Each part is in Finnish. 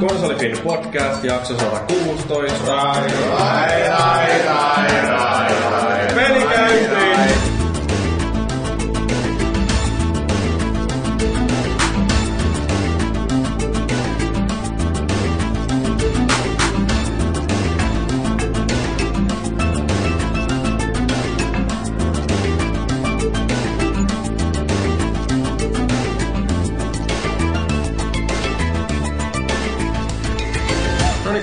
Konsolifin podcast, jakso 116. Rai, rai, rai, rai, rai, rai. Peli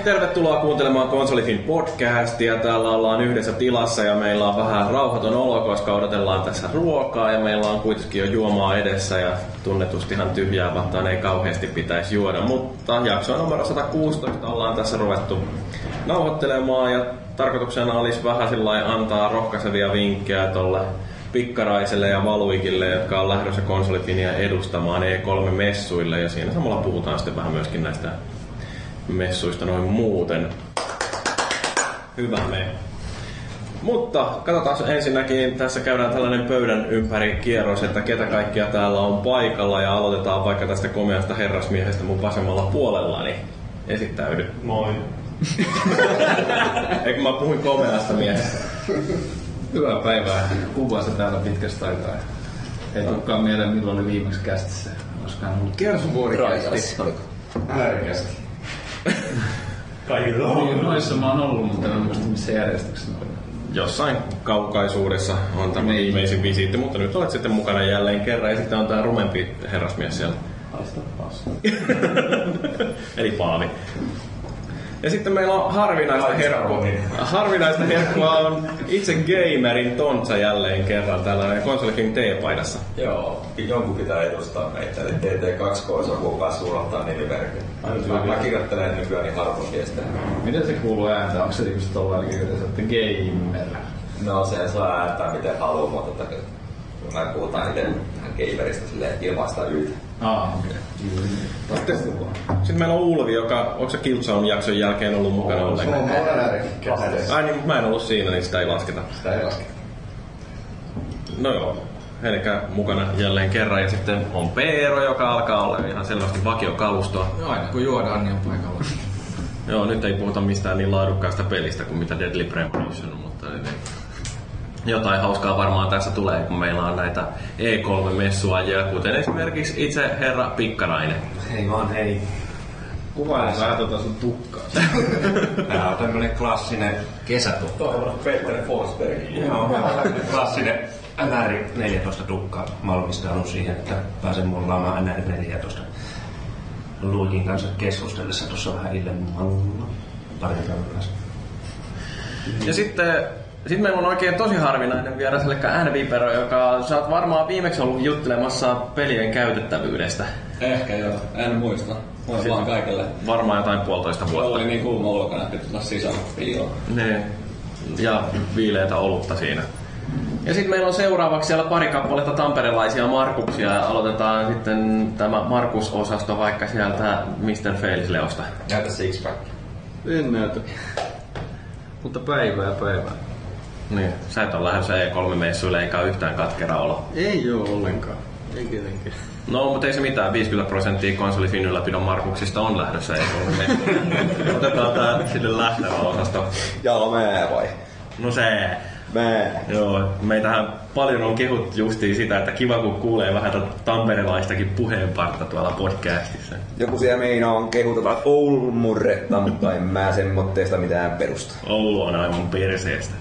tervetuloa kuuntelemaan Konsolifin podcastia. Täällä ollaan yhdessä tilassa ja meillä on vähän rauhaton olo, koska odotellaan tässä ruokaa ja meillä on kuitenkin jo juomaa edessä ja tunnetusti ihan tyhjää vastaan ei kauheasti pitäisi juoda. Mutta jakso numero 116 ollaan tässä ruvettu nauhoittelemaan ja tarkoituksena olisi vähän sillä antaa rohkaisevia vinkkejä tolle pikkaraiselle ja valuikille, jotka on lähdössä konsolifinia edustamaan E3-messuille ja siinä samalla puhutaan sitten vähän myöskin näistä messuista noin muuten. Hyvä me. Mutta katsotaan ensinnäkin, tässä käydään tällainen pöydän ympäri kierros, että ketä kaikkia täällä on paikalla ja aloitetaan vaikka tästä komeasta herrasmiehestä mun vasemmalla puolella, niin esittäydy. Moi. Eikö mä puhuin komeasta miehestä? Hyvää päivää. Kuvaa se täällä pitkästä aikaa. Ei tulekaan mieleen milloin oli viimeksi kästissä. Olisikohan ollut Kersuvuorikästi. äärikästi. Kaikilla Niin, noissa mä oon ollut, mutta en muista missä järjestyksessä ne oli. Jossain kaukaisuudessa on tämä Niin. viimeisin visiitti, mutta nyt olet sitten mukana jälleen kerran ja sitten on tämä rumempi herrasmies siellä. Haista paska. Eli Paavi. Ja sitten meillä on harvinaista herkkua. Harvinaista herkkua on itse gamerin Tontsa jälleen kerran tällainen konsolifin T-paidassa. Joo, jonkun pitää edustaa meitä, eli TT2K on kun päässyt unohtaa nimimerkin. Mä, mä kirjoittelen nykyään niin harvoin viestejä. Miten se kuuluu ääntä? Onko se just tollainen kirjoitus, että gamer? No sehän saa ääntää miten haluaa, mutta kun mä puhutaan itse gamerista silleen ilmaista yhtä. Ah, okei. Sitten, sitten meillä on Ulvi, joka, onko se Killzone jakson jälkeen ollut mukana ollenkaan? Ai niin, mutta mä en ollut siinä, niin sitä ei lasketa. Sitä ei laske. No joo. Eli mukana jälleen kerran ja sitten on Peero, joka alkaa olla ihan selvästi vakiokalustoa. No aina kun juodaan, niin on paikalla. Joo, nyt ei puhuta mistään niin laadukkaasta pelistä kuin mitä Deadly Premonition, mutta niin, jotain hauskaa varmaan tässä tulee, kun meillä on näitä E3-messuajia, kuten esimerkiksi itse herra Pikkarainen. Hei vaan hei. Kuvaile vähän tota sun tukkaa. Tää on tämmönen klassinen kesätukka. Tuo on Peter Forsberg. Joo, klassinen NR 14 tukka valmistanut siihen, että pääsen mullaamaan NR 14 Luikin kanssa keskustellessa tuossa vähän illemmalla parin päivän. Ja sitten sit meillä on oikein tosi harvinainen vieras, eli N-Vipero, joka sä oot varmaan viimeksi ollut juttelemassa pelien käytettävyydestä. Ehkä joo, en muista. Voi vaan kaikille. Varmaan jotain puolitoista vuotta. Oli niin kuuma ulkona, että tulla sisällä piiloon. Ne. Ja viileitä olutta siinä. Ja sitten meillä on seuraavaksi siellä pari kappaletta tamperelaisia Markuksia ja aloitetaan sitten tämä Markus-osasto vaikka sieltä Mr. Felisleosta. Näytä sixpack. En näytä. Mutta päivää päivää. Niin, sä et ole lähdössä E3-messuille eikä yhtään katkera olo. Ei oo ollenkaan. Ei tietenkin. No, mutta ei se mitään, 50 prosenttia konsolifin ylläpidon Markuksista on lähdössä E3-messuille. Otetaan tää sille lähtevä osasto. Joo, mä vai? No se, Mä. Joo, meitähän paljon on kehut justiin sitä, että kiva kun kuulee vähän tätä tamperelaistakin puheenparta tuolla podcastissa. Joku siellä meinaa on kehutetaan Oulun murretta, mutta en mä semmoitteesta mitään perusta. Oulu on aivan perseestä.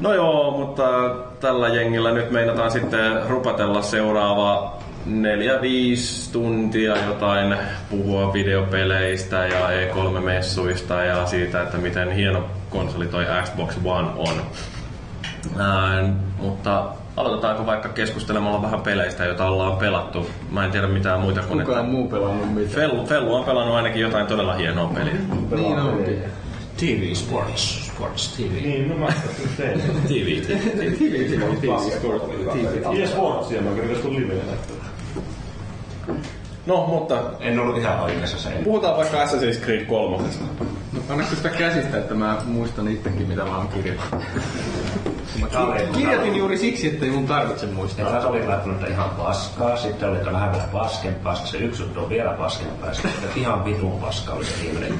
No joo, mutta tällä jengillä nyt meinataan sitten rupatella seuraava neljä, viisi tuntia jotain puhua videopeleistä ja E3-messuista ja siitä, että miten hieno konsoli toi Xbox One on. Ää, mutta aloitetaanko vaikka keskustelemalla vähän peleistä, joita ollaan pelattu. Mä en tiedä mitään muita kuin Kukaan muu pelannut mitään. Fellu, Fellu on pelannut ainakin jotain todella hienoa peliä. Niin onkin. TV Sports, Sports TV. Niin, no mä tein. TV. E-sportsia mä kyllä sun livenä No, mutta En ollut ihan oikeassa se. puhutaan vaikka Assassin's Creed 3. No kannatko sitä käsistä, että mä muistan itsekin mitä mä oon kirjoittanut. Kirjoitin juuri siksi, että ei mun tarvitse muistaa. taas oli laittanut ihan paskaa, sitten oli vähän paskempaa, sitten se yksi on vielä paskempaa, sitten ihan vitun paska oli se viimeinen.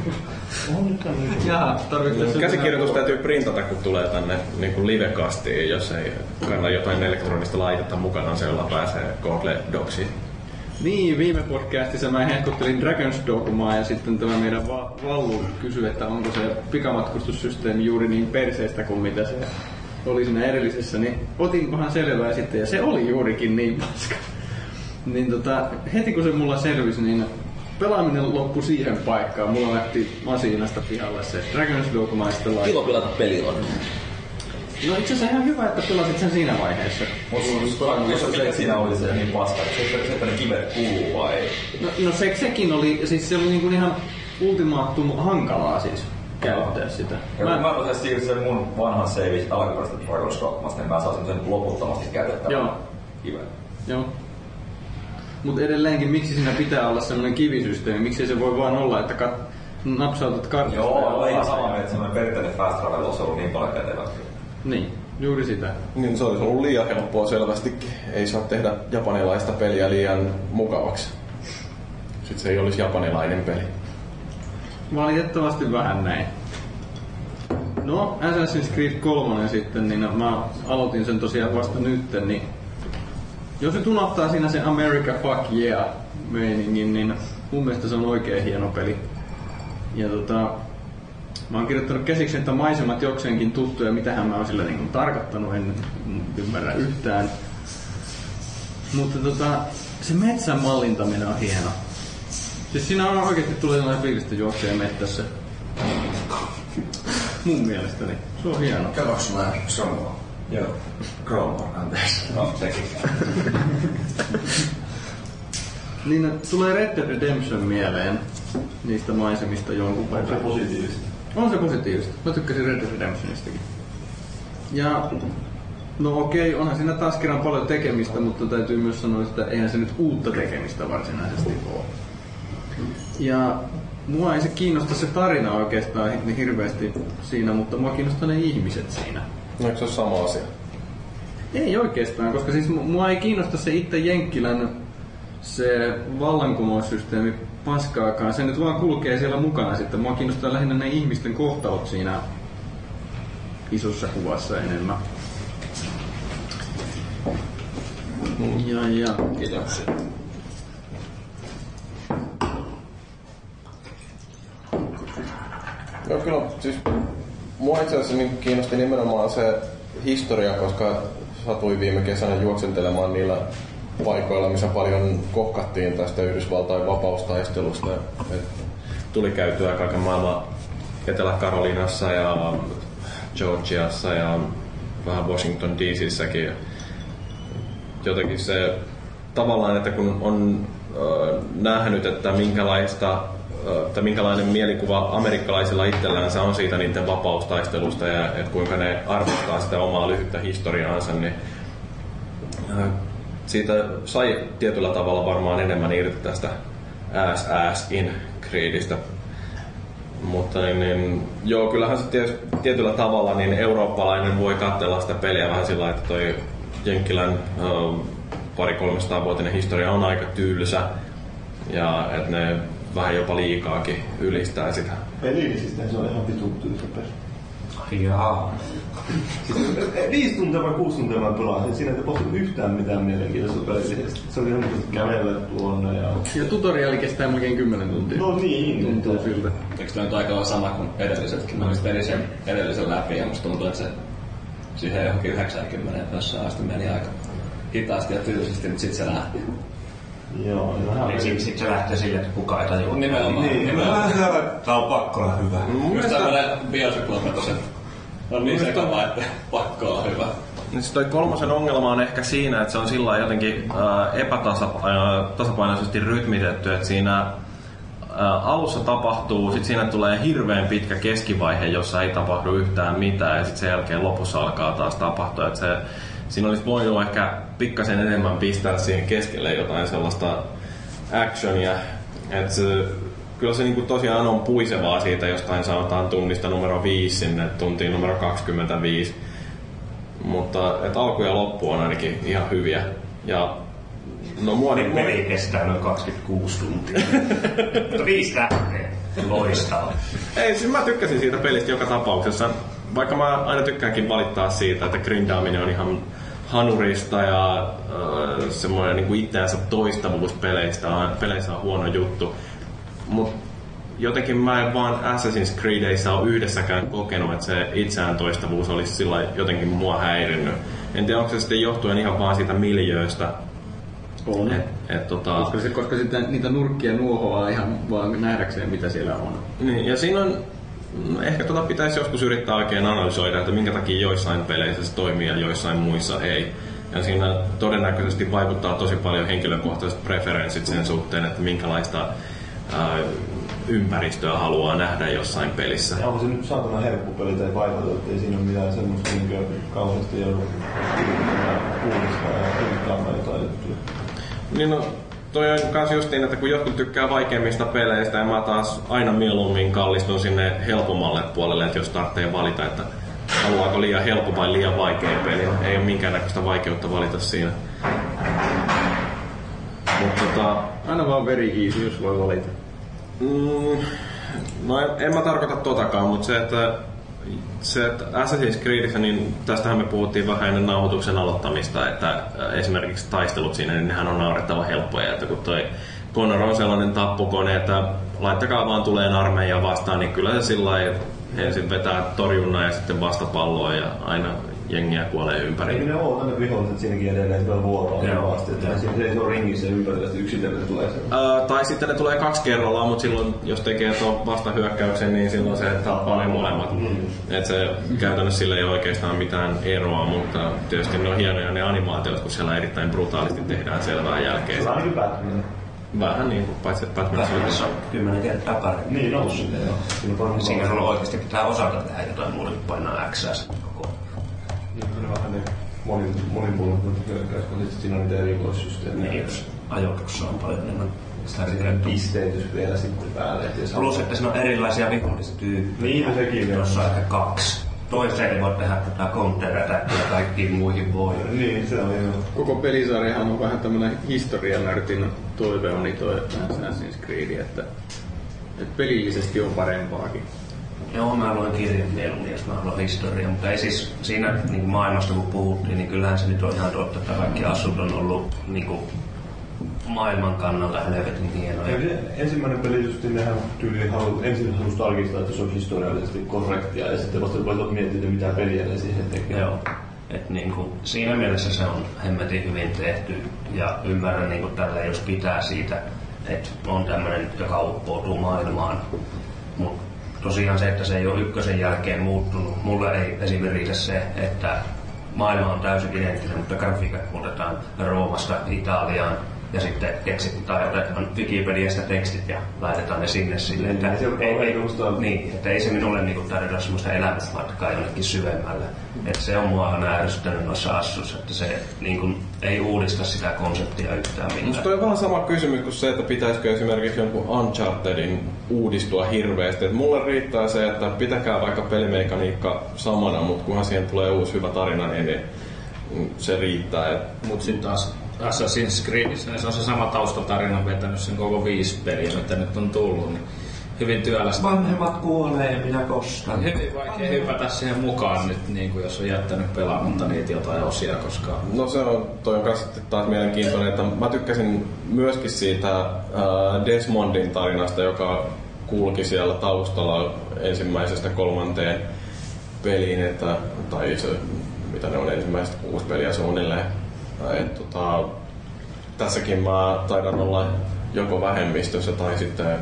Jaa, Käsikirjoitus täytyy printata, kun tulee tänne niin kuin livekastiin, jos ei kannata jotain elektronista laitetta mukana, se jolla pääsee Google Docsiin. Niin, viime podcastissa mä hehkuttelin Dragon's Dogmaa ja sitten tämä meidän va- Vallu kysyi, että onko se pikamatkustussysteemi juuri niin perseestä kuin mitä se oli siinä edellisessä, niin otin vähän selvää sitten ja se oli juurikin niin paska. Niin tota, heti kun se mulla selvisi, niin pelaaminen loppui siihen paikkaan. Mulla lähti masiinasta pihalle se Dragon's Dogma ja sitten laitettiin- Ilo pelata peli on. No itse asiassa ihan hyvä, että pelasit sen siinä vaiheessa. Mutta mikä siinä oli se niin paska? Se, se, että ne kivet kuluu vai? No, no se, sekin oli, siis se oli niinku ihan ultimaattum hankalaa siis käyttää sitä. Ja kun Mä, mä tosiaan siirsin sen mun vanhan save alkuperäisestä Dragon's Dogmasta, niin mä saisin sen loputtomasti käytettävän Joo. kiven. joo. Mutta edelleenkin, miksi siinä pitää olla sellainen kivisysteemi? Miksi se voi vaan olla, että kat, napsautat kartasta Joo, ja olen ihan samaa mieltä, että semmoinen perinteinen fast travel olisi ollut niin paljon kätevämpi. Niin, juuri sitä. Niin se olisi ollut liian helppoa selvästikin. Ei saa tehdä japanilaista peliä liian mukavaksi. Sitten se ei olisi japanilainen peli. Valitettavasti vähän näin. No, Assassin's Creed 3 sitten, niin mä aloitin sen tosiaan vasta nytten, niin jos nyt unohtaa siinä sen America Fuck Yeah meiningin, niin mun mielestä se on oikein hieno peli. Ja tota, mä oon kirjoittanut käsiksi, että maisemat jokseenkin tuttuja, mitähän mä oon sillä niin tarkoittanut, en ymmärrä yhtään. Mutta tota, se metsän mallintaminen on hieno. Siis siinä on oikeasti tulee sellainen fiilis, että juoksee mettässä. Mun mielestäni. Se on hieno. Katsoks mä? Joo. Chromo, anteeksi. No, sekin. Niin tulee Red Dead Redemption mieleen niistä maisemista jonkun verran. positiivista? On se positiivista. Mä tykkäsin Red Dead Redemptionistakin. Ja no okei, onhan siinä taas kerran paljon tekemistä, mutta täytyy myös sanoa, että eihän se nyt uutta tekemistä varsinaisesti ole. Ja mua ei se kiinnosta se tarina oikeastaan niin hirveästi siinä, mutta mua kiinnostaa ne ihmiset siinä. No eikö se ole sama asia? Ei oikeastaan, koska siis mu- mua ei kiinnosta se itse Jenkkilän se vallankumoussysteemi paskaakaan. Se nyt vaan kulkee siellä mukana sitten. Mua kiinnostaa lähinnä ne ihmisten kohtalot siinä isossa kuvassa enemmän. Ja, ja. Kiitoksia. No kyllä, siis mua itse asiassa niin kiinnosti nimenomaan se historia, koska satui viime kesänä juoksentelemaan niillä paikoilla, missä paljon kohkattiin tästä Yhdysvaltain vapaustaistelusta. Et tuli käytyä kaiken maailman Etelä-Karolinassa ja Georgiassa ja vähän Washington DCssäkin. Jotenkin se tavallaan, että kun on äh, nähnyt, että minkälaista että minkälainen mielikuva amerikkalaisilla itsellänsä on siitä niiden vapaustaistelusta ja että kuinka ne arvostaa sitä omaa lyhyttä historiaansa, niin siitä sai tietyllä tavalla varmaan enemmän irti tästä ass in Creedistä. Mutta niin, niin, joo, kyllähän se tietyllä tavalla niin eurooppalainen voi katsella sitä peliä vähän sillä että toi Jenkkilän pari 300 vuotinen historia on aika tylsä ja että ne vähän jopa liikaakin ylistää sitä. Pelillisistä se on ihan vitun tylsä peli. Jaa. Siis viisi tuntia vai kuusi tuntia mä pelasin. Siinä ei tapahtunut yhtään mitään mielenkiintoista pelillisesti. Se oli ihan niin kävellä tuonne ja... ja tutoriali kestää melkein 10 tuntia. No niin. Tuntuu että- siltä. Eikö tämä nyt aika sama kuin edellisetkin? Mä just pelin sen edellisen läpi ja musta tuntuu, että se siihen johonkin 90 jossain asti meni aika hitaasti ja tylsästi, mutta sitten se lähti. Joo, ja vähän... Niin sit, sit se lähtee sille, että kukaan ei tajua. Nimenomaan. Niin, nimenomaan. vähän sellainen, että tää on pakko olla hyvä. Just tämmönen se on niin sekava, että pakko olla hyvä. Niin toi kolmosen ongelma on ehkä siinä, että se on sillä lailla jotenkin äh, epätasapainoisesti rytmitetty, että siinä äh, alussa tapahtuu, sitten siinä tulee hirveän pitkä keskivaihe, jossa ei tapahdu yhtään mitään ja sitten sen jälkeen lopussa alkaa taas tapahtua. Että se, siinä olisi voinut ehkä pikkasen enemmän pistää siihen keskelle jotain sellaista actionia. Että se, kyllä se niinku tosiaan on puisevaa siitä jostain sanotaan tunnista numero 5 sinne tuntiin numero 25 Mutta et alku ja loppu on ainakin ihan hyviä. Ja no mua, Niin peli kestää noin 26 tuntia. Mutta viisi tähteä. Loistava. Ei, siis mä tykkäsin siitä pelistä joka tapauksessa. Vaikka mä aina tykkäänkin valittaa siitä, että grindaaminen on ihan hanurista ja äh, semmoinen niin kuin itseänsä toistavuus peleistä on, peleissä on huono juttu. Mutta jotenkin mä en vaan Assassin's Creedissä ole yhdessäkään kokenut, että se itseään toistavuus olisi sillä jotenkin mua häirinnyt. En tiedä, onko se sitten johtuen ihan vaan siitä miljööstä. On. Et, et, tota, Koska, se, koska sitten niitä nurkkia nuohoaa ihan vaan nähdäkseen mitä siellä on. Niin, ja siinä on, ehkä tota pitäisi joskus yrittää oikein analysoida, että minkä takia joissain peleissä se toimii ja joissain muissa ei. Ja siinä todennäköisesti vaikuttaa tosi paljon henkilökohtaiset preferenssit sen suhteen, että minkälaista ää, ympäristöä haluaa nähdä jossain pelissä. Ja onko se nyt saatana helppo peli tai vaivaton, ettei siinä ole mitään semmoista niin kauheasti joudu uudistaa ja jotain juttuja. Niin no, toi on kans justiin, että kun jotkut tykkää vaikeimmista peleistä ja mä taas aina mieluummin kallistun sinne helpommalle puolelle, että jos tarvitsee valita, että haluaako liian helppo vai liian vaikea peli. Ei ole minkäännäköistä vaikeutta valita siinä. Mutta tota, Aina vaan very easy, jos voi valita. Mm, no en, en mä tarkoita totakaan, mutta se, että se, että Assassin's Creedissä, niin tästähän me puhuttiin vähän ennen nauhoituksen aloittamista, että äh, esimerkiksi taistelut siinä, niin nehän on naurettava helppoja, että kun toi Connor on sellainen tappokone, että laittakaa vaan tulee armeija vastaan, niin kyllä se sillä ensin vetää torjunnan ja sitten vastapalloa ja aina jengiä kuolee ympäri. Eikö ne ole aina viholliset siinäkin edelleen vielä vuoroa Joo. vasta, että se ei ole ringissä ympärillä, että yksitellen tulee se. Ää, tai sitten ne tulee kaksi kerrallaan, mutta silloin jos tekee tuon vastahyökkäyksen, niin silloin se tappaa ne molemmat. Et se käytännössä sillä ei oikeastaan mitään eroa, mutta tietysti ne on hienoja ne animaatiot, kun siellä erittäin brutaalisti tehdään selvää jälkeen. Se on Batman. Vähän niin kuin, paitsi että Batman Batmanissa on kymmenen kertaa paremmin. Niin on. Siinä on sulla oikeasti pitää osata tehdä jotain muuta kuin painaa X. Niin, vähän ne monin, kun sitten siinä on niitä erikoissysteemejä. Niin, jos ajoituksessa on paljon enemmän sitä pisteytys vielä sitten päälle. että Plus, että siinä on erilaisia vihollistyyppejä. Niin, no sekin. Tuossa on ehkä kaksi. Toiseen ei voi tehdä tätä counter ja kaikkiin muihin voi. Niin, se on joo. Koko pelisarjahan on vähän tämmönen historianörtin toive on niin toi Assassin's Creed, että, että pelillisesti on parempaakin. Joo, mä kirjan mieluummin, jos mä haluan historiaa, mutta ei siis siinä niin maailmasta kun puhuttiin, niin kyllähän se nyt on ihan totta, että kaikki asut on ollut niin kuin, maailman kannalta helvetin hienoja. Ja ensimmäinen peli just nehän tyyli halu, ensin halusi tarkistaa, että se on historiallisesti korrektia ja sitten vasta voit miettiä, mitä peliä ne siihen tekee. Joo. Et niin kuin, siinä mielessä se on hemmetin hyvin tehty ja ymmärrän niin kuin tällä, jos pitää siitä, että on tämmöinen, joka uppoutuu maailmaan. Mutta tosiaan se, että se ei ole ykkösen jälkeen muuttunut. Mulle ei esimerkiksi se, että maailma on täysin identtinen, mutta grafiikat muutetaan Roomasta Italiaan ja sitten keksit, tai otetaan Wikipediasta tekstit ja laitetaan ne sinne silleen, että Niin, se on ei, ei, niin, että ei se minulle niinku tarjota semmoista elämysmatkaa jonnekin syvemmälle. Että se on mua aina ärsyttänyt noissa assuissa, että se niinku, ei uudista sitä konseptia yhtään Musta mitään. toi on vähän sama kysymys kuin se, että pitäisikö esimerkiksi jonkun Unchartedin uudistua hirveästi. Et mulle riittää se, että pitäkää vaikka pelimekaniikka samana, mutta kunhan siihen tulee uusi hyvä tarina, niin, niin se riittää. Et Mut sitten taas Assassin's Creedissä niin se on se sama taustatarina vetänyt sen koko viisi peliä, mitä nyt on tullut. Niin hyvin työlästä. Vanhemmat kuolee ja minä kostan. Hyvin vaikea hypätä siihen mukaan nyt, niin kuin jos on jättänyt pelaamatta niitä jotain osia, koska No se on, toi on kanssa taas mielenkiintoinen, että mä tykkäsin myöskin siitä äh, Desmondin tarinasta, joka kulki siellä taustalla ensimmäisestä kolmanteen peliin, että, tai se, mitä ne on ensimmäiset kuusi peliä suunnilleen. Et, tota, tässäkin mä taidan olla joko vähemmistössä tai sitten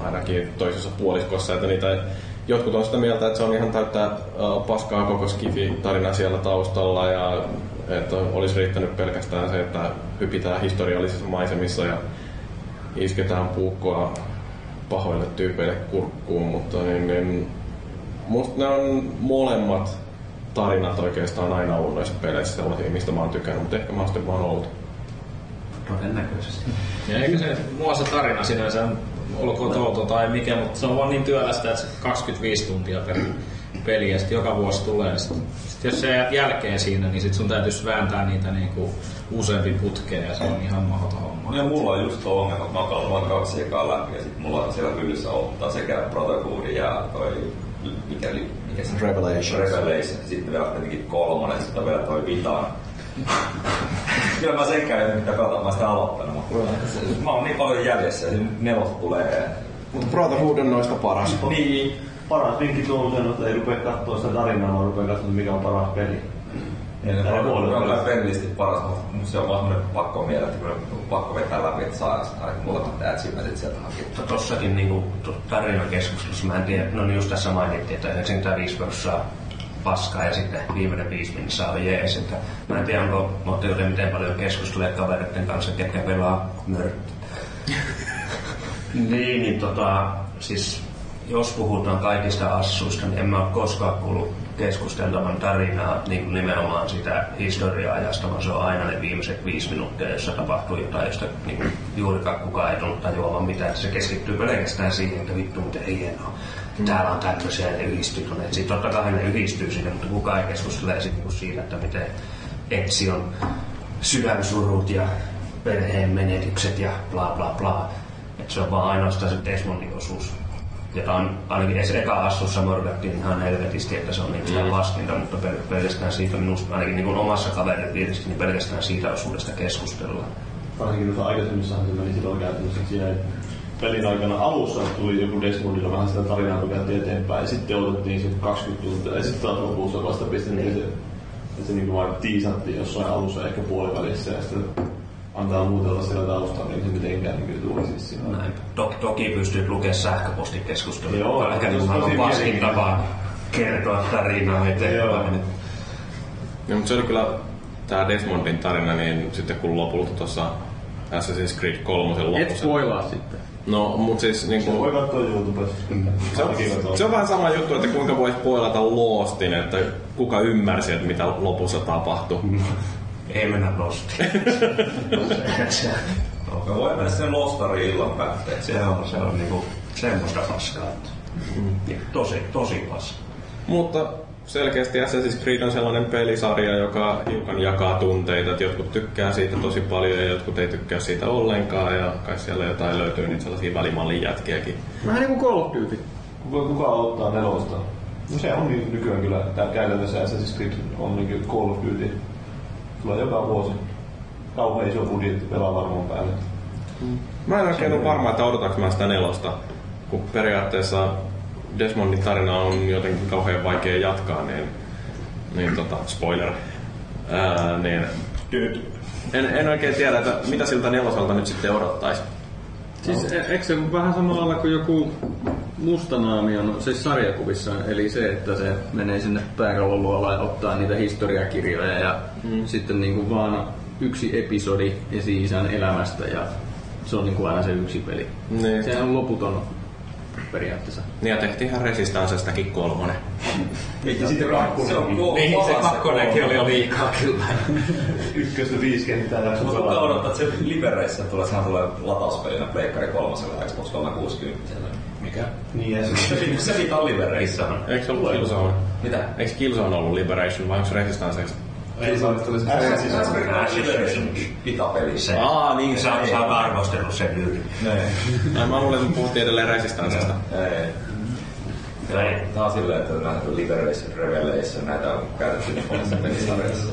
ainakin toisessa puoliskossa, että niitä jotkut on sitä mieltä, että se on ihan täyttä paskaa koko skifi-tarina siellä taustalla ja että olisi riittänyt pelkästään se, että hypitään historiallisissa maisemissa ja isketään puukkoa pahoille tyypeille kurkkuun, mutta niin, niin, musta ne on molemmat tarinat oikeastaan aina ollut noissa peleissä sellaisia, mistä mä oon tykännyt, mutta ehkä mä oon sitten vaan ollut. Todennäköisesti. Ja eikä se, mua se tarina sinänsä, olkoon touto tai mikä, mutta se on vaan niin työlästä, että se 25 tuntia per peli ja sitten joka vuosi tulee. niin Sit, sit jos se jäät jälkeen siinä, niin sit sun täytyisi vääntää niitä niinku useampi putkeen ja se on ihan mahdoton homma. Ja mulla on just tuo ongelma, että mä oon vain kaksi ekaa läpi ja sit mulla on siellä hyllyssä ottaa sekä Brotherhood ja toi, mikä, oli- mikä se Revelations. Revelation. Sitten vielä tietenkin kolmonen, sitten on vielä toi Vitaan. Kyllä mä senkään ei mitään pelata, mä sitä aloittanut. mutta Mä oon niin paljon jäljessä ja nyt nelosta tulee. Mutta Brotherhood on noista paras. Niin. Paras vinkki tuo on sen, että ei rupea katsoa sitä tarinaa, vaan rupea katsoa, mikä on paras peli. Ja ne Tää on, kai pelillisesti paras, mutta se on vaan pakko miele, että kyllä on pakko vetää läpi, että saa ainakin muutamat achievementit sieltä hakea. Mutta tossakin niinku, to- tarinakeskustelussa, mä en tiedä, no niin just tässä mainittiin, että 95 prosenttia paskaa ja sitten viimeinen viisi minuuttia on jees. Että mä en tiedä, onko, te miten paljon keskustelee kavereiden kanssa, ketkä pelaa nörtti. niin, niin tota, siis jos puhutaan kaikista assuista, niin en mä ole koskaan kuullut keskusteltavan tarinaa niin kuin nimenomaan sitä historia-ajasta, vaan se on aina ne viimeiset viisi minuuttia, jossa tapahtuu jotain, josta niin kuin juurikaan kukaan ei tullut tajuamaan mitään. Se keskittyy pelkästään siihen, että vittu miten hienoa. Täällä on tämmöisiä ne yhdistyy tuonne. Sitten totta kai ne yhdistyy sinne, mutta kukaan ei keskustele niinku siitä, että miten Etsi on sydänsurut ja perheen menetykset ja bla bla bla. Et se on vaan ainoastaan se Desmondin osuus. Jota on ainakin edes eka assussa morgattiin ihan helvetisti, että se on niin sitä paskinta, mutta pel- pelkästään siitä minusta, ainakin niin kuin omassa kaveripiirissä, niin pelkästään siitä osuudesta keskustellaan. Varsinkin noissa aikaisemmissahan se meni silloin käytännössä siihen, että pelin aikana alussa tuli joku Desmondilla vähän sitä tarinaa, kun käytiin eteenpäin, ja sitten otettiin sitten 20 tuntia, ja sitten taas lopussa vasta pistettiin se, että se niinku vaan tiisattiin jossain alussa ehkä puolivälissä, ja sitten antaa muutella siellä taustalla, niin se mitenkään niin kyllä tuli siis siinä. Näin. Toki, toki pystyy lukemaan sähköpostikeskustelua, Joo, joka ehkä se niin on aivan paskin tapa kertoa tarinaa Joo. eteenpäin. Ja, mutta se oli kyllä tämä Desmondin tarina, niin sitten kun lopulta tuossa Assassin's Creed 3 Et lopussa. spoilaa sitten. No, mut siis niinku... Voi katsoa YouTubesta. Se on, se on vähän sama juttu, että kuinka voisi spoilata Lostin, että kuka ymmärsi, että mitä lopussa tapahtui. Ei mennä lostiin. se, Me voimme mennä sen lostariin illan päätteeksi. se on, se on niinku semmoista paskaa. Niin, Tosi, tosi paskaa. Mutta selkeästi Assassin's Creed on sellainen pelisarja, joka hiukan jakaa tunteita. Että jotkut tykkää siitä tosi paljon ja jotkut ei tykkää siitä ollenkaan. Ja kai siellä jotain löytyy niitä sellaisia välimallin jätkiäkin. Vähän niinku Call of Duty. Kuka, kuka ottaa nelosta? No se on niin nykyään kyllä, tää käytännössä Assassin's Creed on niin kuin Call of Duty. Tulee joka vuosi. Kauhean iso budjetti pelaa varmaan päälle. Mä en oikein ole varma, että odotanko mä sitä nelosta. Kun periaatteessa Desmondin tarina on jotenkin kauhean vaikea jatkaa, niin, niin tota, spoiler. Ää, niin, en, en oikein tiedä, että mitä siltä neloselta nyt sitten odottaisi. Siis e- eikö se vähän samalla lailla kuin joku mustanaamion, siis sarjakuvissa, eli se, että se menee sinne pääkallon ja ottaa niitä historiakirjoja ja mm. sitten niinku vaan yksi episodi esi-isän elämästä ja se on niinku aina se yksi peli. Niin. Se on loputon periaatteessa. Niin ja tehtiinhän Resistancestakin kolmonen. Ja sitten kakkonen. Se on kova Niin, se kakkonenkin oli jo liikaa kyllä. Ykköstä viisi kenttää Mutta kuka pelaa. odottaa, että se Libereissä tulee, sehän tulee latauspelinä Pleikkari kolmosella Xbox 360. Mikä? Niin, ja Se, se, se, se mitä on. Eikö se ollut Killzone? Mitä? Eikö Killzone ollut Liberation vai onko se Resistance? Ei saa tuli se Assassin's Liberation pitapeli. Se, Aa, niin, sä, se- sä oot arvostellut sen yli. Ai, mä luulen, että puhuttiin edelleen. Ei. Tää on silleen, että näitä Liberation, Revelation, näitä on käytetty niin monessa pelisarjassa.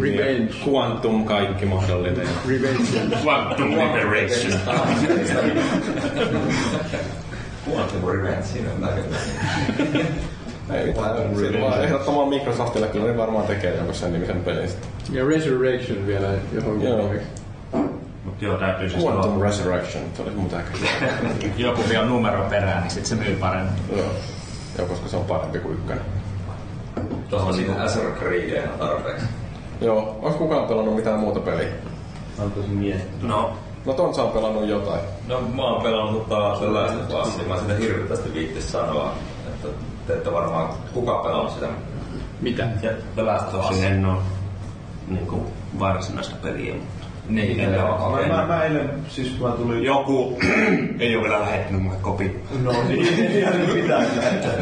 Revenge. Quantum kaikki mahdollinen. Revenge. Quantum Liberation. Quantum Revenge, siinä on näköinen. Ei mitään. Siitä vaan ehdottomaan Microsoftille kyllä ne varmaan tekee jonkun sen nimisen pelin. sitten. Ja Resurrection vielä johonkin Joo. Mut joo, täytyy siis Quantum tuolla- Resurrection, se olisi tääkin. Joku vie numero perään, niin sit se myy paremmin. Joo. Joo, koska se on parempi kuin ykkönen. Tuossa on siitä Azure Creedia tarpeeksi. Joo, onko kukaan pelannut mitään muuta peliä? Antaisin miettiä. No, No Tontsa on pelannut jotain. No mä oon pelannut taas The Last of Us, ja mä sitä hirvittävästi viittis sanoa, te ette varmaan kuka pelannut sitä. Mitä? Ja The Last of Us. tosin en oo niinku varsinaista peliä, mutta Niin, en ole. Mä, mä, mä eilen, siis kun mä tulin... Joku ei ole vielä lähettänyt mulle kopi. No niin, niin pitääkin lähettää.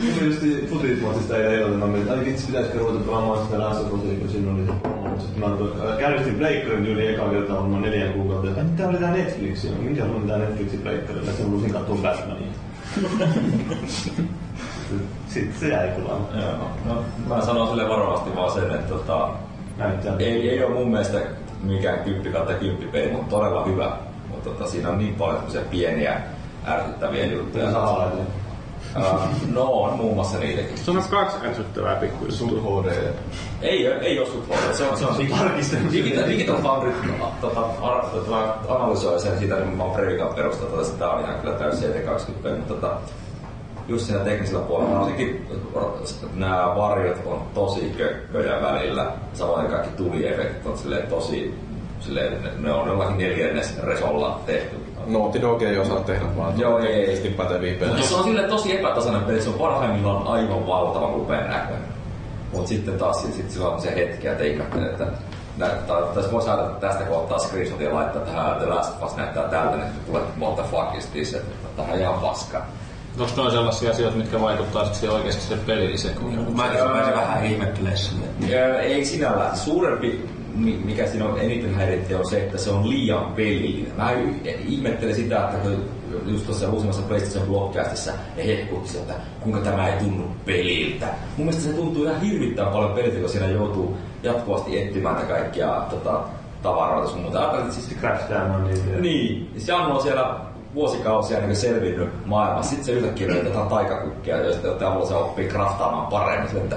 Tuli just futisportista eilen illalla, mä mietin, että ai vitsi, pitäisikö ruveta pelaamaan sitä Last of Usia, kun siinä oli se. Sitten mä käynnistin Breakerin yli eka kertaa varmaan neljä kuukautta. että Mitä oli tää Netflix? Minkä on tää Netflixin Breakerilla? Sitten mä lusin katsoa Batmania. Sitten se jäi kyllä. Joo. No, mä sanon sille varovasti vaan sen, että tota, Näyttää. ei, ei ole mun mielestä mikään 10 kautta 10 peli, mutta todella hyvä. Mutta tota, siinä on niin paljon pieniä ärsyttäviä juttuja. Ja saa. Uh, no on muun muassa niitäkin. Se on kaksi ärsyttävää pikkujuttua. Sun HD. Ei, ei ole sut Se on, se on Digital, Digital Foundry tota, tota, analysoi sen siitä, niin mä oon Previkan perusta, että tää on ihan kyllä täysin CT20, mutta tota, just siinä teknisellä puolella, varsinkin nämä varjot on tosi kökköjä välillä, samoin kaikki tuliefektit on silleen tosi, silleen, ne- ne on jollakin neljännes resolla tehty. Naughty Dog ei osaa tehdä vaan Joo, ei. päteviä pelejä. Mutta se on sille tosi epätasainen peli, se on parhaimmillaan aivan valtavan upean näköinen. Mutta sitten taas sit, sit sillä on se hetki, että ihmettelee, että tässä voisi ajatella että tästä kohtaa screenshotia laittaa tähän The Last Us näyttää tältä, että tulee what the fuck is this, että tähän ihan paska. Tuosta on sellaisia asioita, mitkä vaikuttaa sitten siihen oikeasti sille pelilliseen kokemukseen. Mä mä vähän ihmettelee sinne. Ja ei sinällään. Suurempi, mi- mikä siinä on eniten häiritti, on se, että se on liian pelillinen. Mä ihmettelen sitä, että kun just tuossa uusimmassa PlayStation Blockcastissa ne hehkutti, että kuinka tämä ei tunnu peliltä. Mun mielestä se tuntuu ihan hirvittävän paljon peliltä, kun siinä joutuu jatkuvasti etsimään näitä kaikkia tota, tavaroita sun muuta. Ajattelin, että siis Crash Down niin. niin, Jannu on siellä vuosikausia niin selvinnyt maailmassa. Sitten se yhtäkkiä löytää jotain taikakukkia, joista avulla se oppii kraftaamaan paremmin. Että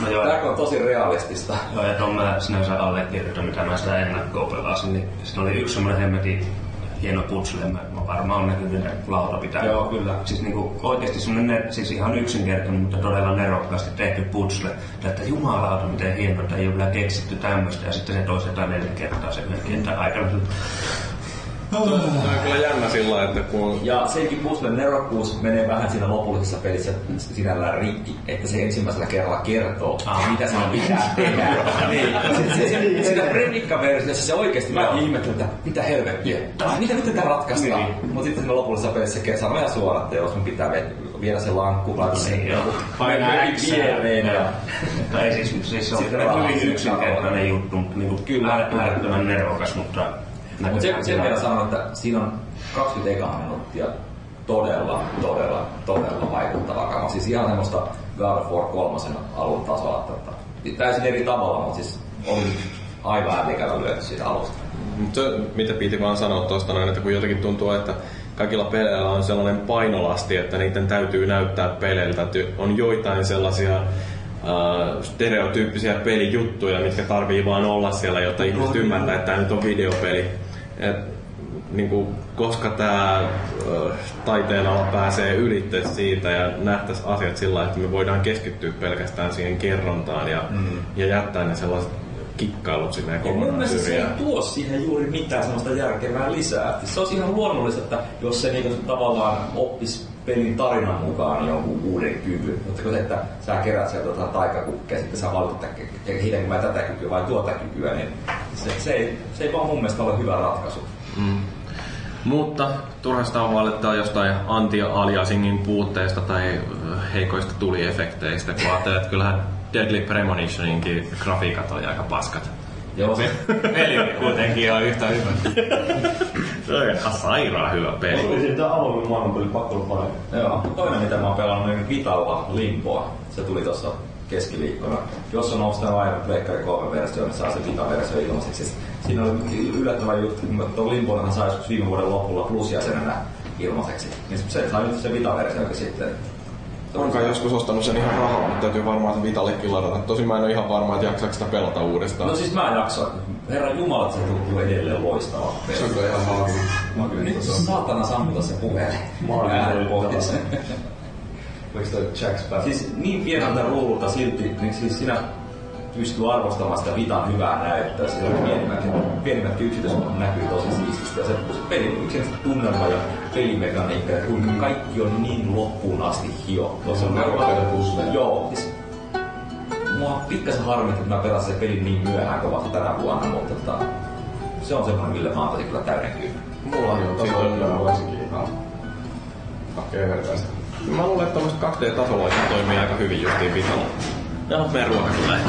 No joo, Tämä on tosi realistista. Joo, ja tuon mä sinänsä allekirjoitan, mitä mä sitä ennakkoa pelasin, niin siinä oli yksi semmoinen hemmetin hieno putsle, mä, mä varmaan on näkynyt lauta pitää. Joo, kyllä. Siis niinku oikeesti semmoinen, ne- siis ihan yksinkertainen, mutta todella nerokkaasti tehty putsle. Että jumalauta, miten hieno, että ei ole vielä keksitty tämmöistä, ja sitten se toistetaan neljä kertaa sen kentän aikana. Tämä on kyllä jännä sillä että kun Ja senkin puzzlen nerokkuus menee vähän siinä lopullisessa pelissä sinällään rikki, että se ensimmäisellä kerralla kertoo, Ah. mitä siinä pitää tehdä. niin. Se, se, siinä predikka-versiossa se oikeasti mä ihmettelin, että mitä helvettiä, mitä nyt tätä ratkaistaan. Niin. Mutta sitten siinä lopullisessa pelissä se sanoo ihan suoraan, että jos mun pitää viedä se lankku, laita se Niin, X. viereen Tai ei siis, siis se on hyvin yksinkertainen juttu, mutta niinku Kyllä. kyllä äärettömän nerokas, mutta Mutta sen, sen verran sanon, että siinä on 20 ekaa minuuttia todella, todella, todella vaikuttavaa kama. Siis ihan semmoista God of War 3 alun tasolla. Tota, täysin eri tavalla, mutta siis on aivan älikällä lyöty siitä alusta. Mut se, mitä piti vaan sanoa tuosta noin, että kun jotenkin tuntuu, että kaikilla peleillä on sellainen painolasti, että niiden täytyy näyttää peleiltä. Että on joitain sellaisia äh, stereotyyppisiä pelijuttuja, mitkä tarvii vaan olla siellä, jotta ihmiset ymmärtää, että tämä nyt on videopeli. Et, niin kuin, koska tämä taiteenala pääsee ylitte siitä ja nähtäisiin asiat sillä että me voidaan keskittyä pelkästään siihen kerrontaan ja, mm. ja jättää ne sellaiset kikkailut sinne Ja mun kokonaan mielestä se ei tuo siihen juuri mitään sellaista järkevää lisää. Se olisi ihan luonnollista, että jos se niinku tavallaan oppisi pelin tarinan mukaan jonkun uuden kyvyn. Mutta kun se, että sä kerät sieltä jotain taikakukkia, sitten sä valitat, että kehitänkö mä tätä kykyä vai tuota kykyä, niin se, se, ei, se ei vaan mun mielestä ole hyvä ratkaisu. Mutta turhasta on valittaa jostain anti-aliasingin puutteesta tai ö, heikoista tuliefekteistä, kun ajattelee, että kyllähän Deadly Premonitioninkin grafiikat on aika paskat. Joo, se, Peli oli kuitenkin ihan yhtä hyvä. Se on ihan sairaan hyvä peli. Oli siitä avoimen maailmanpeli pakko olla parempi. Joo, toinen mitä mä oon pelannut niin Vitalla Limpoa. Se tuli tuossa keskiviikkona. Jos on ostanut aina Pleikkari 3 versio, niin saa se Vita-versio ilmaiseksi. Siis Siinä oli yllättävä juttu, kun tuon Limpoonhan sai joskus viime vuoden lopulla plusjäsenenä ilmaiseksi. Niin se sai nyt se Vita-versiokin sitten. Olen kai joskus ostanut sen ihan rahalla, mutta täytyy varmaan se Vitallekin ladata. Tosin mä en ole ihan varma, että jaksaako sitä pelata uudestaan. No siis mä jaksoin. Herran Jumala, että se tuntuu edelleen loistava peli. Se on kyllä ihan hauska. Nyt saatana sammuta se puhelin. Maailma Ääni oli pohtii sen. Oliko toi Jack's Path? Siis niin pieneltä ruudulta silti, niin siis sinä pystyy arvostamaan sitä Vitan hyvää näyttöä. Siellä on pienimmät, pienimmät yksityiskohdat näkyy tosi siististi. Se, se peli, yksinkertaisesti tunnelma ja pelimekaniikka ja kuinka kaikki on niin loppuun asti hiottu. Tuossa on Nerokkaita pusleja. Joo, siis mua pikkasen harmitti, että mä pelasin sen pelin niin myöhään kuin vasta tänä vuonna, mutta tota, se on semmoinen, millä mä antaisin kyllä täyden kyyn. Mulla on on kyllä varsinkin ihan hakee vertaista. Mä luulen, että tommoset 2D-tasoloiset toimii aika hyvin justiin vitalla. Ja meidän ruoka tulee.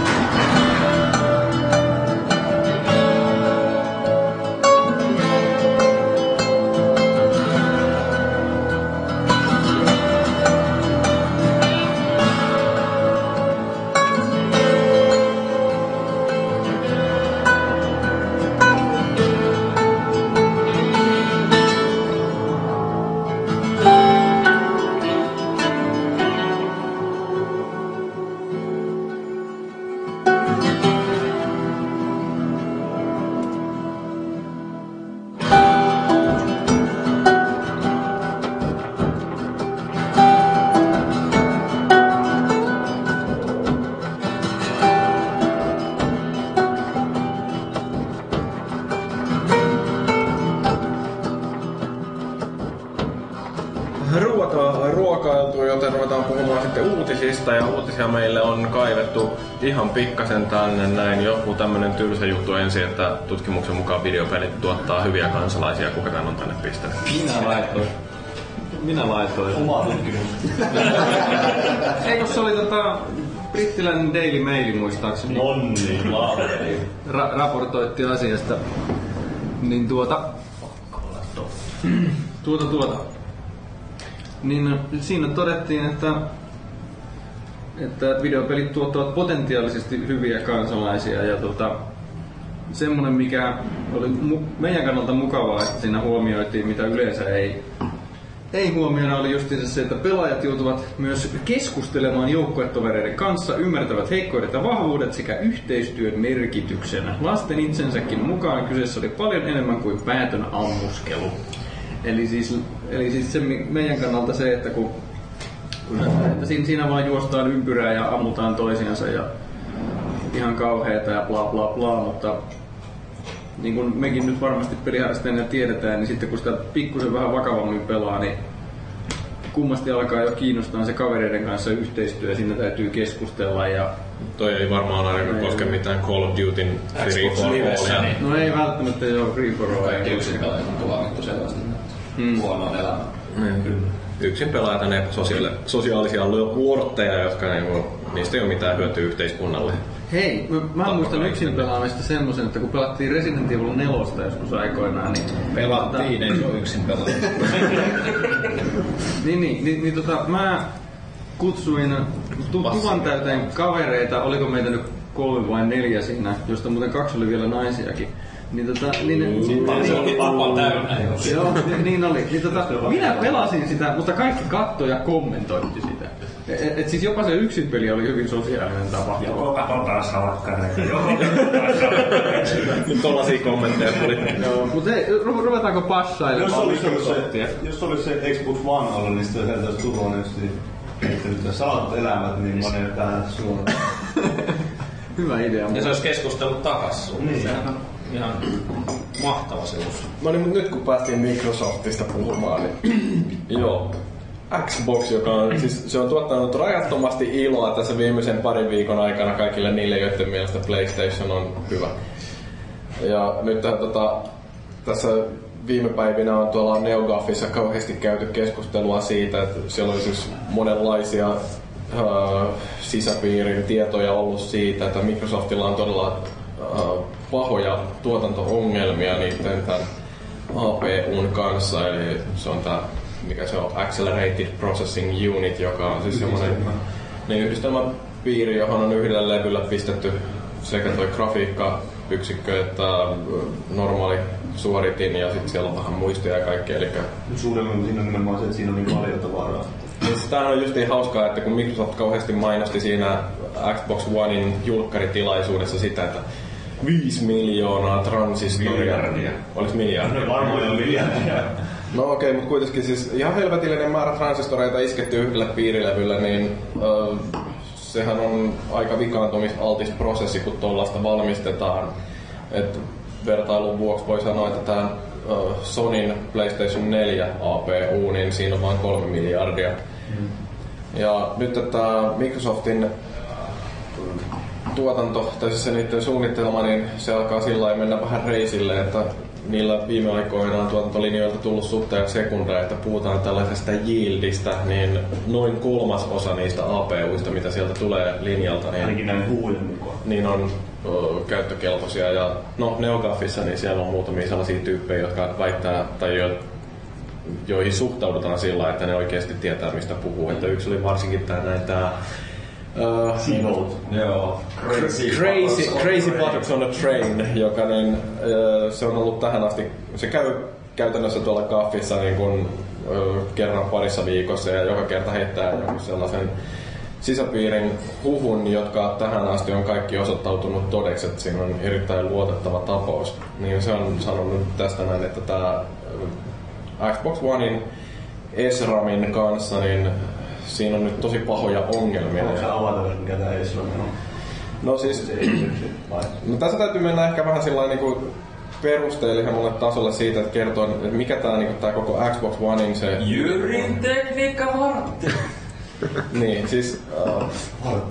Pikkasen tänne näin. Joku tämmönen tylsä juttu ensin, että tutkimuksen mukaan videopelit tuottaa hyviä kansalaisia. Kuka tän on tänne pistänyt? Minä laitoin. Minä laitoin. Oma tutkimus. Eikö se oli tota, brittiläinen Daily Mail muistaakseni Nonni, ra- raportoitti asiasta. Niin tuota... Tuota tuota. Niin siinä todettiin, että että videopelit tuottavat potentiaalisesti hyviä kansalaisia ja tota, semmoinen mikä oli mu- meidän kannalta mukavaa, että siinä huomioitiin mitä yleensä ei ei huomioida oli justiinsa se, että pelaajat joutuvat myös keskustelemaan joukkuetovereiden kanssa, ymmärtävät heikkoudet ja vahvuudet sekä yhteistyön merkityksen. Lasten itsensäkin mukaan kyseessä oli paljon enemmän kuin päätön ammuskelu. Eli siis, eli siis se meidän kannalta se, että kun että siinä, siinä vaan juostaan ympyrää ja ammutaan toisiansa ja ihan kauheeta ja bla bla bla, mutta niin kuin mekin nyt varmasti peliharrastajana tiedetään, niin sitten kun sitä pikkusen vähän vakavammin pelaa, niin kummasti alkaa jo kiinnostaa se kavereiden kanssa yhteistyö, siinä täytyy keskustella ja Toi ei varmaan ainakaan koske mitään Call of Dutyn Free for Allia. niin no ei välttämättä jo free for all. kaikki yksin pelaajat on tuomittu selvästi Mm. huonoon elämään. Niin. Yksin pelaajat on epäsosiaali- sosiaalisia luortteja, jotka niinku, niistä ei ole mitään hyötyä yhteiskunnalle. Hei, mä, mä muistan yksin pelaamista semmoisen, että kun pelattiin Resident Evil 4 joskus aikoinaan, niin... Pelattiin, ei se ole yksin pelata. Niin, niin, niin, niin tota, mä kutsuin tu- tuvan täyteen kavereita, oliko meitä nyt kolme vai neljä siinä, josta muuten kaksi oli vielä naisiakin. Niin tota, niin, Sitten se oli vapaa täynnä. Joo, ni- niin oli. Niin tota, minä pelasin sitä, mutta kaikki kattoi ja kommentoitti sitä. Et, et siis jopa se yksin peli oli hyvin sosiaalinen tapahtuma. Joko katsotaan salakkareita, joko. Nyt tollasia kommentteja tuli. Joo, mutta hei, ru- ruvetaanko Jos passailemaan olisi ollut Microsoftia? se, jos olisi se Xbox One ollut, niin sitten sieltä olisi tullut tietysti että nyt salatut elämät, niin mä olen tähän suoraan. Hyvä idea. Ja se olisi keskustellut takas sun. Niin. Sehän on ihan mahtava sivusto. No niin, mutta nyt kun päästiin Microsoftista puhumaan, niin joo. Xbox, joka on, siis se on tuottanut rajattomasti iloa tässä viimeisen parin viikon aikana kaikille niille, joiden mielestä PlayStation on hyvä. Ja nyt tota, tässä viime päivinä on tuolla NeoGAFissa kauheasti käyty keskustelua siitä, että siellä olisi siis monenlaisia äh, sisäpiirin tietoja ollut siitä, että Microsoftilla on todella äh, pahoja tuotanto-ongelmia niiden tämän APUn kanssa, eli se on tämä, mikä se on, Accelerated Processing Unit, joka on siis semmoinen niin yhdistelmäpiiri, johon on yhdellä levyllä pistetty sekä toi grafiikkayksikkö että ö, normaali suoritin ja sitten siellä on vähän muistoja ja kaikkea. Eli Suuremmin siinä on nimenomaan se, että siinä on niin paljon tavaraa. siis on just niin hauskaa, että kun Microsoft kauheasti mainosti siinä Xbox Onein julkkaritilaisuudessa sitä, että 5 miljoonaa transistoria. Miljardia. Olis miljardia. No varmaan miljardia. No okei, okay, mutta kuitenkin siis ihan helvetillinen määrä transistoreita isketty yhdelle piirilevylle, niin ö, sehän on aika vikaantumisaltis prosessi, kun tuollaista valmistetaan. Et vertailun vuoksi voi sanoa, että tämä Sonin PlayStation 4 APU, niin siinä on vain kolme miljardia. Ja nyt tämä Microsoftin tuotanto, tai siis se niiden suunnittelema, niin se alkaa sillä lailla mennä vähän reisille, että niillä viime aikoina on tuotantolinjoilta tullut sutta ja sekunda, että puhutaan tällaisesta yieldistä, niin noin kolmas osa niistä APUista, mitä sieltä tulee linjalta, niin Ainakin näin mukaan. niin on ö, käyttökelpoisia. Ja no Neogafissa niin siellä on muutamia sellaisia tyyppejä, jotka väittää tai jo, joihin suhtaudutaan sillä, että ne oikeasti tietää mistä puhuu. Että yksi oli varsinkin tämä näin tää, Seabolt. Joo. Crazy, Crazy train. Buttocks on a Train, joka niin, ö, se on ollut tähän asti, se käy käytännössä tuolla kaffissa niin kuin, ö, kerran parissa viikossa ja joka kerta heittää jonkun sellaisen sisäpiirin huhun, jotka tähän asti on kaikki osoittautunut todeksi, että siinä on erittäin luotettava tapaus. Niin se on sanonut tästä näin, että tämä Xbox Onein SRAMin kanssa, niin siinä on nyt tosi pahoja ongelmia. Onko se avata, mikä tää Esra on? No siis ei? No tässä täytyy mennä ehkä vähän sillä niin perusteellisemmalle tasolle siitä, että kertoo, että mikä tämä niin tää koko Xbox Onein se... Jyrin tekniikka vartti. Niin, siis... Uh,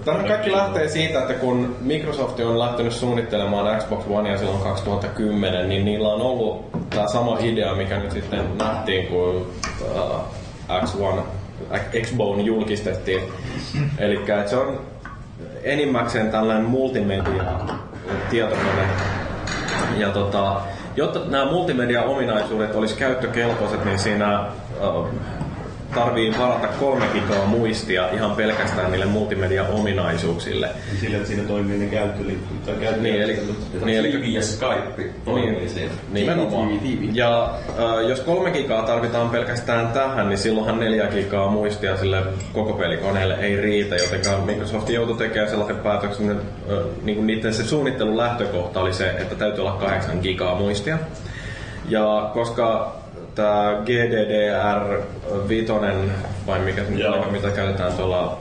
tämä kaikki lähtee siitä, että kun Microsoft on lähtenyt suunnittelemaan Xbox Onea silloin 2010, niin niillä on ollut tämä sama idea, mikä nyt sitten nähtiin, kun uh, X1, Xbone julkistettiin. Eli se on enimmäkseen tällainen multimedia tietokone. Ja tota, jotta nämä multimedia-ominaisuudet olisi käyttökelpoiset, niin siinä tarvii varata kolme gigaa muistia ihan pelkästään niille multimedia-ominaisuuksille. Niin Sillä, että siinä toimii ne käyttöliittyvät tai käyttö. Niin, eli, niin, eli Kivi ja Skype toimii niin, siinä. nimenomaan. Ja äh, jos kolme gigaa tarvitaan pelkästään tähän, niin silloinhan neljä gigaa muistia sille koko pelikoneelle ei riitä, joten Microsoft joutui tekemään sellaisen päätöksen, että äh, niin niiden se suunnittelun lähtökohta oli se, että täytyy olla kahdeksan gigaa muistia. Ja koska tämä GDDR5, vai mikä se nyt oli, mitä käytetään tuolla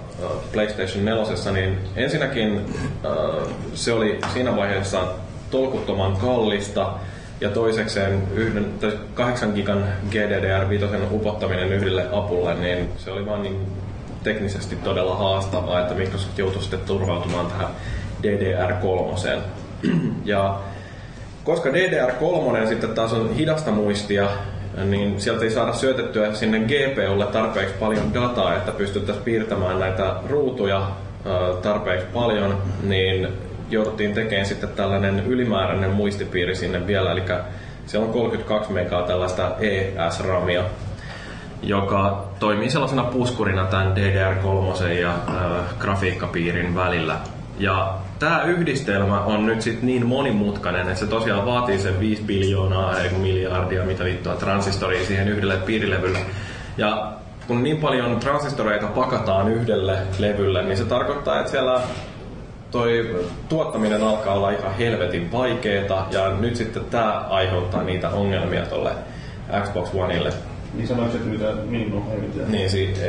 PlayStation 4, niin ensinnäkin se oli siinä vaiheessa tolkuttoman kallista, ja toisekseen yhden, tai 8 gigan GDDR5 upottaminen yhdelle apulle, niin se oli vaan niin teknisesti todella haastavaa, että Microsoft joutui sitten turvautumaan tähän DDR3. ja koska DDR3 sitten taas on hidasta muistia, niin sieltä ei saada syötettyä sinne GPUlle tarpeeksi paljon dataa, että pystyttäisiin piirtämään näitä ruutuja tarpeeksi paljon, niin jouduttiin tekemään sitten tällainen ylimääräinen muistipiiri sinne vielä, eli siellä on 32 megaa tällaista ES-ramia, joka toimii sellaisena puskurina tämän DDR3 ja äh, grafiikkapiirin välillä. Ja tämä yhdistelmä on nyt sit niin monimutkainen, että se tosiaan vaatii sen 5 biljoonaa, ei kun miljardia, mitä vittua, transistoria siihen yhdelle piirilevylle. Ja kun niin paljon transistoreita pakataan yhdelle levylle, niin se tarkoittaa, että siellä toi tuottaminen alkaa olla ihan helvetin vaikeeta ja nyt sitten tämä aiheuttaa niitä ongelmia tuolle Xbox Oneille. Niin sanoitko, että mitä no, ei mitään. Niin, siis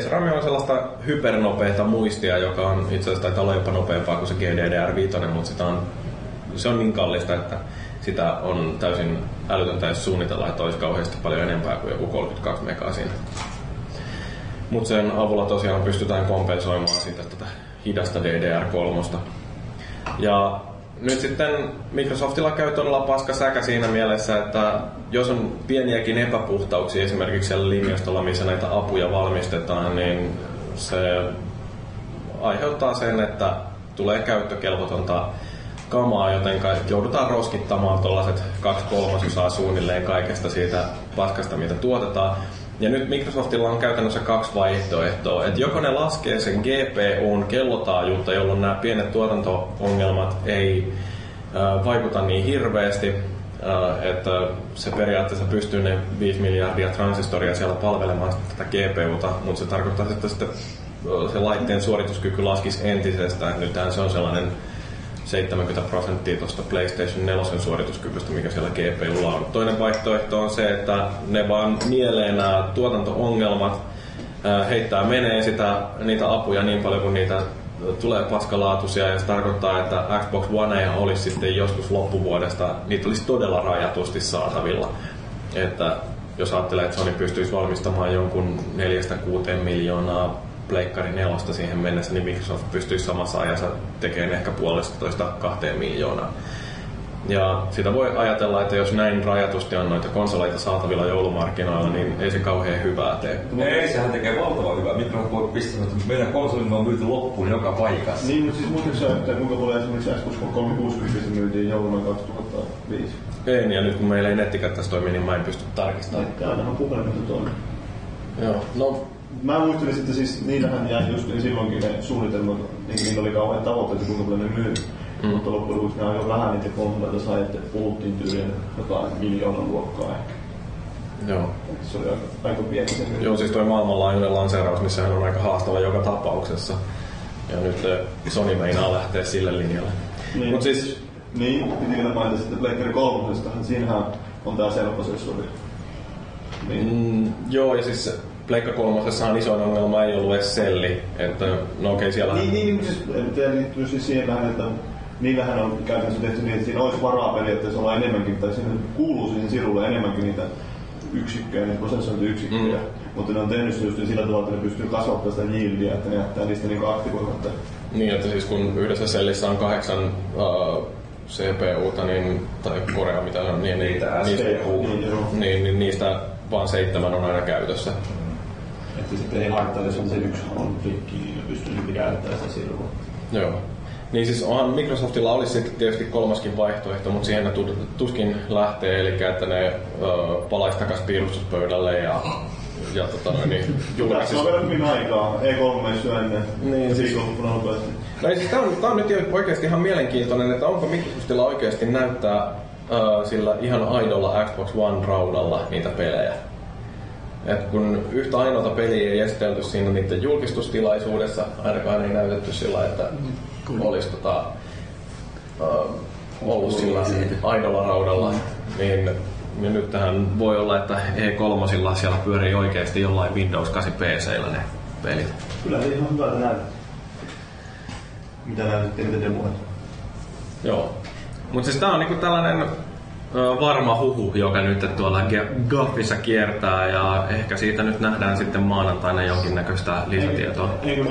SRAM on sellaista hypernopeata muistia, joka on itse asiassa taitaa olla jopa nopeampaa kuin se GDDR5, mutta sitä on, se on niin kallista, että sitä on täysin älytöntä edes suunnitella, että olisi kauheasti paljon enempää kuin joku 32 megaa siinä. Mutta sen avulla tosiaan pystytään kompensoimaan sitä tätä hidasta DDR3. Ja nyt sitten Microsoftilla käy todella paska säkä siinä mielessä, että jos on pieniäkin epäpuhtauksia esimerkiksi siellä linjastolla, missä näitä apuja valmistetaan, niin se aiheuttaa sen, että tulee käyttökelvotonta kamaa, joten joudutaan roskittamaan tuollaiset kaksi kolmasosaa suunnilleen kaikesta siitä paskasta, mitä tuotetaan. Ja nyt Microsoftilla on käytännössä kaksi vaihtoehtoa. Että joko ne laskee sen GPUn kellotaajuutta, jolloin nämä pienet tuotanto-ongelmat ei äh, vaikuta niin hirveästi, äh, että se periaatteessa pystyy ne 5 miljardia transistoria siellä palvelemaan tätä GPUta, mutta se tarkoittaa, että sitten se laitteen suorituskyky laskisi entisestään. Nythän se on sellainen 70 prosenttia tuosta PlayStation 4 suorituskyvystä, mikä siellä GPUlla on. Toinen vaihtoehto on se, että ne vaan nielee nämä tuotanto-ongelmat, ää, heittää menee sitä, niitä apuja niin paljon kuin niitä tulee paskalaatuisia ja se tarkoittaa, että Xbox One olisi sitten joskus loppuvuodesta, niitä olisi todella rajatusti saatavilla. Että jos ajattelee, että Sony pystyisi valmistamaan jonkun 4-6 miljoonaa Pleikkari nelosta siihen mennessä, niin Microsoft pystyisi samassa ajassa tekemään ehkä puolesta toista kahteen miljoonaa. Ja sitä voi ajatella, että jos näin rajatusti on noita konsoleita saatavilla joulumarkkinoilla, niin ei se kauhean hyvää tee. Ei, sehän tekee valtavan hyvää. Microsoft voi pistää, että meidän konsolimme on myyty loppuun joka paikassa. Niin, mutta siis muistatko sä, että kuinka paljon esimerkiksi Xbox 360 myytiin jouluna 2005? En, ja nyt kun meillä ei nettikäyttäisi toimi, niin mä en pysty tarkistamaan. Että ainahan puhelimesta toimii. Joo, no Mä muistelin sitten siis, niillähän jäi just niin silloinkin ne suunnitelmat, niin niillä oli kauhean tavoitteet, kuinka paljon ne myy. Mm. Mutta loppujen lopuksi ne aika vähän niitä konsoleita sai, että puhuttiin tyyliin jotain miljoonan luokkaa ehkä. joo. Se oli aika, aika pieni se. Joo, siis toi maailmanlaajuinen lanseeraus, missä on aika haastava joka tapauksessa. Ja nyt eh, Sony meinaa lähteä sille linjalle. Niin. Mut siis, Niin, piti vielä mainita sitten Pleikkari 3, siinähän on tää selkosessori. Niin. mm, joo, ja siis Pleikka kolmosessahan isoin ongelma ei ollut edes selli. Että, no okei, siellä... Niin, niin, niin siis, tämä liittyy siis siihen vähän, että niillähän on käytännössä tehty niin, että siinä olisi varaa periaatteessa olla enemmänkin, tai siinä kuuluu siihen sirulle enemmänkin niitä yksikköjä, niitä prosessointiyksikköjä. Mm. Mutta ne on tehnyt se just sillä tavalla, että ne pystyy kasvattamaan sitä yieldia, että ne jättää niistä niinku aktivoimatta. Niin, että siis kun yhdessä sellissä on kahdeksan uh, CPUta, niin, tai Korea mitä on, niin, niin, Niitä niistä, SPU, niin, joo. niin, niin, niistä vaan seitsemän on aina käytössä. Että sitten ei haittaa, jos on se yksi on rikki, niin ne pystyy sitten käyttämään sitä sirua. Joo. Niin siis onhan Microsoftilla olisi sitten tietysti kolmaskin vaihtoehto, mutta siihen ne tu- tuskin lähtee, eli että ne ö, palaisi takaisin piirustuspöydälle ja, ja tota, niin Tässä julkaisisi on vielä hyvin aikaa, E3 syö ennen Niin, siis- viikonloppuna nopeasti. No ei, siis tämä on, tää on nyt jo oikeasti ihan mielenkiintoinen, että onko Microsoftilla oikeasti näyttää äh, sillä ihan aidolla Xbox One raudalla niitä pelejä. Et kun yhtä ainoata peliä ei esitelty siinä niiden julkistustilaisuudessa, ainakaan ei näytetty sillä, että olisi tota, äh, ollut sillä aidolla raudalla, niin, niin nyt tähän voi olla, että E3 siellä pyörii oikeasti jollain Windows 8 PCllä ne pelit. Kyllä se ihan hyvältä näyttää. Mitä näytettiin niitä demoja? Joo. Mutta siis tää on niinku tällainen varma huhu, joka nyt tuolla Gaffissa kiertää ja ehkä siitä nyt nähdään sitten maanantaina jonkinnäköistä lisätietoa. Eikö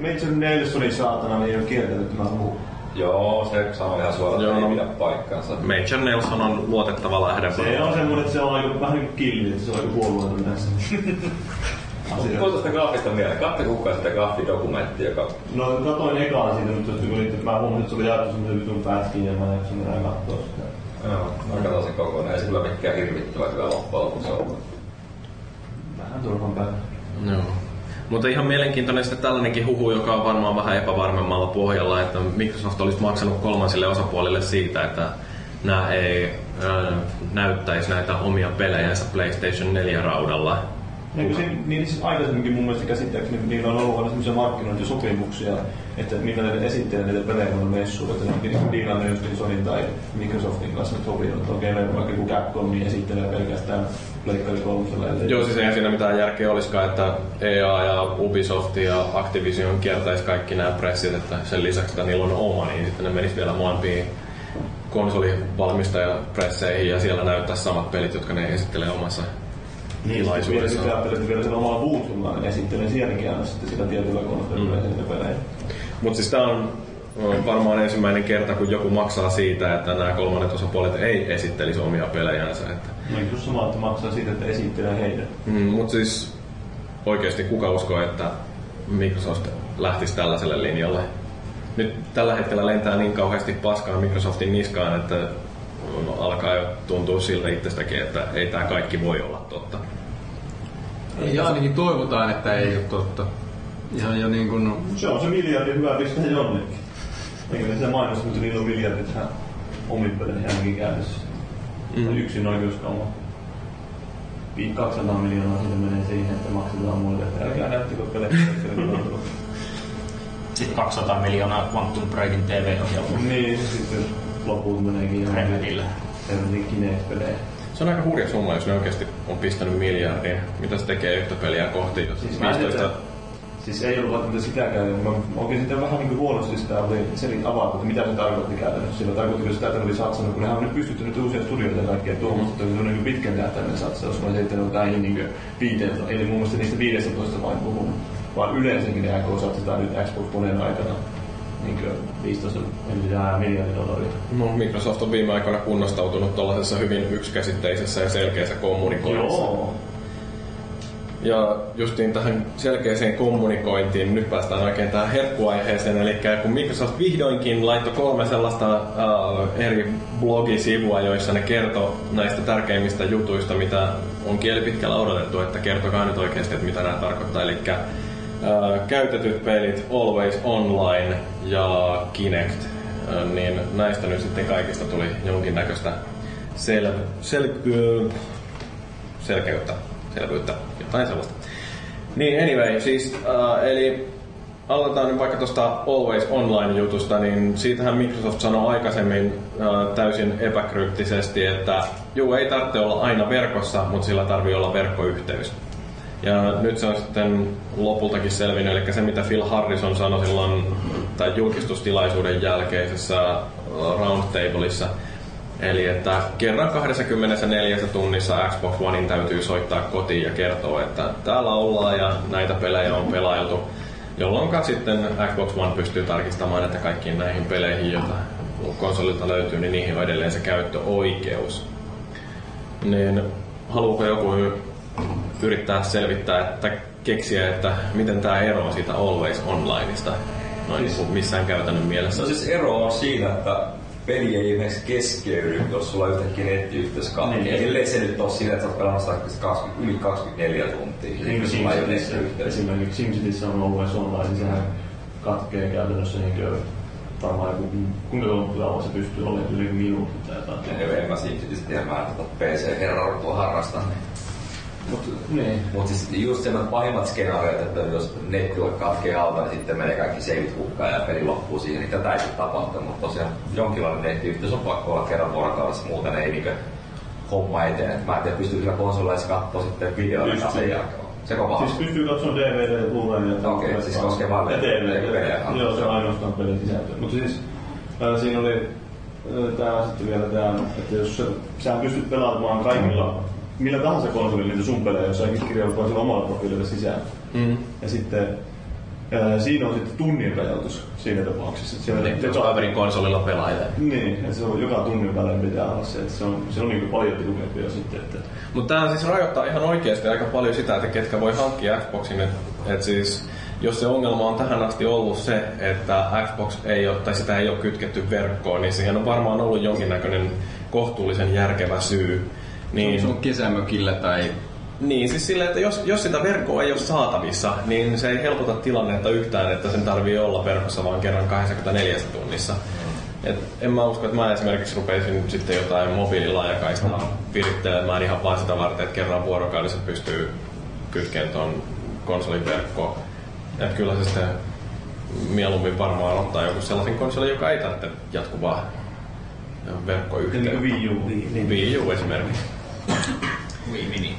Major Nelsoni saatana niin ei ole kiertänyt tämä muu? Joo, se sanoo ihan suoraan, että ei pidä paikkaansa. Major Nelson on luotettava lähde. Se on semmoinen, että se on aika vähän killi, että se on aika puolueeton näissä. Tuolta sitä graafista mieleen. Katso kukaan sitä graafidokumenttia, joka No katoin ekaan siitä, mutta kun niitä, mä huomasin, että se oli jaettu semmoisen vitun pätkiin ja mä en jaksanut enää katsoa sitä. Joo, mä katson sen kokonaan. Ei se kyllä mikään hirvittävä kyllä loppujen lopuksi ollut. Vähän turhan päällä. Joo. Mutta ihan mielenkiintoinen sitten tällainenkin huhu, joka on varmaan vähän epävarmemmalla pohjalla, että Microsoft olisi maksanut kolmansille osapuolille siitä, että nämä ei ö, näyttäisi näitä omia pelejänsä PlayStation 4 raudalla. Eikö siinä, niin siis aikaisemminkin mun mielestä käsittääkseni niillä on ollut aina semmoisia markkinointisopimuksia, että mitä ne esittelee niitä pelejä on messuilla, että ne on niin diilannut just niin Sonyn tai Microsoftin kanssa nyt sopinut, että okei, okay, vaikka joku Capcom niin esittelee pelkästään Pleikkari kolmosella. ellei- Joo, siis eihän siinä mitään järkeä olisikaan, että EA ja Ubisoft ja Activision kiertäisi kaikki nämä pressit, että sen lisäksi, että niillä on oma, niin sitten ne menis vielä molempiin konsolivalmistajapresseihin ja siellä näyttää samat pelit, jotka ne esittelee omassa Niin, vielä tilaisuudessa. sitten ajattelin, että vielä sillä omalla Boothilla ne esittelee sielläkin aina sitten sitä tietyllä konsolilla mm. niitä pelejä. Mutta siis tämä on varmaan ensimmäinen kerta, kun joku maksaa siitä, että nämä kolmannet osapuolet ei esittelisi omia pelejänsä. Että. No just sama, että maksaa siitä, että esittelee heidän. Mm, Mutta siis oikeasti kuka uskoo, että Microsoft lähtisi tällaiselle linjalle? Nyt tällä hetkellä lentää niin kauheasti paskaa Microsoftin niskaan, että alkaa jo tuntua siltä itsestäkin, että ei tämä kaikki voi olla totta. Ja ainakin toivotaan, että ei ole totta. Ihan jo niin kuin, Se on se miljardi hyvä pistää jonnekin. Eikä ne sitä mainosta, mutta niillä on miljardit tähän omin peleihin ainakin käytössä. Mm. Yksin oikeuskauma. 200 miljoonaa siitä menee siihen, että maksetaan muille, että älkää näyttikö pelejä. Sitten 200 miljoonaa Quantum Breakin TV-ohjelma niin, sitten loput meneekin Remedillä. Remedin Kinect-pelejä. Se on aika hurja summa, jos ne oikeasti on pistänyt miljardin. Mitä se tekee yhtä peliä kohti? Jos Siis mä en 15... tiedä. Siis ei ollut välttämättä sitäkään. Mä oikein sitä vähän niin huonosti sitä oli selin avata, että mitä se tarkoitti käytännössä. Sillä tarkoittiko sitä, että ne oli satsannut, kun nehän on nyt pystyttänyt uusia studioita ja kaikkea tuomaan, mutta se on niin pitkän tähtäimen satsaus, kun se, että ne on näihin niin 15, eli mun mielestä niistä 15 vain puhunut. vaan yleensäkin ne aikoo satsataan nyt Xbox Oneen aikana niin 15 miljardia dollaria. No, Microsoft on viime aikoina kunnostautunut tuollaisessa hyvin yksikäsitteisessä ja selkeässä kommunikoinnissa. Joo. Ja justiin tähän selkeäseen kommunikointiin nyt päästään oikein tähän herkkuaiheeseen. Eli kun Microsoft vihdoinkin laittoi kolme sellaista uh, eri blogisivua, joissa ne kertoo näistä tärkeimmistä jutuista, mitä on kieli pitkällä odotettu, että kertokaa nyt oikeasti, että mitä nämä tarkoittaa. Eli uh, käytetyt pelit, Always Online ja Kinect, uh, niin näistä nyt sitten kaikista tuli jonkinnäköistä sel- sel- selkeyttä, selvyyttä, jotain sellaista. Niin anyway, siis uh, eli aloitetaan nyt vaikka tuosta Always Online-jutusta, niin siitähän Microsoft sanoi aikaisemmin uh, täysin epäkryptisesti, että juu, ei tarvitse olla aina verkossa, mutta sillä tarvii olla verkkoyhteys. Ja nyt se on sitten lopultakin selvinnyt, eli se mitä Phil Harrison sanoi silloin tai julkistustilaisuuden jälkeisessä roundtableissa, Eli että kerran 24 tunnissa Xbox Onein täytyy soittaa kotiin ja kertoa, että täällä ollaan ja näitä pelejä on pelailtu. Jolloin sitten Xbox One pystyy tarkistamaan, että kaikkiin näihin peleihin, joita konsolilta löytyy, niin niihin on edelleen se käyttöoikeus. Niin haluuko joku yrittää selvittää, että keksiä, että miten tämä eroaa siitä Always Onlineista noin niin kuin missään käytännön mielessä? No siis ero on siinä, että peli ei esimerkiksi keskeydy, jos sulla on yhtäkkiä nettiyhteys kahden. Niin. Ellei se nyt ole siinä, että sä oot pelannut sitä 20, yli 24 tuntia. Niin Niin kuin SimCityssä, nettiyhteys. esimerkiksi SimCityssä on Always Online, niin sehän katkee käytännössä niin kuin varmaan joku, kuinka kauan se pystyy olemaan yli minuutti tai jotain. En, en mä siitä tiedä, mä en tota PC-herraruttua harrasta. Mut, niin. Mutta siis just sen pahimmat skenaariot, että jos netti katkee alta, niin sitten menee kaikki seivit hukkaan ja peli loppuu siihen, niin tätä ei sitten tapahtu. Mutta tosiaan jonkinlainen nettiyhteys on pakko olla kerran vuorokaudessa, muuten ei niinkö homma eteen. Mä en tiedä, pystyy sillä konsoleissa katsoa sitten videoita sen jälkeen. Se koko Siis pystyy katsomaan DVD, Blu-ray ja Okei, siis koskee vain ja DVD. pelejä. Joo, se on ainoastaan pelin sisältö. Mutta siis ää, siinä oli ää, tää sitten vielä tää, että jos sä, sä pystyt pelaamaan kaikilla millä tahansa konsolilla niitä sun pelejä, jos sä kirjoitat vaan sillä omalla profiililla sisään. Mm. Ja sitten ää, siinä on sitten tunnin rajoitus siinä tapauksessa. Että siellä Niin, joka, kaverin konsolilla pelailee. niin, että se on joka tunnin välein pitää olla se, että se on, se on niin paljon tiukempi jo sitten, että Mutta tämä siis rajoittaa ihan oikeasti aika paljon sitä, että ketkä voi hankkia Xboxin. Että et siis, jos se ongelma on tähän asti ollut se, että Xbox ei ole, tai sitä ei ole kytketty verkkoon, niin siihen on varmaan ollut jonkinnäköinen kohtuullisen järkevä syy. Niin. Niin, Sun kesämökillä tai niin siis silleen, että jos, jos sitä verkkoa ei ole saatavissa, niin se ei helpota tilannetta yhtään, että sen tarvii olla verkossa vaan kerran 24 tunnissa. Et en mä usko, että mä esimerkiksi rupeisin sitten jotain mobiililaajakaistaa virittelemään ihan vaan sitä varten, että kerran vuorokaudessa pystyy kytkeen ton konsolin verkkoon. Et kyllä se sitten mieluummin varmaan ottaa joku sellaisen konsolin, joka ei tarvitse jatkuvaa verkkoyhteyttä. niin kuin Wii U. Niin. Wii U esimerkiksi. Wii Mini.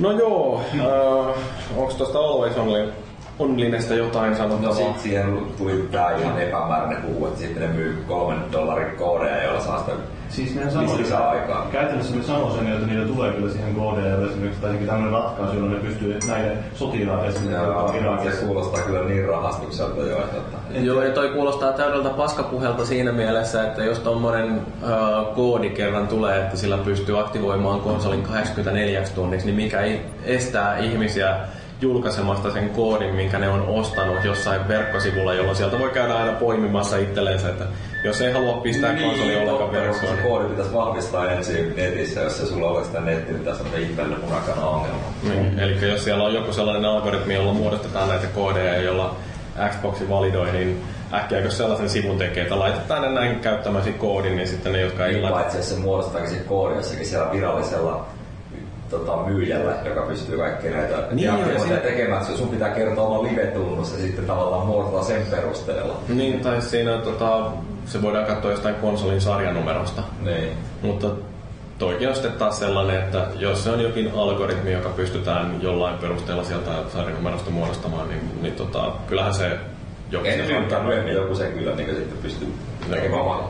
No joo, äh, onko tuosta Always Only, Onlinesta jotain No sanottavaa? sit siihen tuli tää ihan epämääräinen huhu, että sitten ne myy kolmen dollarin koodeja, joilla saa sitä Siis ne sanoo, lisää aikaa. Käytännössä ne sanoo sen, että niillä tulee kyllä siihen KDL esimerkiksi, tai tämmöinen ratkaisu, jolla ne pystyy näiden sotilaat esimerkiksi on se Irakissa. kuulostaa kyllä niin rahastukselta jo, että Joo, ja toi kuulostaa täydeltä paskapuhelta siinä mielessä, että jos tommonen äh, koodi kerran tulee, että sillä pystyy aktivoimaan konsolin 84 tunniksi, niin mikä estää ihmisiä julkaisemasta sen koodin, minkä ne on ostanut jossain verkkosivulla, jolloin sieltä voi käydä aina poimimassa itselleensä, että jos ei halua pistää konsoli ollenkaan verkkoon, niin, koodi pitäisi vahvistaa ensin netissä, jos se sulla ole sitä nettiä, niin tässä on ihmeellinen punakana ongelma. niin, eli jos siellä on joku sellainen algoritmi, jolla muodostetaan näitä koodeja, jolla Xboxi validoi, niin äkkiä jos sellaisen sivun tekee, että laitetaan ne näin käyttämäsi koodin, niin sitten ne, jotka ei Niin laita paitsi, että se muodostaakin se koodi jossakin siellä virallisella tota, myyjällä, joka pystyy kaikkea näitä Niin, ja siinä- tekemään. Sun pitää kertoa oma live-tunnus ja sitten tavallaan muodostetaan sen perusteella. Niin, tai siinä tota, se voidaan katsoa jostain konsolin sarjanumerosta. Niin. Mutta toikin on sitten taas sellainen, että jos se on jokin algoritmi, joka pystytään jollain perusteella sieltä sarjanumerosta muodostamaan, niin, niin tota, kyllähän se se tai myöhemmin joku se kyllä niin sitten pystyy tekemään oman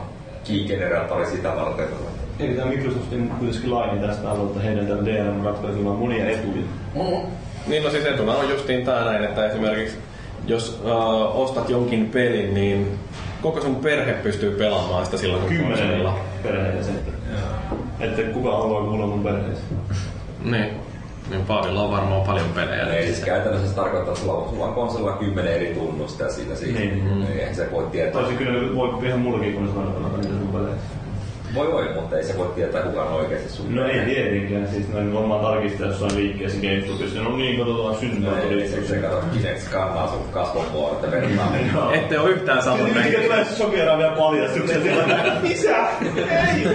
key-generaattori sitä varten. Eli tämä Microsoftin kuitenkin laini tästä aloittaa heidän tällä DRM-ratkaisulla on monia etuja. Niin no siis etuna on justiin tää näin, että esimerkiksi jos uh, ostat jonkin pelin, niin koko sun perhe pystyy pelaamaan sitä silloin kun konsolilla. perheenjäsentä. Että kuka haluaa kuulla mun perheeseen. Niin. Niin Paavilla on varmaan paljon pelejä. Ei siis käytännössä se tarkoittaa, että sulla on, sulla on konsolilla kymmenen eri tunnusta ja siinä siinä. Niin. Mm. Eihän se voi tietää. Tai se kyllä voi ihan mullakin, kun se tarkoittaa niitä sun peleissä. Voi voi, mutta ei se voi tietää kuka on oikeasti sun. No ei tietenkään, siis noin varmaan tarkistaa jossain liikkeessä GameStopissa. No niin, katsotaan No syntymättä ei, se, se kato, Kinect skannaa sun kasvonpuolet ja vertaa. Ette ole yhtään Sitten samanneet. mikä tulee shokeraavia paljastuksia siellä. Isä! Ei!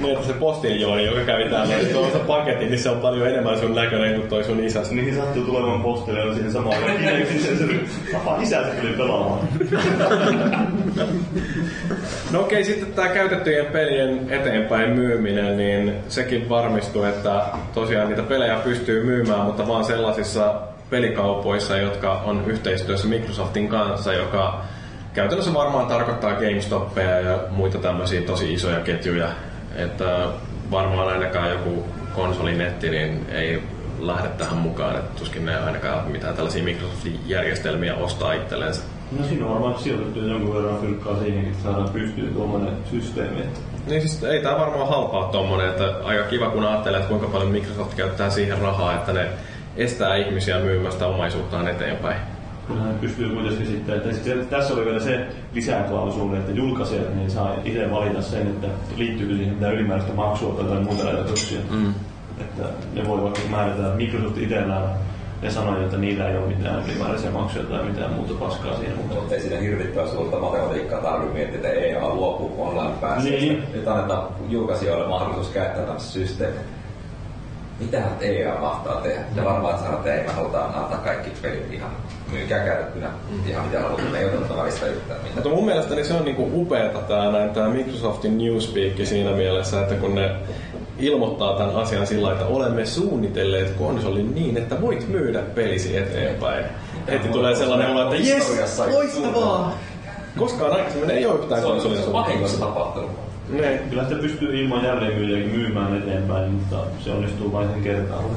Niin, että se postiljooni, joka kävi täällä ja tuossa paketin, niin se on paljon enemmän sun näköinen kuin toi sun isäs. Niin sattuu tulemaan postille on siihen samaan. Ja Kinectin se, se, apa, isä se tuli pelaamaan. No okei, sitten tämä käytettyjen pelien eteenpäin myyminen, niin sekin varmistuu, että tosiaan niitä pelejä pystyy myymään, mutta vaan sellaisissa pelikaupoissa, jotka on yhteistyössä Microsoftin kanssa, joka käytännössä varmaan tarkoittaa GameStoppeja ja muita tämmöisiä tosi isoja ketjuja. Että varmaan ainakaan joku konsolinetti niin ei lähde tähän mukaan, että tuskin ne ainakaan mitään tällaisia Microsoftin järjestelmiä ostaa itsellensä. No siinä on varmaan sijoitettu jonkun verran fyrkkaa siihenkin, että saadaan pystyyn tuommoinen systeemi. Että Niin siis ei tää varmaan halpaa tommonen, että aika kiva kun ajattelee, että kuinka paljon Microsoft käyttää siihen rahaa, että ne estää ihmisiä myymästä omaisuuttaan eteenpäin. Kyllähän ne pystyy kuitenkin sitten, että sitten tässä oli vielä se lisäklausuuli, että julkaisijat niin saa itse valita sen, että liittyykö siihen mitään ylimääräistä maksua tai jotain muuta rajoituksia. Mm. Että ne voi vaikka määrätä, että Microsoft itsellään ne sanoi, että niillä ei ole mitään ylimääräisiä maksuja tai mitään muuta paskaa siinä. Mutta ei siinä hirvittävää suurta matematiikkaa tarvitse miettiä, että EA luopuu online pääseestä. Niin. Nyt annetaan julkaisijoille mahdollisuus käyttää tämmöistä systeemiä. Mitähän EA mahtaa tehdä? Ja varmaan sanoo, että ei, me halutaan antaa kaikki pelit ihan myykää käytettynä. Ihan mitä halutaan, me ei oteta välistä yhtään mitään. Mutta mun mielestä niin se on niinku upeeta tää, näin, tää Microsoftin Newspeak siinä mielessä, että kun ne ilmoittaa tämän asian sillä että olemme suunnitelleet konsolin niin, että voit myydä pelisi eteenpäin. Heti tulee sellainen olo, että jes, loistavaa! Koskaan aikaisemmin ei ole yhtään Se on vahingossa tapahtunut. Ne. kyllä sitä pystyy ilman jälleenmyyjiäkin myymään eteenpäin, mutta se onnistuu vain sen kertaalla.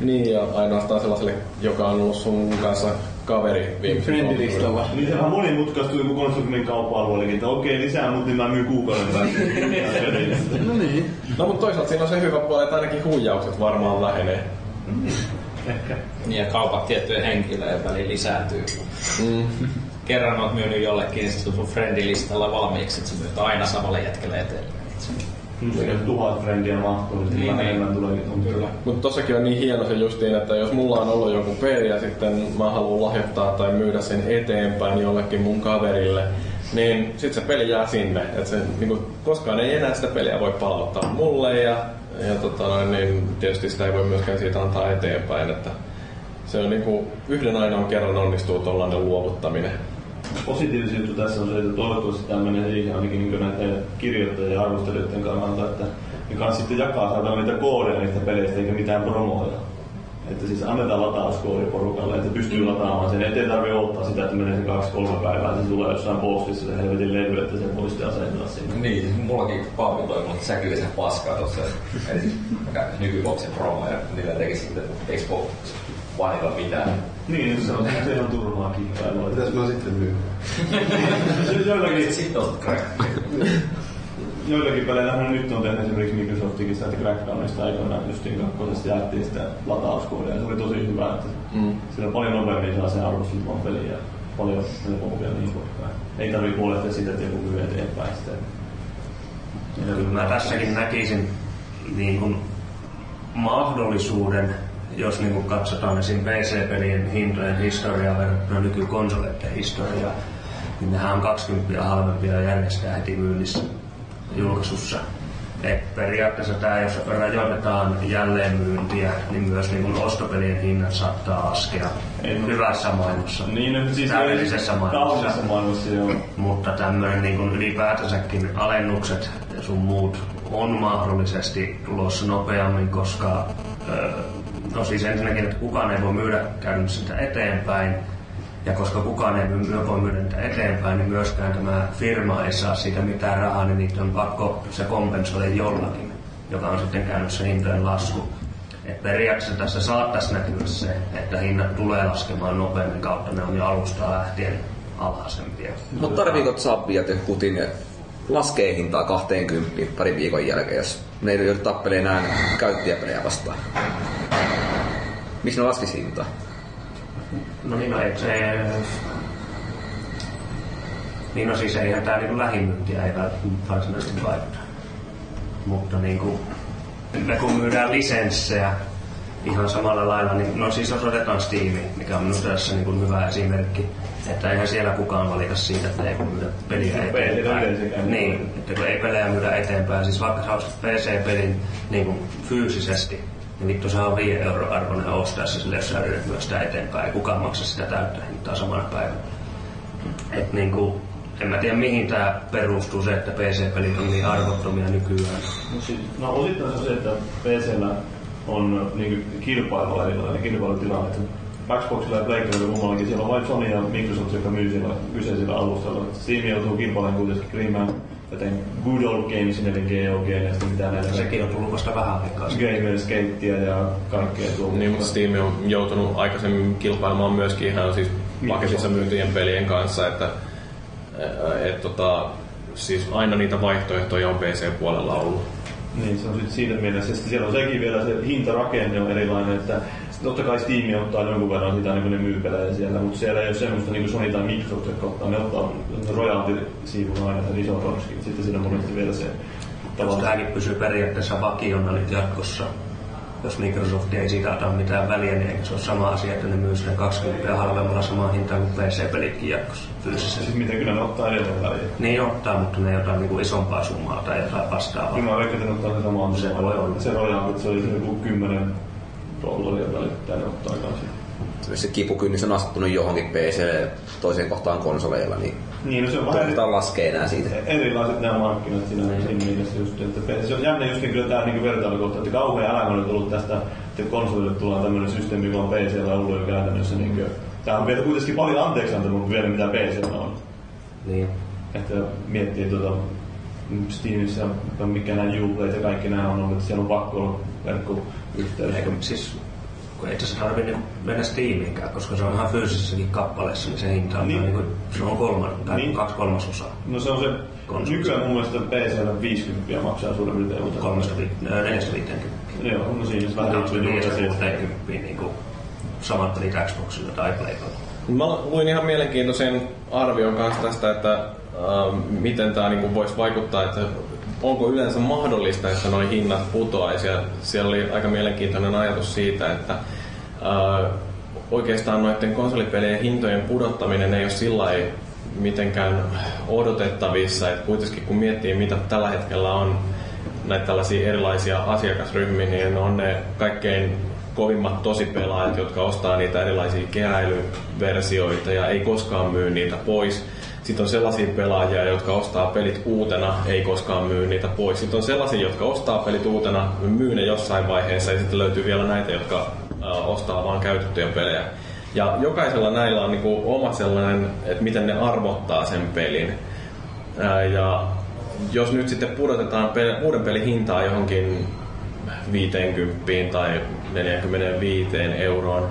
Niin, ja ainoastaan sellaiselle, joka on ollut sun kanssa kaveri viimeisen Friendilistalla. Niin se vähän monimutkaistuu joku konsumin kauppa-alueellekin, että okei lisää, mutta niin mä myyn kuukauden päästä. No niin. No mutta toisaalta siinä on se hyvä puoli, että ainakin huijaukset varmaan lähenee. Ehkä. Niin ja kaupat tiettyjen henkilöiden väliin lisääntyy. Mm. Kerran oot myynyt jollekin, niin se on sun friendilistalla valmiiksi, että sä myyt aina samalle jätkelle eteenpäin. Nyt se tuhat frendiä mahtuu, niin, Niin, niin enemmän tuntia. Kyllä. Mutta tossakin on niin hieno se justiin, että jos mulla on ollut joku peli ja sitten mä haluan lahjoittaa tai myydä sen eteenpäin jollekin mun kaverille, niin sit se peli jää sinne. Et se, niinku, koskaan ei enää sitä peliä voi palauttaa mulle ja, ja tota noin, niin tietysti sitä ei voi myöskään siitä antaa eteenpäin. Että se on niinku, yhden ainoan kerran onnistuu tuollainen luovuttaminen. Positiivinen juttu tässä on se, että toivottavasti tämä menee siihen ainakin niin näiden kirjoittajien ja arvostelijoiden kannalta, että ne kanssa sitten jakaa saada niitä koodeja niistä peleistä eikä mitään promoja. Että siis annetaan latauskoodi porukalle, että pystyy lataamaan sen. Ettei tarvitse odottaa sitä, että menee se kaksi kolme päivää, että se tulee jossain postissa se helvetin levy, että se voi sitten asentaa sinne. Niin, mullakin Paavi toi mulle säkyllisen paskaa tossa. Eli nykyboksen promo ja niillä teki sitten Xbox Oneilla mitään. Niin, se on, se on turhaa kikkailua. Mitäs mä sitten myyn? Joillakin, Sitten on crack. joillakin peleillähän nyt on tehnyt esimerkiksi Microsoftikin sitä, että Crackdownista aikoinaan justiin kakkosesta jaettiin sitä latauskoodia. Ja se oli tosi hyvä, että Mm. sillä paljon nopeammin saa sen arvostelman peliä ja paljon helpompi ja niin poispäin. Ei tarvitse huolehtia siitä, että joku myy eteenpäin sitä. Kyllä mä tässäkin näkisin niin kuin mahdollisuuden, jos niin katsotaan esim. PC-pelien hintojen historiaa verrattuna nykykonsoleiden historiaa, niin nehän on 20 halvempia järjestää heti myynnissä julkaisussa. Et periaatteessa tämä, jos rajoitetaan jälleenmyyntiä, niin myös niin ostopelien hinnat saattaa laskea Ei, no- hyvässä maailmassa. Niin, no, siis Täydellisessä maailmassa. Maailmassa joo. Mutta tämmöinen niin kuin ylipäätänsäkin alennukset ja sun muut on mahdollisesti tulossa nopeammin, koska ö, no siis ensinnäkin, että kukaan ei voi myydä käytännössä sitä eteenpäin, ja koska kukaan ei my- voi myydä niitä eteenpäin, niin myöskään tämä firma ei saa siitä mitään rahaa, niin niitä on pakko se kompensoida jollakin, joka on sitten käynyt hintojen lasku. Et periaatteessa tässä saattaisi näkyä se, että hinnat tulee laskemaan nopeammin kautta, ne on jo alusta lähtien alhaisempia. Mutta tarviiko Zabiat ja Putin laskee hintaa 20 parin viikon jälkeen, jos ne ei joudu tappeleen enää käyttäjäpelejä vastaan? Miksi ne laskisi hintaa? No niin, no eikö se... Niin no siis eihän tää niinku lähimyyntiä ei välttämättä varsinaisesti vaikuta. Mutta niinku, me kun myydään lisenssejä ihan samalla lailla, niin no siis jos otetaan Steam, mikä on minusta tässä niinku hyvä esimerkki, että eihän siellä kukaan valita siitä, että ei myydä peliä eteenpäin. Niin, että kun ei pelejä myydä eteenpäin, siis vaikka sä ostat PC-pelin niin kuin fyysisesti, vittu se on 5 euro arvoinen ostaa se sille, jos sä myös sitä eteenpäin. Ei kukaan maksa sitä täyttä hintaa samana päivänä. Et niin kuin, en mä tiedä mihin tää perustuu se, että PC-pelit on niin arvottomia nykyään. No, siis, no osittain se että PCllä on niin kilpailua erilainen kilpailutilanne. Xboxilla ja Playcardilla kummallakin siellä on vain Sony ja Microsoft, joka myy siellä kyseisellä alustalla. Steam joutuu kilpailemaan kuitenkin Grimmään, joten Good Old Games, eli GOG ja sitten mitä näitä Sekin on tullut vasta vähän aikaa. Gamersgatea ja kaikkea tuolla. Niin, mutta Steam on joutunut aikaisemmin kilpailemaan myöskin ihan siis paketissa myytyjen pelien kanssa, että et, tota, siis aina niitä vaihtoehtoja on PC-puolella ollut. Niin, se on sitten siinä mielessä. Sitten siellä on sekin vielä, se hintarakenne on erilainen, että totta kai Steam ottaa jonkun verran sitä, niin kuin ne myy pelejä siellä, mutta siellä ei ole semmoista niin Sony tai Microsoft, jotka ottaa, ne ottaa royalty-siivun aina sen ison ronskin. Sitten siinä on monesti vielä se Jos tavallaan tämäkin pysyy periaatteessa vakiona nyt jatkossa, jos Microsoft ei siitä ota mitään väliä, niin eikö se ole sama asia, että ne myy sen 20 halvemmalla samaan hintaan kuin PC-pelitkin jatkossa fyysisesti. Siis miten kyllä ne ottaa edelleen väliin. Niin ottaa, mutta ne ei ota niinku isompaa summaa tai jotain vastaavaa. Kyllä mä veikkaan, että ne ottaa sen samaan. Se voi olla. Se royalty, se oli se joku 10 dollaria välittäin ne ottaa kanssa. Jos se kipukynnys on astunut johonkin PC toiseen kohtaan konsoleilla, niin Niin, no se on vähän toivotaan laskee enää siitä. erilaiset nämä markkinat siinä, siinä mielessä just, että se on jännä just niin kyllä tämä niin vertailukohta, että kauhean elämä on tullut tästä, että konsolille tulee tämmöinen systeemi, joka on PCllä ollut jo käytännössä. Niin kuin, tämä on vielä kuitenkin paljon anteeksi antanut vielä mitä PCllä on. Niin. Että miettii tuota Steamissa, mikä nämä Uplayt ja kaikki nämä on ollut, että siellä on pakko olla verkkoyhteys. Eikö, siis, kun ei tässä tarvitse mennä Steamiinkään, koska se on ihan fyysisessäkin kappaleessa, niin se hinta on Niin. niin. Niin se on kolman, tai Niin. niin. kaksi kolmasosaa. No se on se, Konsolissa. nykyään mun mielestä PCllä 50 maksaa suurin piirtein. mutta- Kolmesta vi- ö, neljästä viiteenkymmentä. Joo, no siinä se vähän riippuu juuri viiteenkymppiin niin kuin samat pelit Xboxilla tai Playcardilla. Mä luin ihan mielenkiintoisen arvion kanssa tästä, että äh, miten tämä niinku voisi vaikuttaa, että onko yleensä mahdollista, että noin hinnat putoaisi. Ja siellä oli aika mielenkiintoinen ajatus siitä, että äh, oikeastaan noiden konsolipelien hintojen pudottaminen ei ole sillä mitenkään odotettavissa, että kuitenkin kun miettii mitä tällä hetkellä on näitä tällaisia erilaisia asiakasryhmiä, niin on ne kaikkein kovimmat tosipelaajat, jotka ostaa niitä erilaisia keräilyversioita ja ei koskaan myy niitä pois. Sitten on sellaisia pelaajia, jotka ostaa pelit uutena, ei koskaan myy niitä pois. Sitten on sellaisia, jotka ostaa pelit uutena, myy ne jossain vaiheessa ja sitten löytyy vielä näitä, jotka ostaa vain käytettyjä pelejä. Ja jokaisella näillä on niinku oma sellainen, että miten ne arvottaa sen pelin. Ja jos nyt sitten pudotetaan uuden pelin hintaa johonkin 50 tai 45 euroon,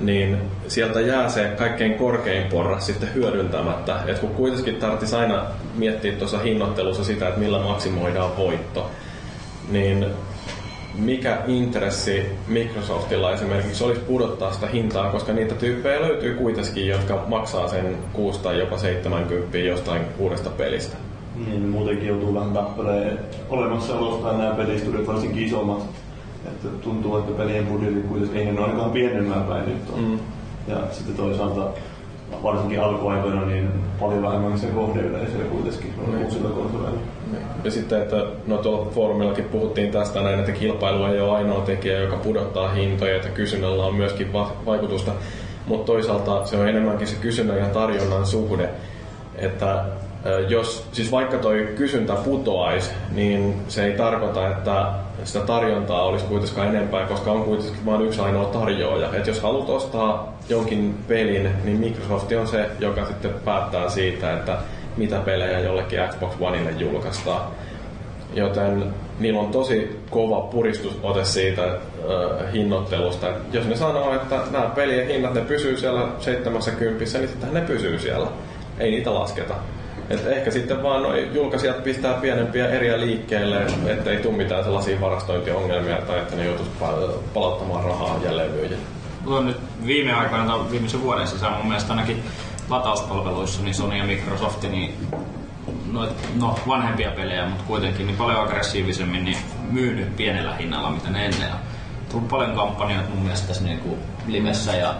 niin sieltä jää se kaikkein korkein porras sitten hyödyntämättä. Et kun kuitenkin tarvitsisi aina miettiä tuossa hinnoittelussa sitä, että millä maksimoidaan voitto, niin mikä intressi Microsoftilla esimerkiksi olisi pudottaa sitä hintaa, koska niitä tyyppejä löytyy kuitenkin, jotka maksaa sen 6 tai jopa 70 jostain uudesta pelistä. Niin, muutenkin joutuu vähän tappeleen olemassaolostaan nämä pelistudiot, varsinkin isommat. Että tuntuu, että pelien budjetit kuitenkin ei ne ole ainakaan pienemmään päin nyt on. Mm. Ja sitten toisaalta varsinkin alkuaikoina niin paljon vähemmän se kohdeyleisöä kuitenkin noilla Niin. uusilla konsoleilla. Ja sitten, että no tuolla foorumillakin puhuttiin tästä näin, että kilpailu ei ole ainoa tekijä, joka pudottaa hintoja, että kysynnällä on myöskin va- vaikutusta. Mutta toisaalta se on enemmänkin se kysynnän ja tarjonnan suhde. Että jos, siis vaikka toi kysyntä putoaisi, niin se ei tarkoita, että sitä tarjontaa olisi kuitenkaan enempää, koska on kuitenkin vain yksi ainoa tarjoaja. Et jos haluat ostaa jonkin pelin, niin Microsoft on se, joka sitten päättää siitä, että mitä pelejä jollekin Xbox Oneille julkaistaan. Joten niillä on tosi kova puristusote siitä äh, hinnoittelusta. Et jos ne sanoo, että nämä pelien hinnat ne pysyy siellä 70, niin sittenhän ne pysyy siellä. Ei niitä lasketa. Et ehkä sitten vaan noi julkaisijat pistää pienempiä eriä liikkeelle, ettei tule mitään sellaisia varastointiongelmia tai että ne joutuisi palauttamaan rahaa myyjille. Mulla on nyt viime aikoina tai viimeisen vuoden sisään mun mielestä ainakin latauspalveluissa, niin Sony ja Microsoft, niin noit, no, vanhempia pelejä, mutta kuitenkin niin paljon aggressiivisemmin niin myynyt pienellä hinnalla, mitä ne ennen. on tullut paljon kampanjoita mun mielestä tässä niin kuin Limessä ja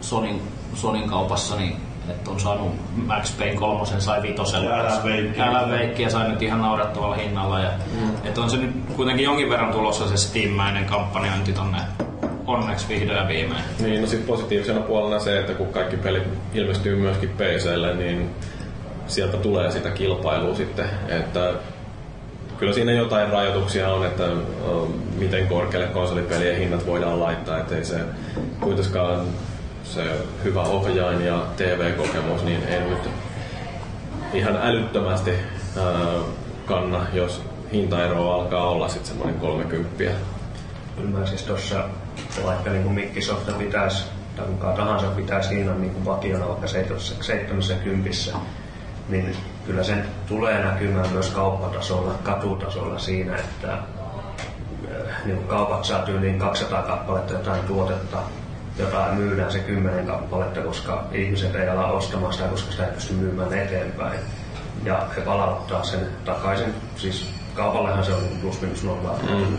Sonin, Sonin kaupassa, niin että on saanut Max Payne kolmosen sai vitosella. Ja älä veikki. Älä veikki ja sai nyt ihan naurettavalla hinnalla. Ja, mm. että on se nyt kuitenkin jonkin verran tulossa se Steam-mäinen kampanjointi tonne onneksi vihdoin ja viimein. Niin, no sitten positiivisena puolena se, että kun kaikki pelit ilmestyy myöskin PClle, niin sieltä tulee sitä kilpailua sitten, että kyllä siinä jotain rajoituksia on, että miten korkealle konsolipelien hinnat voidaan laittaa, ettei se kuitenkaan se hyvä ohjain ja TV-kokemus, niin ei nyt ihan älyttömästi kanna, jos hintaero alkaa olla sitten semmoinen 30. Kyllä mä siis tuossa, vaikka niin kuin Microsoft pitäisi, tai kuka tahansa pitäisi hinnan niin vakiona vaikka 70, niin kyllä se tulee näkymään myös kauppatasolla, katutasolla siinä, että niin kaupat saa tyyliin 200 kappaletta jotain tuotetta, jota myydään se 10 kappaletta, koska ihmiset ei ala ostamaan sitä, koska sitä ei pysty myymään eteenpäin. Ja he palauttaa sen takaisin. Siis kaupallehan se on plus minus nolla mm.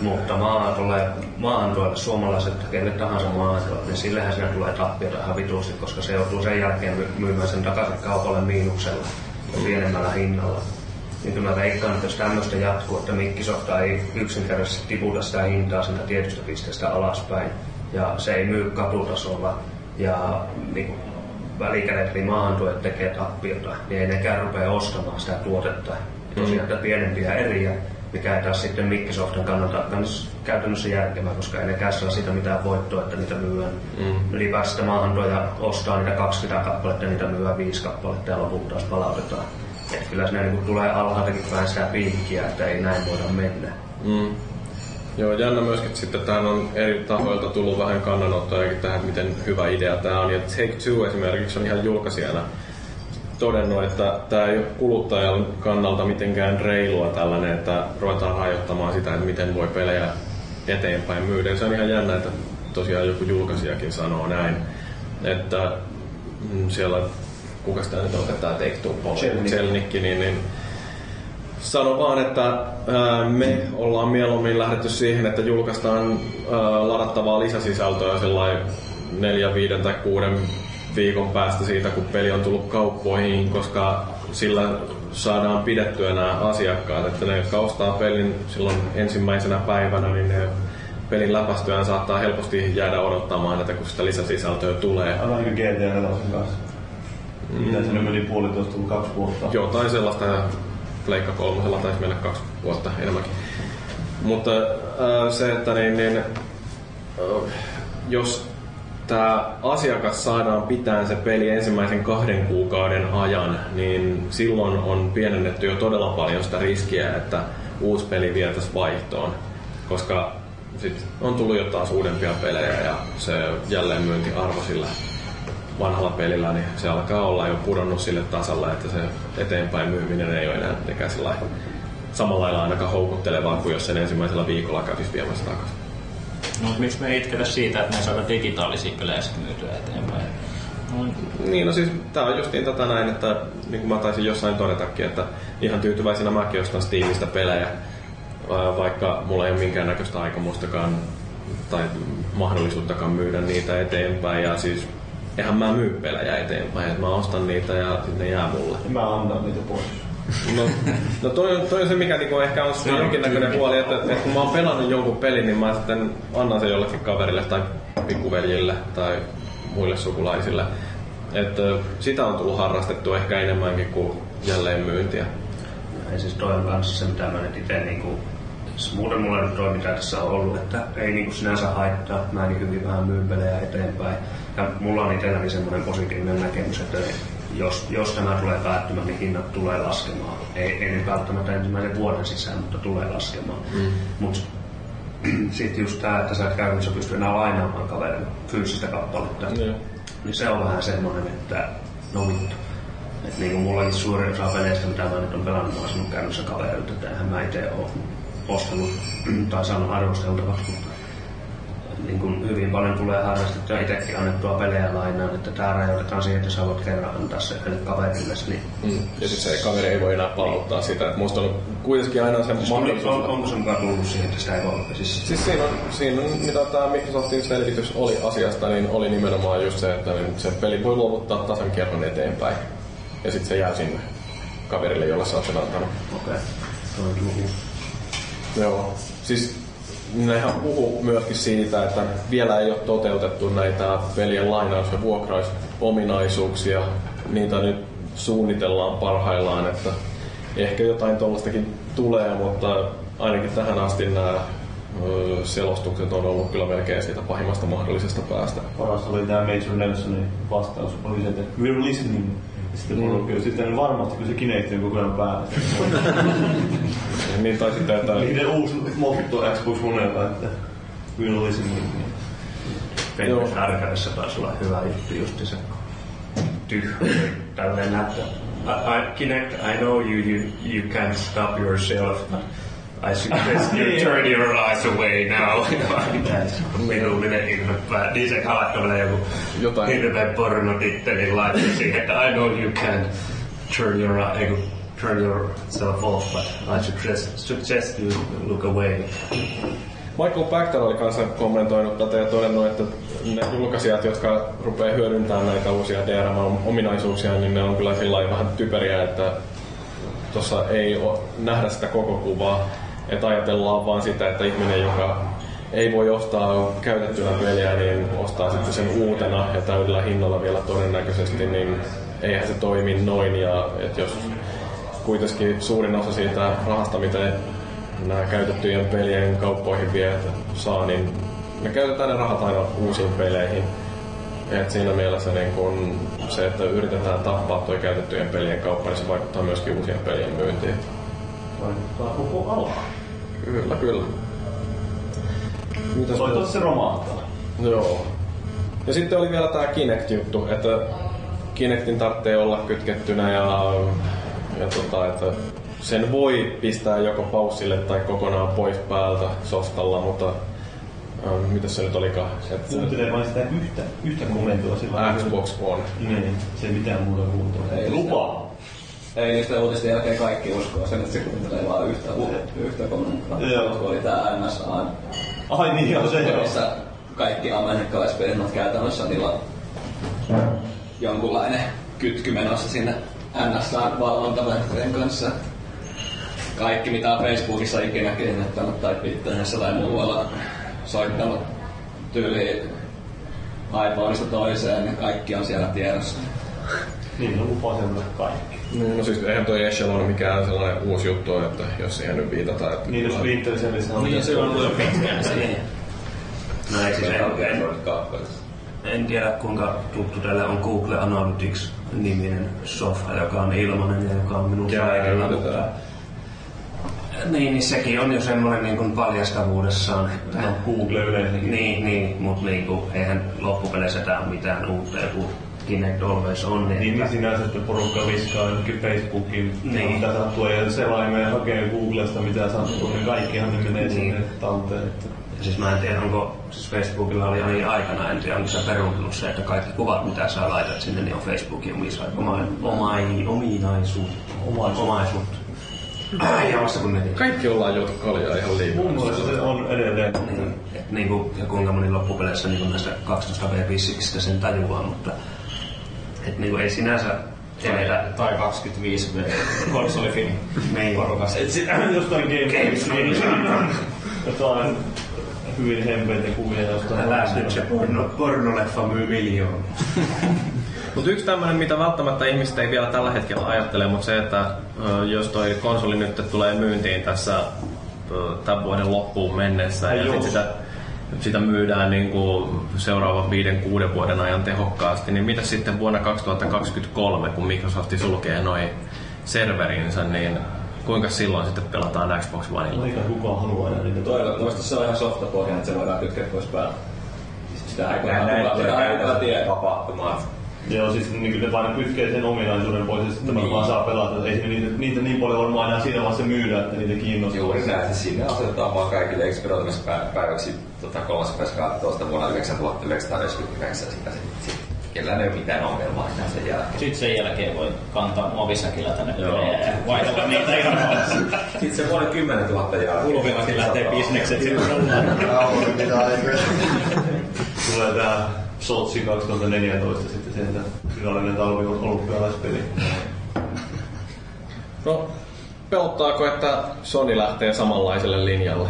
Mutta maahantuolle, maahantuolle suomalaiset, kelle tahansa maahantuolle, niin sillehän siinä tulee tappiota ihan vitusti, koska se joutuu sen jälkeen myymään sen takaisin kaupalle miinuksella ja pienemmällä hinnalla. Niin kyllä mä veikkaan, että jos tämmöistä jatkuu, että Microsoft ei yksinkertaisesti tiputa sitä hintaa siitä tietystä pisteestä alaspäin, ja se ei myy katutasolla, ja niin välikädet eli maahantuojat tekee tappiota, niin ei nekään rupea ostamaan sitä tuotetta. Tosiaan, että pienempiä eriä, mikä ei taas sitten Microsoftin kannalta käytännössä järkevää, koska ei nekään saa siitä mitään voittoa, että niitä myyään. Mm. Ylipäätään sitä maahantuoja ostaa niitä 20 kappaletta ja niitä myyään 5 kappaletta ja loput taas palautetaan. Et kyllä siinä niin tulee alhaaltakin vähän sitä piikkiä, että ei näin voida mennä. Mm. Joo, jännä myöskin, että sitten tähän on eri tahoilta tullut vähän kannanottojakin tähän, että miten hyvä idea tämä on. Ja Take Two esimerkiksi on ihan julkaisijana todennut, että tämä ei ole kuluttajan kannalta mitenkään reilua tällainen, että ruvetaan rajoittamaan sitä, että miten voi pelejä eteenpäin myydä. Se on ihan jännä, että tosiaan joku julkaisijakin sanoo näin, että mm, siellä, kuka sitä nyt on, tämä Take Two, Selnikki, niin, niin sano vaan, että me ollaan mieluummin lähdetty siihen, että julkaistaan ladattavaa lisäsisältöä sellainen neljä, viiden tai kuuden viikon päästä siitä, kun peli on tullut kauppoihin, koska sillä saadaan pidettyä nämä asiakkaat, että ne, jotka ostaa pelin silloin ensimmäisenä päivänä, niin ne pelin läpästyään saattaa helposti jäädä odottamaan, että kun sitä lisäsisältöä tulee. Aivan niin GTA 4 kanssa. Mm. Mitä se meni puolitoista, kaksi vuotta. Jotain sellaista, Pleikka kolmosella taisi mennä kaksi vuotta enemmänkin. Mutta äh, se, että niin, niin, äh, jos tämä asiakas saadaan pitää se peli ensimmäisen kahden kuukauden ajan, niin silloin on pienennetty jo todella paljon sitä riskiä, että uusi peli vietäisi vaihtoon. Koska sit on tullut jo taas uudempia pelejä ja se jälleenmyyntiarvo sillä vanhalla pelillä, niin se alkaa olla jo pudonnut sille tasalle, että se eteenpäin myyminen ei ole enää samalla lailla ainakaan houkuttelevaa kuin jos sen ensimmäisellä viikolla kävisi viemässä takaisin. No, miksi me itketä siitä, että me saadaan digitaalisia pelejä sitten myytyä eteenpäin? No, niin, no siis tää on justiin tätä näin, että niin kuin mä taisin jossain todetakin, että ihan tyytyväisenä mäkin ostan Steamista pelejä, vaikka mulla ei ole minkäännäköistä aikomustakaan tai mahdollisuuttakaan myydä niitä eteenpäin. Ja siis eihän mä myy pelejä eteenpäin, että mä ostan niitä ja ne jää mulle. Mä annan niitä pois. No, no toi, toi on se, mikä niinku ehkä on se jonkinnäköinen huoli, että, että, kun mä oon pelannut jonkun pelin, niin mä sitten annan sen jollekin kaverille tai pikkuveljille tai muille sukulaisille. Että sitä on tullut harrastettu ehkä enemmänkin kuin jälleenmyyntiä. Ei siis toi on kanssa se, mitä mä nyt itse niinku muuten mulla nyt toi, mitä tässä on ollut, että ei niinku sinänsä haittaa. Mä niin hyvin vähän myyn pelejä eteenpäin. Ja mulla on itselläni semmoinen positiivinen näkemys, että jos, jos tämä tulee päättymään, niin hinnat tulee laskemaan. Ei, ei nyt välttämättä ensimmäisen vuoden sisään, mutta tulee laskemaan. Mm. Mutta sitten just tämä, että sä et käytännössä pysty enää lainaamaan kaverin fyysistä kappaletta, Joo. niin se on vähän semmoinen, että no vittu. Et niin kuin mullakin suurin osa peleistä, mitä mä nyt on pelannut, mä oon käytännössä kaverilta, että eihän mä itse ole ostanut tai saanut arvosteltavaksi, mutta niin kuin hyvin paljon tulee harrastettua itsekin annettua pelejä lainaan, että tämä rajoitetaan siihen, että sä voit kerran antaa se kaverille, niin Mm. Ja sitten se kaveri ei voi enää palauttaa sitä. Et musta on kuitenkin aina se Siis mahdollisuus. on, onko mukaan tullut siihen, että sitä ei voi? Siis, Siis siinä on, siinä on, mitä tämä Microsoftin selvitys oli asiasta, niin oli nimenomaan just se, että niin se peli voi luovuttaa tasan kerran eteenpäin. Ja sitten se jää sinne kaverille, jolle sä oot sen antanut. okei. Okay. Toi Joo. Siis nehän puhuu myöskin siitä, että vielä ei ole toteutettu näitä pelien lainaus- ja vuokrausominaisuuksia. Niitä nyt suunnitellaan parhaillaan, että ehkä jotain tuollaistakin tulee, mutta ainakin tähän asti nämä selostukset on ollut kyllä melkein siitä pahimmasta mahdollisesta päästä. Parasta oli tämä Major Nelsonin vastaus, oli se, että we're listening. Sitten mm. kyllä sitten varmasti, kun se Kinect on koko ajan päällä. Niin tai sitten, että Niiden uusi motto Xbox Onella, että we're listening. Penny Arcadessa taisi olla hyvä juttu just se tyhjä tälleen näyttää. I, I, Kinect, I know you, you, you can't stop yourself, but I suggest you turn your eyes away now. Minullinen ilmepää. Niin se havaittamalla joku Jotain. hirveä pornotittelin laittoi siihen, että I know you can turn your, eye- kun turn yourself off, but I suggest, suggest you look away. Michael Pachter oli kanssa kommentoinut tätä ja todennut, että ne julkaisijat, jotka rupeaa hyödyntämään näitä uusia DRM-ominaisuuksia, niin ne on kyllä sillä vähän typeriä, että tuossa ei nähdä sitä koko kuvaa. Että ajatellaan vaan sitä, että ihminen, joka ei voi ostaa käytettynä peliä, niin ostaa sitten sen uutena ja täydellä hinnalla vielä todennäköisesti, niin eihän se toimi noin. Ja että jos kuitenkin suurin osa siitä rahasta, mitä nämä käytettyjen pelien kauppoihin vie, saa, niin me käytetään ne rahat aina uusiin peleihin. Et siinä mielessä niin kun se, että yritetään tappaa tuo käytettyjen pelien kauppa, niin se vaikuttaa myöskin uusien pelien myyntiin. Vaikuttaa koko alaa. Kyllä, kyllä. Mitäs Toivottavasti se romahtaa. Joo. Ja sitten oli vielä tämä Kinect-juttu, että Kinectin tarvitsee olla kytkettynä ja, ja tota, että sen voi pistää joko paussille tai kokonaan pois päältä softalla, mutta ähm, mitä se nyt olikaan? Että Kuuntelee vain sitä yhtä, yhtä komentoa sillä Xbox One. Niin, se ei mitään muuta kuuntelua. Ei Lupa! Ei niistä uutisten jälkeen kaikki uskoo sen, että se kuuntelee vaan yhtä, yhtä. Joo. Kun oli tää NSA, Ai niin, joo se joo. missä kaikki amerikkalaispelit käytännössä niillä on jonkunlainen kytky menossa sinne NSA-valvontaverkkojen kanssa. Kaikki mitä on Facebookissa ikinä kirjoittanut tai Twitterissä tai muualla soittanut tyyliin iPhoneista toiseen, niin kaikki on siellä tiedossa. Niin, on lupa semmoinen kaikki. No siis eihän toi Echelon mikään sellainen uusi juttu että jos siihen nyt viitataan. Että Niin, jos sen, niin se on... Niin, se on ollut jo pitkään se. No ei siis en, en, tiedä kuinka tuttu teille on Google Analytics-niminen softa, joka on ilmainen ja joka on minun kaikilla, mutta niin, niin sekin on jo semmoinen niin kuin paljastavuudessaan, että No, Google yleensä. Niin, niin mutta niin kuin, eihän loppupeleissä tää ole mitään uutta, joku Kinect Always on. Niin, Niin, niin että- sinänsä, että porukka viskaa jonnekin Facebookiin, Niin. niin. mitä sattuu, ja selaimeen ja hakee Googlesta mitä sattuu, niin kaikkihan ne menee Niin. sinne talteen. Että... Ja siis mä en tiedä, onko, siis Facebookilla oli ainakin aikana, en tiedä, onko se peruuntunut se, että kaikki kuvat, mitä sä laitat sinne, niin on Facebookin omisa, oma, omai, ominaisuutta. Omaisuutta. Omaisuutta. Ai, ja vasta kun netin. Kaikki ollaan juotu kaljaa ihan liikaa. Mun mielestä se on edelleen. Niin, et niinku, ja kuinka moni loppupeleissä niinku näistä 12 v sen tajuaa, mutta et niinku ei sinänsä eletä. Tai 25 konsolifin Niin. porukasta. Et sit, jostain Games jotain hyvin hempeitä kuvia jostain. Älä nyt se porno, pornoleffa myy miljoona. Mutta yksi tämmöinen, mitä välttämättä ihmiset ei vielä tällä hetkellä ajattele, mutta se, että jos toi konsoli nyt tulee myyntiin tässä tämän vuoden loppuun mennessä ja jos. sit sitä sitä myydään niin kuin seuraavan viiden, kuuden vuoden ajan tehokkaasti, niin mitä sitten vuonna 2023, kun Microsoft sulkee noin serverinsä, niin kuinka silloin sitten pelataan Xbox Oneilla? Eikä kukaan halua enää niitä. Toivottavasti se on ihan softapohjainen, että se voidaan kytkeä pois päältä. Sitä ei kukaan Näin kukaan- sitä ei kukaan tiedä. tapahtumaan. Joo, siis niin ne vain kytkee sen ominaisuuden pois ja sitten niin. vaan saa pelata. Ei niitä, niitä niin paljon varmaan enää siinä vaiheessa myydä, että niitä kiinnostaa. Juuri näin, siis sinne asetetaan vaan kaikille eksperoitumispäiväksi tota, 30.12. vuonna 1999 sitä sitten. Sit, kellään ei ole mitään ongelmaa enää sen jälkeen. Sitten sen jälkeen voi kantaa muovisäkillä tänne pelejä ja vaihdella niitä ihan Sitten se vuonna 10 000 jälkeen. Kulvillakin lähtee bisnekset sitten. Tulee tää Sotsi 2014 sitten sieltä virallinen talvi olympialaispeli. No, pelottaako, että Sony lähtee samanlaiselle linjalle?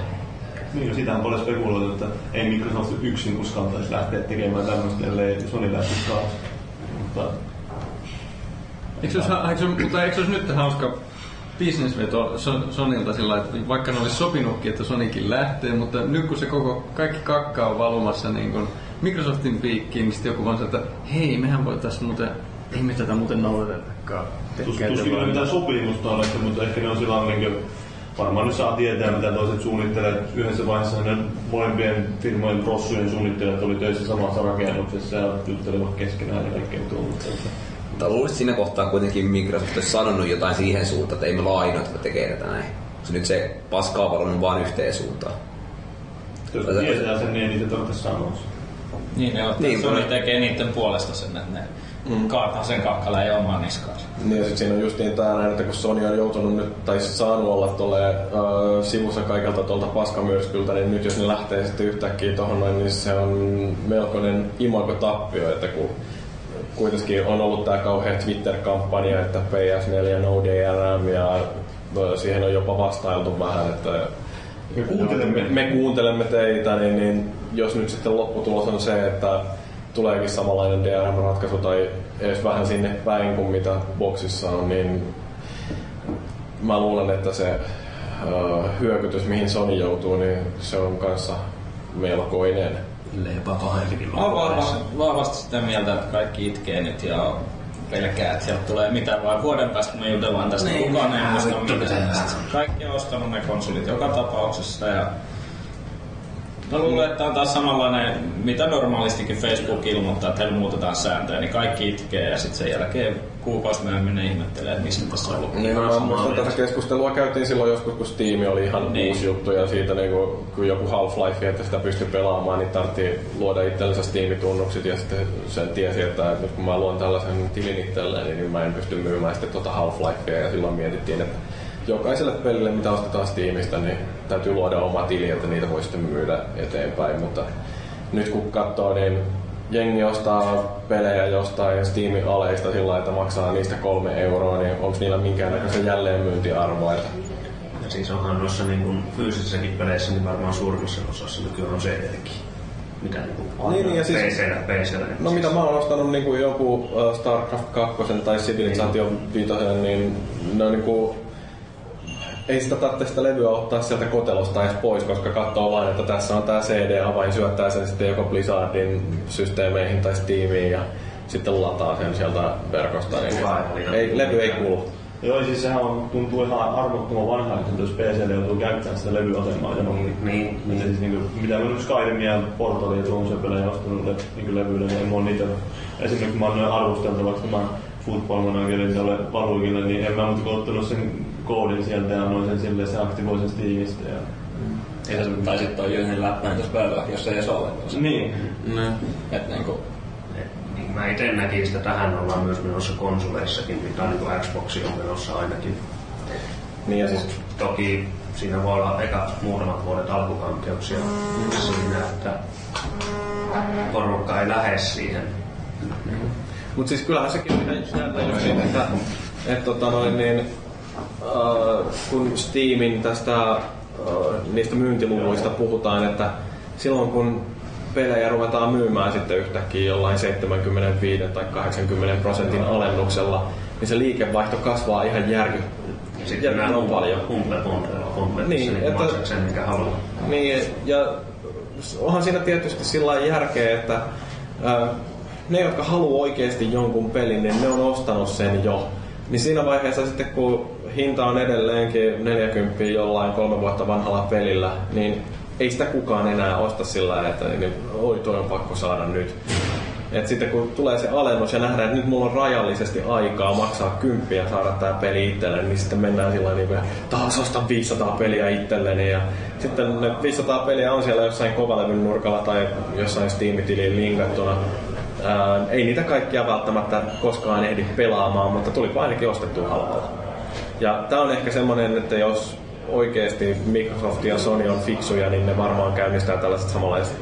Niin, sitä on paljon spekuloitu, että ei Microsoft yksin uskaltaisi lähteä tekemään tämmöistä, ellei Sony lähtisi taas. Mutta Eikö se, olisi, eikö, se- mutta eikö se olisi nyt hauska bisnesveto So- Sonilta sillä että vaikka ne olisi sopinutkin, että Sonikin lähtee, mutta nyt kun se koko, kaikki kakka on valumassa niin kuin Microsoftin piikkiin, niin sitten joku vaan sanoo, että hei, mehän voitaisiin muuten, ei me tätä muuten noudatetakaan. tuskin ei mitään sopimusta ole, mutta ehkä ne on sillä niin kuin, varmaan nyt saa tietää, mitä toiset suunnittelee. Yhdessä vaiheessa ne molempien firmojen prossujen suunnittelijat oli töissä samassa rakennuksessa ja juttelivat keskenään ja kaikkea tuollaista. Mutta luulisin, siinä kohtaa kuitenkin Microsoft olisi sanonut jotain siihen suuntaan, että ei me ole ainoat, jotka tekee tätä näin. Se nyt se paskaa valunut vaan yhteen suuntaan. Jos tietää sen, niin ei niitä tarvitse sanoa. Niin, ne ottaa, Niin, Sony tekee niiden puolesta sen, että ne mm. kaataa sen kakkaleen ja omaan niskaansa. Niin, ja sit siinä on just niin tää näin, että kun Sony on joutunut nyt, tai saanut olla tolle, äh, sivussa kaikelta tuolta paskamyrskyltä, niin nyt jos ne lähtee sitten yhtäkkiä tohon noin, niin se on melkoinen imagotappio, että kun kuitenkin on ollut tää kauhea Twitter-kampanja, että PS4 no DRM ja äh, siihen on jopa vastailtu vähän, että Me kuuntelemme. me, me kuuntelemme teitä, niin, niin jos nyt sitten lopputulos on se, että tuleekin samanlainen DRM-ratkaisu tai edes vähän sinne päin kuin mitä boksissa on, niin mä luulen, että se uh, hyökytys, mihin Sony joutuu, niin se on kanssa melkoinen. Leipä pahempikin Mä oon vahvasti, vahvasti sitä mieltä, että kaikki itkee nyt ja pelkää, että sieltä tulee mitään, vaan vuoden päästä me jutellaan tästä. Niin, Kukaan ei muista mitään. Kaikki on ostanut ne konsolit joka tapauksessa ja Mä luulen, että on taas samanlainen, mitä normaalistikin Facebook ilmoittaa, että heillä muutetaan sääntöjä, niin kaikki itkee ja sitten sen jälkeen kuukausi myöhemmin ne ihmettelee, että mistä tässä on ollut. Niin, mä muistan tätä keskustelua käytiin silloin joskus, kun Steam oli ihan Niin. niin. uusi juttu ja siitä niin kun, kun joku Half-Life, että sitä pystyi pelaamaan, niin tarvittiin luoda itsellensä Steam-tunnukset ja sitten sen tiesi, että nyt kun mä luon tällaisen tilin itselleen, niin mä en pysty myymään sitten tuota Half-Lifea ja silloin mietittiin, että jokaiselle pelille, mitä ostetaan Steamista, niin täytyy luoda oma tili, että niitä voi sitten myydä eteenpäin, mutta nyt kun katsoo, niin jengi ostaa pelejä jostain Steamin aleista sillä että maksaa niistä kolme euroa, niin onko niillä minkäännäköisen jälleenmyyntiarvoa? Että Ja siis onhan noissa niin kuin fyysisissäkin peleissä niin varmaan suurimmassa osassa nykyään on CD-kin. Mitä niin kuin Niin, niin, ja siis- PCllä, PCllä. No mitä mä oon ostanut niin kuin joku uh, StarCraft 2 tai Civilization 5, niin ne on niin kuin, ei sitä tarvitse sitä levyä ottaa sieltä kotelosta edes pois, koska katsoo vain, että tässä on tämä CD-avain, syöttää sen sitten joko Blizzardin systeemeihin tai Steamiin ja sitten lataa sen sieltä verkosta. Niin Aivan. ei, levy ei kuulu. Joo, siis sehän on, tuntuu ihan armottoman vanhaiselta, jos PClle joutuu käyttämään sitä levyasemaa johonkin. Niin, Niin. Siis niinku, mitä mä nyt Skyrimia ja Portalia ja tuommoisia pelejä ostanut le, niinku levyille, niin ei mua niitä... Esimerkiksi kun mä oon noin arvosteltavaksi tämän football managerin tälle Valuikille, niin en mä muuta kuin ottanut sen koodin sieltä ja noin sen silleen, se aktivoi sen Steamista. Ja... Ei se, tai sitten on yhden läppään tuossa päällä, jos ei edes ole. Niin. Että niinku, Niin mä itse näkin sitä tähän ollaan myös menossa konsoleissakin, mitä niin kuin Xbox on menossa ainakin. Niin ja siis Toki siinä voi olla eka muutamat vuodet alkukankeuksia siinä, että porukka ei lähde siihen. Mutta siis kyllähän sekin on ihan jännä just siitä, että, että tota noin, niin, äh, kun Steamin tästä äh, niistä myyntiluvuista puhutaan, että silloin kun pelejä ruvetaan myymään sitten yhtäkkiä jollain 75 tai 80 prosentin alennuksella, niin se liikevaihto kasvaa ihan järky, Ja sitten nämä järkyttävän paljon. humple humple Niin, että- sen mikä haluaa. Niin, ja onhan siinä tietysti sillä järkeä, että ää, ne, jotka haluaa oikeasti jonkun pelin, niin ne on ostanut sen jo. Niin siinä vaiheessa sitten, kun hinta on edelleenkin 40 jollain kolme vuotta vanhalla pelillä, niin ei sitä kukaan enää osta sillä että niin, oi toi on pakko saada nyt. Et sitten kun tulee se alennus ja nähdään, että nyt mulla on rajallisesti aikaa maksaa kymppiä saada tää peli itselleni, niin sitten mennään sillä niin kuin, taas ostan 500 peliä itselleni. Ja sitten ne 500 peliä on siellä jossain kovalevyn nurkalla tai jossain Steam-tiliin linkattuna. Ei niitä kaikkia välttämättä koskaan ehdi pelaamaan, mutta tuli ainakin ostettua halvalla. Ja tää on ehkä semmonen, että jos oikeasti Microsoft ja Sony on fiksuja, niin ne varmaan käynnistää tällaiset samanlaiset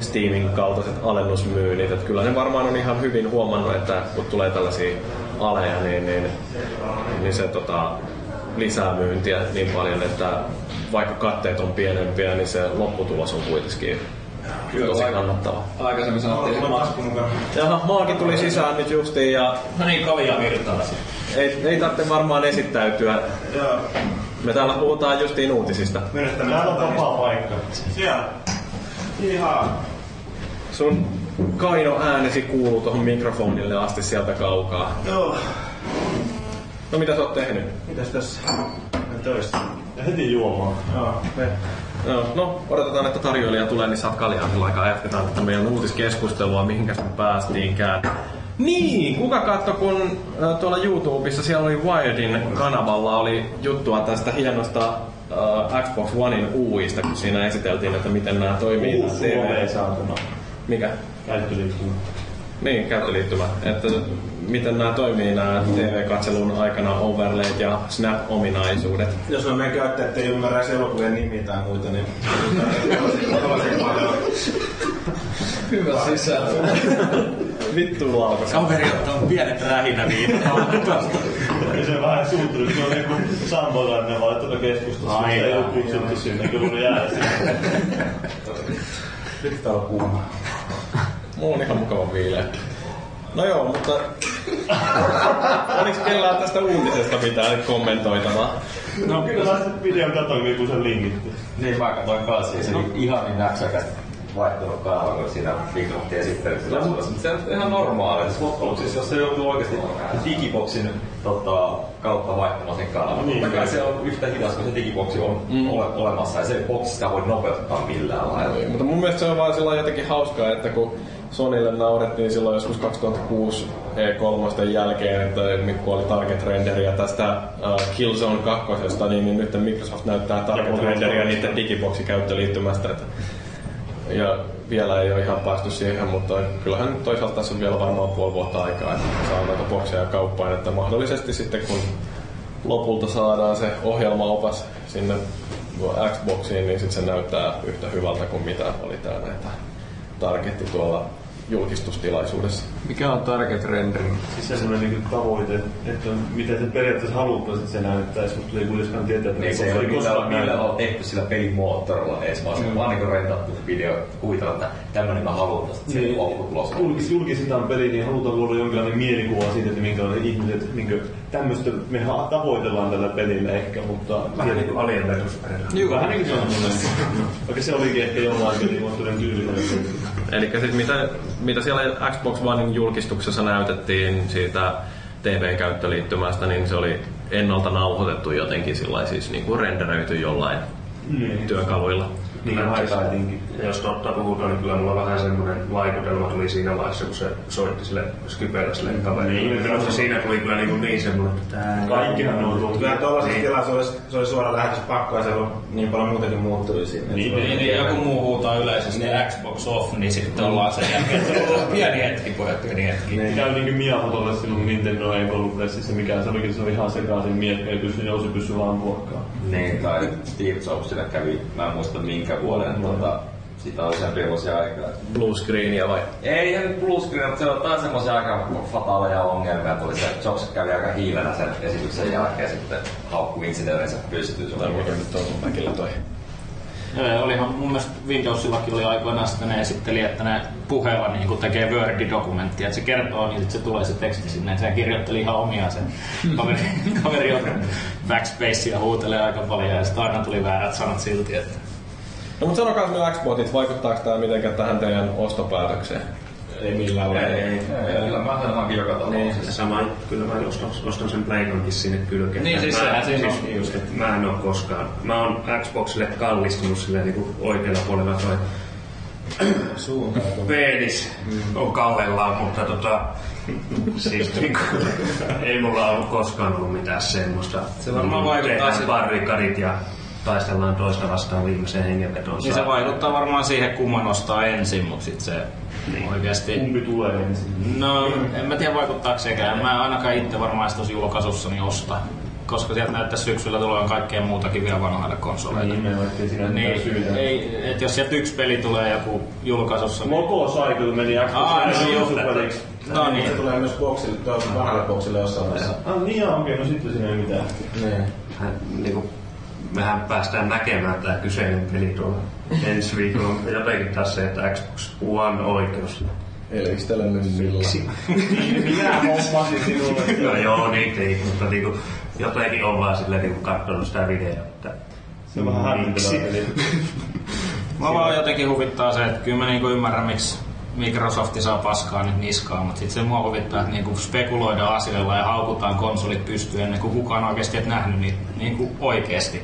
Steamin kaltaiset alennusmyynnit. Että kyllä ne varmaan on ihan hyvin huomannut, että kun tulee tällaisia aleja, niin, niin, niin se tota, lisää myyntiä niin paljon, että vaikka katteet on pienempiä, niin se lopputulos on kuitenkin tosi kannattava. Aikaisemmin sanottiin, että Jaha, maakin tuli sisään nyt justiin ja No niin, kavia virtaa. ei, ei tarvitse varmaan esittäytyä. Joo. Me täällä puhutaan justiin uutisista. Täällä on vapaa paikka. Siellä. Ihan. Sun kaino äänesi kuuluu tuohon mikrofonille asti sieltä kaukaa. Joo. No mitä sä oot tehnyt? Mitäs tässä? Menen töistä. Ja heti juomaan. Joo. Me. No, no, odotetaan, että tarjoilija tulee, niin saat kaljaa sillä aikaa. Jatketaan tätä meidän uutiskeskustelua, mihinkäs me päästiinkään. Niin, kuka katto, kun äh, tuolla YouTubessa siellä oli Wiredin kanavalla oli juttua tästä hienosta äh, Xbox Onein UIsta, kun siinä esiteltiin, että miten nämä toimii. Uusi TV. saatana. Mikä? Käyttöliittymä. Niin, käyttöliittymä. Että miten nämä toimii nämä TV-katselun aikana overlayt ja snap-ominaisuudet. Jos on meidän käyttäjät ei ymmärrä elokuvien nimiä tai muuta, niin hyvä sisältö. Vittu laukas. Kaveri ottaa pienet rähinä Ja se vähän suuttunut, kun se on niinku Sampo kanne vaan tuota keskustassa. Ei ole kutsuttu sinne, kun jää sinne. nyt täällä on kuuma. Mulla on ihan mukava viileä. No joo, mutta... Oliko kellään tästä uutisesta mitään kommentoitavaa? No kyllä mä sen videon katon, kun se linkitti. Niin mä katsoin kanssa, se oli ihan niin näpsäkästi vaihtunut kanava, kun siinä Microsoftin esittelyssä no, mutta se on ihan normaali. Siis loppujen lopuksi, siis jos se joutuu oikeasti digiboksin tota, kautta vaihtamaan sen kanavan, Niin. kai se on yhtä hidas, kun se digiboksi on mm. ole, olemassa, ja se boksi sitä voi nopeuttaa millään lailla. Mutta mun mielestä se on vaan sillä jotenkin hauskaa, että kun Sonille naurettiin silloin joskus 2006 E3 jälkeen, että Mikko oli target renderia tästä uh, Killzone 2, niin, niin nyt Microsoft näyttää target renderia niiden digiboksi-käyttöliittymästä. Että, ja vielä ei ole ihan päästy siihen, mutta kyllähän toisaalta tässä on vielä varmaan puoli vuotta aikaa, että saa noita bokseja kauppaan, että mahdollisesti sitten kun lopulta saadaan se ohjelmaopas sinne Xboxiin, niin sitten se näyttää yhtä hyvältä kuin mitä oli tää näitä targetti tuolla julkistustilaisuudessa. Mikä on target rendering? Siis se semmoinen niinku tavoite, että on, mitä te periaatteessa haluttaisiin, että se näyttäisi, mutta ei kuitenkaan tietää, että Niin se ei ole millään, millään ole tehty sillä pelin moottorilla edes, vaan se on vaan niinku rentattu video, kuvitella, että tämmönen mä haluan tästä Niin. niin. lopputulos. Julkis, julkistetaan peli, niin halutaan luoda jonkinlainen mielikuva siitä, että minkälainen ihmiset, niin tämmöistä me tavoitellaan tällä pelillä ehkä, mutta... Vähän niin kuin Alien. Joo, vähän niin kuin semmoinen. Vaikka se olikin ehkä jollain pelimoottorin tyylinen. Eli sit mitä, mitä siellä Xbox Onein julkistuksessa näytettiin siitä TV-käyttöliittymästä, niin se oli ennalta nauhoitettu jotenkin sillä siis niinku renderöity jollain Niin. työkaluilla. Niin. Ja jos totta puhutaan, niin kyllä mulla vähän semmoinen vaikutelma tuli siinä vaiheessa, kun se soitti sille Skypelle sille kaverille. Niin, minusta siinä tuli kyllä niin, niin semmoinen, että tää... Kaikkihan on tullut. Kyllä tuollaisessa tilassa olisi, se olisi suora lähetys pakko ja siellä on niin paljon muutakin muuttui siinä. Niin, Niin, niin joku muu huutaa yleisesti Xbox off, niin sitten ollaan sen jälkeen, että on pieni hetki, pojat, pieni hetki. Niin. Käy niinku Miyamotolle silloin Nintendo ei ollut pressissä, mikä se olikin, se oli ihan sekaisin miekka, ei pysty nousi pysy vaan puokkaan. Niin, tai Steve Jobsille kävi, mä en muista minkä vuoden, tuota, siitä on useampia vuosia aikaa. Blue screenia vai? Ei ihan nyt blue screen, mutta se on taas semmoisia aika fataaleja ongelmia. Tuli se, Jobs kävi aika hiilenä sen esityksen jälkeen sitten haukku insinöörinsä pystyy. Se oli Mikä nyt on mäkillä toi? Joo, ja olihan mun mielestä Windowsillakin oli aikoinaan sitten ne esitteli, että ne puheella niin kuin tekee Word-dokumenttia, että se kertoo, niin sitten se tulee se teksti sinne, että se kirjoitteli ihan omia sen kaveri, kaveri joka backspacea huutelee aika paljon, ja sitten aina tuli väärät sanat silti, että No mutta sanokaa nyt Xboxit, vaikuttaako tämä mitenkään tähän teidän ostopäätökseen? Ei millään lailla. Ei, kyllä mä sanomaankin joka tapauksessa. Niin, sama, kyllä mä ostan, ostan sen Playgonkin sinne kylkeen. Niin, siis mä, sehän siinä siis, on just, että- Mä en oo koskaan. Mä oon Xboxille kallistunut silleen niinku oikealla puolella toi penis on kallellaan, mutta tota, siis niinku, ei mulla ollut koskaan ollut mitään semmoista. Se varmaan vaikuttaa tehdään siihen- barrikadit ja taistellaan toista vastaan viimeiseen hengenvetoon. Niin se vaikuttaa varmaan siihen, kumman ostaa ensin, mutta sit se niin. oikeasti... Kumpi tulee ensin? No, en mä tiedä vaikuttaako sekään. Mä en ainakaan itse varmaan edes tossa julkaisussa niin osta. Koska sieltä näyttää syksyllä tulee kaikkea muutakin vielä vanhoille konsoleille. Niin, me vaikka siinä niin, Niin, syytä. ei, et jos sieltä yksi peli tulee joku julkaisussa, niin... Moko Cycle meni Aa, Xboxille no, julkaisuperiksi. No niin. Se tulee myös boksille, tuolla vanhalle boksille jossain vaiheessa. Ah, niin okei, no sitten siinä ei mitään. Niin. Hän, niinku, mehän päästään näkemään tämä kyseinen peli tuolla ensi viikolla. Jotenkin taas se, että Xbox One oikeus. Elvistele mymmillä. Niin, minä hommasin sinulle. No joo, niitä ei, mutta niinku, jotenkin on vaan silleen niinku katsonut sitä videoa, että Se on vähän. Mä vaan jotenkin huvittaa se, että kyllä mä niinku ymmärrän, miksi Microsoft saa paskaa nyt niskaan, mutta sitten se mua huvittaa, että niinku spekuloidaan asioilla ja haukutaan konsolit pystyyn ennen kuin kukaan oikeasti et nähnyt niitä niinku oikeasti.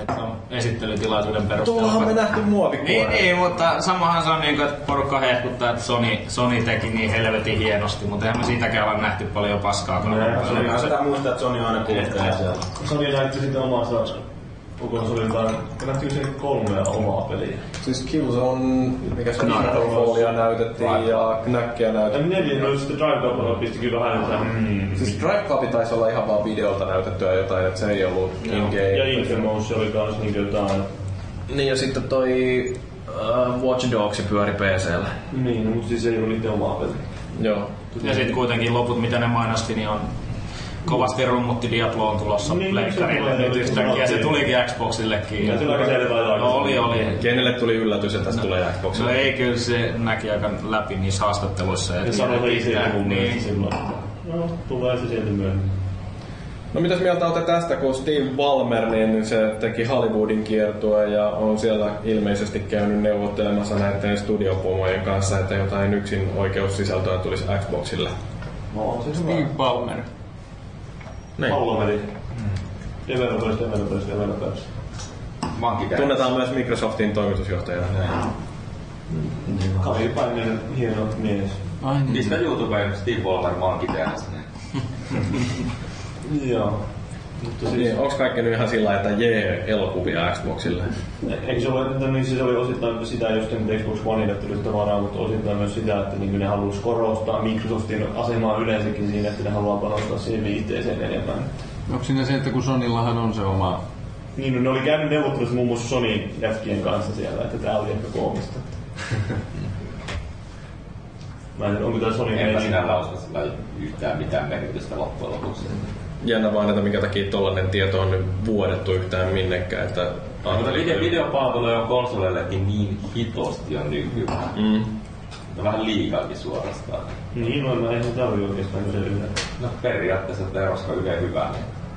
Että on esittelytilaisuuden perusteella. Tuollahan me nähty Niin, muovikuorea. niin, mutta samahan se on niin kuin, että porukka hehkuttaa, että Sony, Sony teki niin helvetin hienosti, mutta eihän me siitäkään olla nähty paljon paskaa. Pitää sitä muistaa, että Sony on aina siellä. Sony näytti sitten omasta konsoliltaan, nähtikö se kolmea omaa peliä? Siis Killzone, mikä se Nightfallia näytettiin ja Knackia Ja näytettiin. neljä, no sitten Drive Club pisti kyllä vähän että mm. Siis Drive Club taisi olla ihan vaan videolta näytettyä jotain, että se ei ollut in-game. Ja Infamous oli kans niinku jotain. Niin ja sitten toi uh, Watch Dogs pyöri PCllä. Niin, no, mutta siis ei ollut niiden omaa peliä. Joo. Ja sitten kuitenkin loput, mitä ne mainosti, niin on kovasti rummutti Diablo on tulossa Niin, pleikkarille. se tulee, Nyt se yhtäkkiä se tulee. tulikin Xboxillekin. Ja se selvä jo No, oli, oli. Kenelle tuli yllätys, että tästä tulee No Xboxille? ei, kyllä se näki aika läpi niissä haastatteluissa. Ja että sanotaan itse niin. silloin. No, tulee se sieltä myöhemmin. No mitäs mieltä olette tästä, kun Steve Ballmer, niin se teki Hollywoodin kiertua ja on siellä ilmeisesti käynyt neuvottelemassa näiden studiopomojen kanssa, että jotain yksin oikeussisältöä tulisi Xboxille. No, on se Steve. Ballmer. Niin. Palloveli. Developers, developers, developers. Vankikäytössä. Tunnetaan myös Microsoftin toimitusjohtajana. Kalipainen, hieno mies. Ai niin. Pistä YouTubeen Steve Ballmer mankiteästä. Joo. Mutta siis, Niin, onks kaikki nyt ihan sillä että jee, elokuvia Xboxille? eikö se ole, että niin siis oli osittain sitä just nyt Xbox Oneille tuli sitä varaa, mutta osittain myös sitä, että niin ne haluaisi korostaa Microsoftin asemaa yleensäkin siinä, että ne haluaa panostaa siihen viihteeseen enemmän. Onko siinä se, että kun Sonillahan on se oma... Niin, no, ne oli käynyt neuvottelussa muun muassa Sony jätkien kanssa siellä, että tää oli ehkä koomista. Mä en tiedä, onko tää Sony Enpä sinällä osaa sillä yhtään mitään merkitystä loppujen lopuksi. Jännä vaan, että minkä takia tollanen tieto on nyt vuodettu yhtään minnekään, että Mutta video, videopalveluja on konsoleillekin niin hitosti on nykyään. Mm. Vähän liikaakin suorastaan. Niin, no mä en tarvi oikeastaan kyse yhden. No periaatteessa teoska yle hyvä.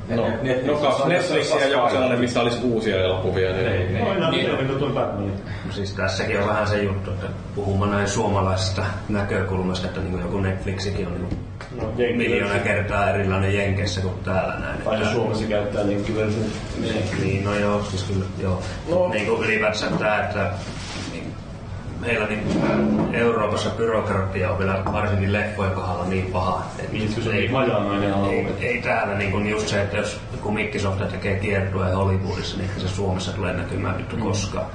Niin. No, Netflix no on- Netflixiä joku sellainen, missä olisi uusia elokuvia. Niin... Ei, ei. Aina niin. mitä tuo Batman. Siis tässäkin on vähän se juttu, että puhumaan näin suomalaisesta näkökulmasta, että niin joku Netflixikin on niin No, miljoona kertaa erilainen Jenkeissä kuin täällä näin. Tai jos Suomessa käyttää linkkiversiota. Niin, no joo, siis kyllä, joo. No. Niin kuin ylipäätänsä tämä, että niin, meillä niin Euroopassa byrokratia on vielä varsinkin leffojen kohdalla niin paha. Että Niin, kun se on niin hajanainen alue. ei, ei, täällä niin kuin just se, että jos joku Microsoft tekee kiertueen Hollywoodissa, niin se Suomessa tulee näkymään vittu koskaan.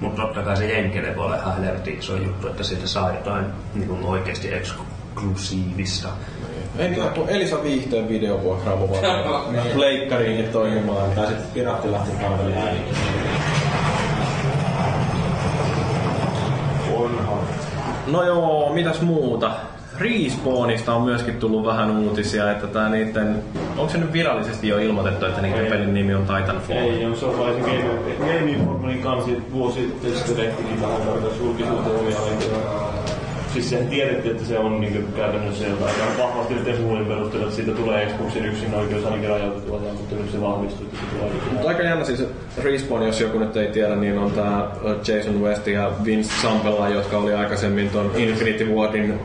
Mutta totta kai se Jenkeille voi olla ihan helvetin iso juttu, että siitä saa jotain niin kuin oikeasti eksklusiivista. Ei niitä kuin Elisa Viihteen videovuokraamo vaan leikkariin toimimaan. Tai sitten Piraattilahti-palvelu. Onhan. No joo, mitäs muuta? Respawnista on myöskin tullut vähän uutisia, että tää niitten... Onko se nyt virallisesti jo ilmoitettu, että niiden Ei. pelin nimi on Titanfall? Ei, joo, se on vain se Game, Game Informerin kansi vuosi sitten lehtikin vähän tarkoitus julkisuuteen. Siis sehän tiedettiin, että se on niin käytännössä jotain ihan vahvasti nyt perusteella, että siitä tulee Xboxin yksin oikeus ainakin rajoitettua, mutta nyt se vahvistuu, että se tulee Mutta aika jännä siis Respawn, jos joku nyt ei tiedä, niin on tää Jason West ja Vince Zampella, jotka oli aikaisemmin ton Infinity Wardin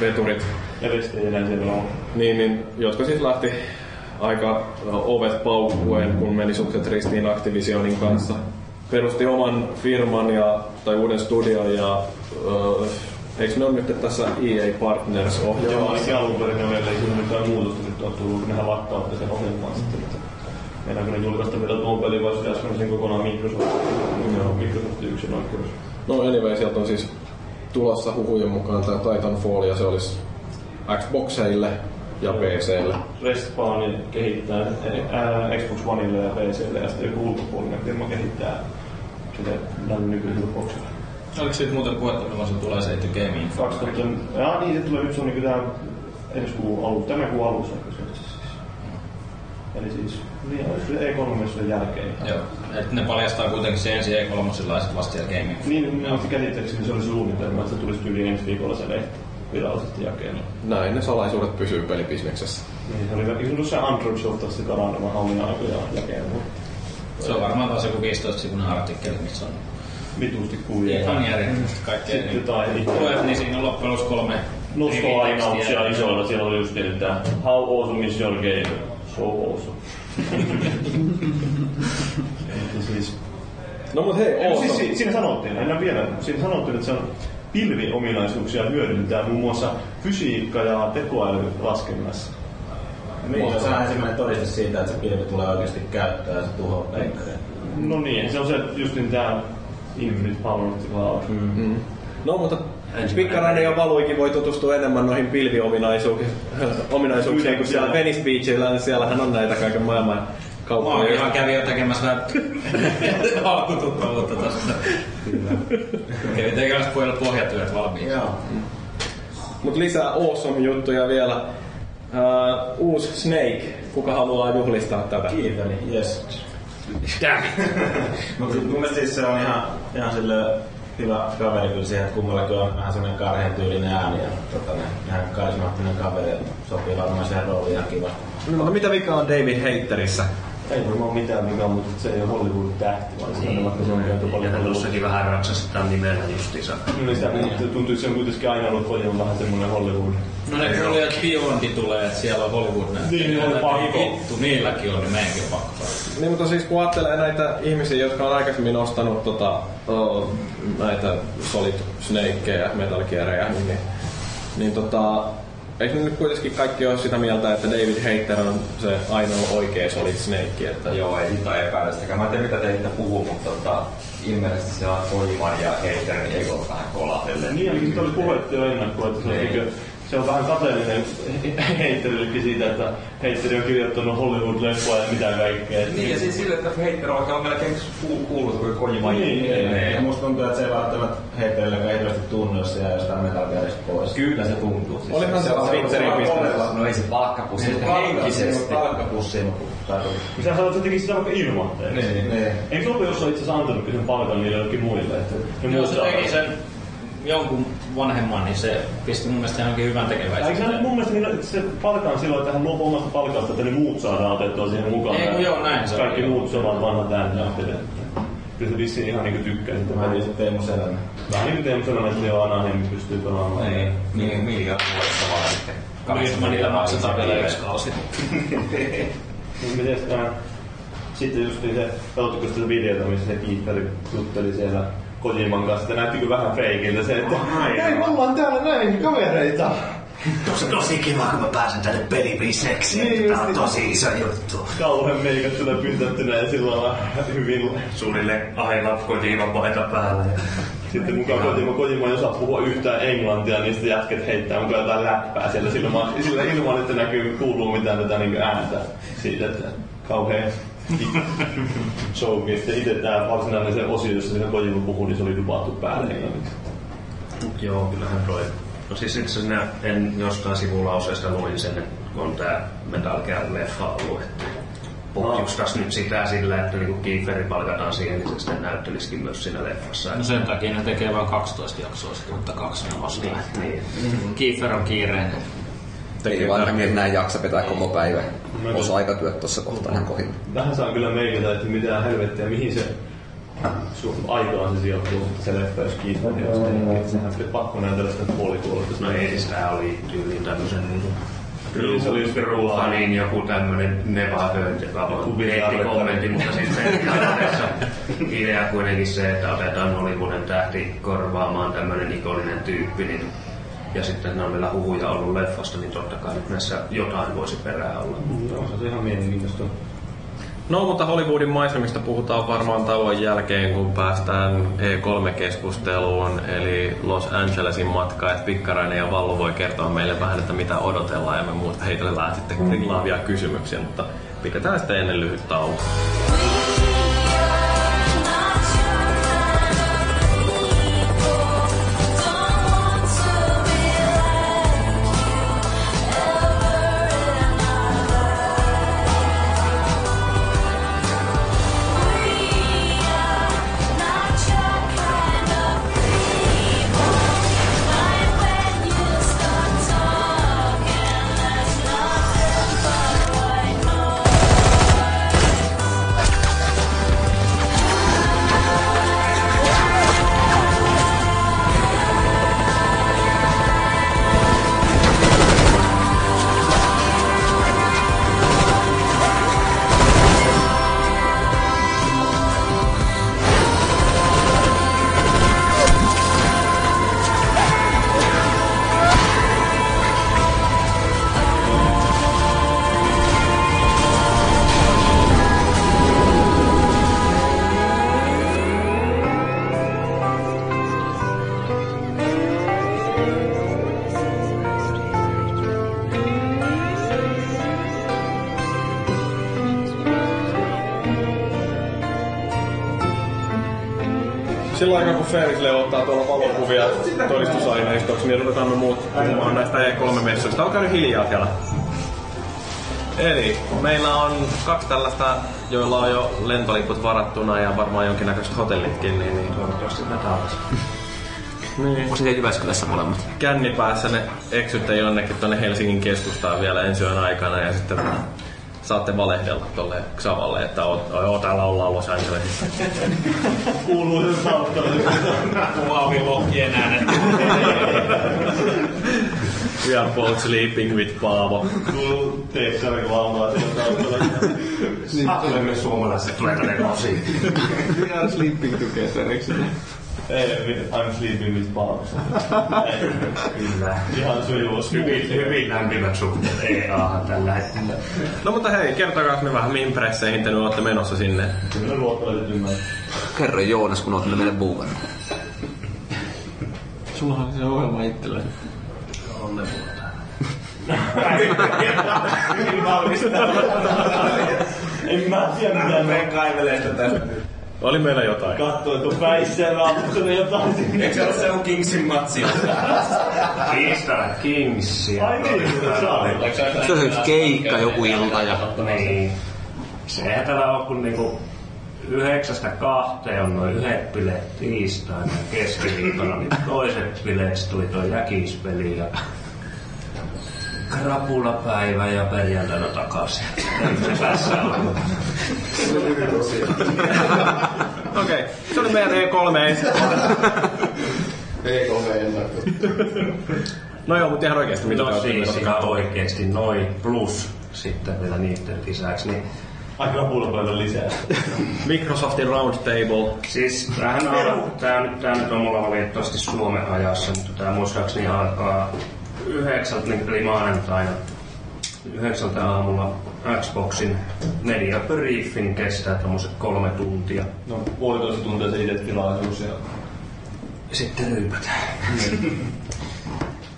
veturit. Ja West ei enää siellä ole. Niin, niin, jotka siis lähti aika ovet paukkuen, kun meni sukset ristiin Activisionin kanssa. Perusti oman firman ja, tai uuden studion ja uh, eikö ne ole nyt tässä EA Partners Joo, ohjelmassa? ainakin alun perin ne vielä ei tullut mitään muutosta, nyt on tullut, kun nehän lakkautti sen ohjelman sitten. Että meinaanko ne julkaista vielä tuon pelin vai pitäisikö ne sen kokonaan Microsoft, joo, Microsoft yksin oikeus. No anyway, sieltä on siis tulossa huhujen mukaan tämä Titanfall ja se olisi Xboxeille ja PClle. Respawn kehittää ää, Xbox Oneille ja PClle ja sitten joku ulkopuolinen firma kehittää sitä tällä nykyisellä boxilla. Oliko siitä muuten puhetta, milloin se tulee se, että Game Info? 2000, ja niin, se tulee nyt se on niin tää ensi kuun alussa, tämän kuun alussa. siis. Eli siis niin, olisi E3 jälkeen. Joo. Et ne paljastaa kuitenkin se ensi E3 ja sitten vasta siellä Game Info. Niin, minä käsittääkseni se oli suunnitelma, että se tulisi yli ensi viikolla se lehti virallisesti jakeella. Näin ne salaisuudet pysyy pelibisneksessä. Niin, se oli eikö se Android Softasta karanema haulina aikoja jakeella. Se on varmaan taas joku 15 sivuinen artikkeli, missä on Vitusti kuvia. ihan järjettömästi kaikkea. Sitten Niin, jotain tulee, niin siinä on loppujen lopuksi kolme nostolainauksia isoilla. Siellä oli just niin, että How awesome is your game? So awesome. Siis, No mut hei, no, siis awesome. si- siinä sanottiin, enää vielä, siinä sanottiin, että se on pilviominaisuuksia hyödyntää muun muassa fysiikka- ja tekoäly laskennassa. Niin, se on ensimmäinen todiste siitä, että se pilvi tulee oikeasti käyttöön ja se tuhoaa pleikkaria. No niin, se on se just niin tää Infinite Power the Cloud. Mm. No mutta Pikkarainen ja Valuikin voi tutustua enemmän noihin pilviominaisuuksiin, ominaisuuksiin kuin siellä Venice Beachillä, niin siellähän on näitä kaiken maailman Mä kauppoja. ihan kävin jo tekemässä vähän alkututtavuutta tosta. Kävin tekemässä pojille pohjatyöt valmiiksi. Joo. Mut lisää awesome juttuja vielä. Uh, uusi Snake. Kuka haluaa juhlistaa tätä? Kiiteli, yes. Mutta mun mielestä siis se on ihan, ihan sille hyvä kaveri kyllä siihen, että kummallakin on vähän semmoinen karheen tyylinen ääni ja tota, ne, ihan karismaattinen kaveri sopii varmaan siihen rooliin ihan kiva. No, mutta mitä vika on David Haterisissa? Ei varmaan mitään mikä on, mutta se ei ole Hollywood-tähti, vaan on vaikka se on käyty paljon Ja tossakin vähän ratsastetaan nimellä justiinsa. Niin sitä tuntuu, että se on kuitenkin aina ollut paljon vähän semmoinen Hollywood. No ne kuuli, että Beyondkin tulee, että siellä on Hollywood näin. Niin, niin oli pakko. Vittu, niilläkin on, niin meidänkin on pakko. Niin, mutta siis kun ajattelee näitä ihmisiä, jotka on aikaisemmin ostanut tota, oh, näitä Solid Snakeja, Metal Gearia, niin, niin, niin tota, eikö ne nyt kuitenkin kaikki ole sitä mieltä, että David Hater on se ainoa oikea Solid Snake? Että... Joo, ei sitä epäile sitäkään. Mä en tiedä mitä teitä puhuu, mutta tota, ilmeisesti se on Koiman ja Heiterin ei ole vähän kolahdelleet. Niin, ainakin oli puhetta jo ennakkoon, että se on, Niin. Niin. se on vähän kateellinen heitterillekin siitä, että heitteri on kirjoittanut Hollywood-leffoja ja mitä kaikkea. Niin, ja siis sille, että Heiter on on melkein ku- kuullut kuin Kojima. Niin, Ja musta tuntuu, että se ei välttämättä heitteilläkään hirveästi tunnu, jos se jää jostain Metal Gearista pois. Kyllä se tuntuu. Siis Olihan se Twitteriin pistänyt. No ei se palkkapussi, Se mutta henkisesti. palkkapussiin tai Sä se teki sitä vaikka ilmoitteeksi. Niin, niin. Eikö se ollut jossain itse asiassa antanutkin sen palkan niille joillekin muille? Että ne Jos muut se saa- teki sen jonkun vanhemman, niin se pisti mun mielestä johonkin hyvän Eikö tekeväisyyteen. se mun mielestä niin, että se palkan silloin, että hän luopuu omasta palkasta, että ne muut saadaan otettua siihen mukaan. Ei, kun joo, näin se Kaikki oli. muut samat vanhat äänet. Kyllä se vissiin ihan niinku tykkää sitä. Mä olin sitten Teemu Selänne. Vähän niin kuin Teemu sanoi, että joo, Anaheim pystyy pelaamaan. Ei, niin miljoona vuodessa vaan sitten. Karismanilla maksetaan vielä yksi kausi. Niin Miten tämä... Sitten just se, katsotteko sitä videota, missä se Kiitteli jutteli siellä Kojiman kanssa, että näyttikö vähän feikiltä se, että hei, me ollaan täällä näin kavereita. Tosi, tosi kiva, kun mä pääsen tänne pelibisneksiin. Niin, Tää on tosi iso juttu. Kauhean meikat tulee pyntättynä ja silloin on hyvin... Suunnilleen aina Kojiman paita päällä. Sitten mukaan Kojima, Kojima ei osaa puhua yhtään englantia, niin sitten jätket heittää mukaan jotain läppää siellä ilman, sillä ilman että näkyy, kuuluu mitään tätä niin ääntä siitä, että kauhean showkin. Sitten itse tämä varsinainen se osio, jossa siinä Kojima puhuu, niin se oli dubattu päälle englanniksi. Joo, kyllähän toi. No siis itse asiassa en jostain sivulauseesta luin sen, kun on tää Metal Gear leffa luettu. pohjustas nyt sitä sillä, että niinku Kieferin palkataan siihen, niin se sitten näyttelisikin myös siinä leffassa. No sen takia ne tekee vain 12 jaksoa sitten, mutta kaksi ne vastaan. Niin. Kiefer on kiireinen. Ei vanha mies näin jaksa pitää koko päivä. Osa-aikatyöt tuossa kohtaa ihan kohin. Vähän saa kyllä meikata, että mitä helvettiä, mihin se sun aikaan se sijoittuu, se leffa, jos kiittää, niin on sehän sitten pakko näytellä sitä puolikuulutusta. No ei, sitä oli tyyliin tämmösen niinku Niin, se oli just Ruuhanin joku tämmönen Neva Hönt, joka bizarre kommentin, mutta siis periaatteessa idea kuitenkin se, että otetaan Hollywoodin tähti korvaamaan tämmönen ikoninen tyyppi, niin ja sitten ne on vielä huhuja ollut leffasta, niin totta kai nyt näissä jotain voisi perää olla. Joo, se on ihan mielenkiintoista. No, mutta Hollywoodin maisemista puhutaan varmaan tauon jälkeen, kun päästään E3-keskusteluun, eli Los Angelesin matka, että Pikkarainen ja Vallu voi kertoa meille vähän, että mitä odotellaan, ja me muut heitellään sitten grillaavia kysymyksiä, mutta pidetään sitten ennen lyhyt tauko. Todistusaineistoksi, niin ruvetaan me muut puhumaan näistä E3-messuista. Olkaa nyt hiljaa siellä. Eli meillä on kaksi tällaista, joilla on jo lentoliput varattuna ja varmaan jonkinnäköiset hotellitkin, niin, niin Toivottavasti tätä olisi. Niin. Onko se Jyväskylässä molemmat? kännipäässä ne eksytte jonnekin tonne Helsingin keskustaan vielä ensi yön aikana ja sitten saatte valehdella tolle Xavalle, että oot, joo, täällä ollaan Los Angelesissa. Kuuluu se taustalla. Lohkien äänet. We are both sleeping with Paavo. Kuuluu teekkari laulaa siellä taustalla. Olemme suomalaiset, tulee tänne osiin. We are sleeping together, eikö se? Ei, I'm sleeping with Paavo. Kyllä. Ihan sujuu. Hyvin, hyvin lämpimät suhteet EA tällä hetkellä. No mutta hei, kertokaa me vähän, mihin presseihin te nyt olette menossa sinne. Kyllä luottalaiset ymmärrät. Kerro Joonas, kun oot meille buukannut. Sullahan on se ohjelma itsellesi. Hyvin valmistaa. En mä tiedä mitä Menen kaivelee tästä. Oli meillä jotain. katsoin, kun päissä ja raapustelin jotain sinne. Eikö se ole se joku Kingsin matsi? Kiista Kingsia. Ai niin, se oli. Se on se keikka joku ilta ja... Niin. Sehän täällä on kun niinku yhdeksästä kahteen on noin yhdet bileet tiistaina ja keskiviikkona, niin toiset bileet tuli tuo jäkispeli ja krapulapäivä ja perjantaina takaisin. Tässä on. Okei, okay. se oli meidän E3 ensin. No joo, mutta ihan oikeesti, mitä olette siis ihan oikeesti noin plus sitten vielä niiden lisäksi. Niin Ai krapulapäivän lisää. Microsoftin Roundtable. Siis tämähän on, tää, nyt, tää nyt on mulla valitettavasti Suomen ajassa, mutta tää muistaakseni alkaa yhdeksältä, niin eli maanantaina yhdeksältä aamulla Xboxin media briefing kestää tämmöiset kolme tuntia. No puolitoista tuntia se itse tilaisuus ja Sitten ryypätään.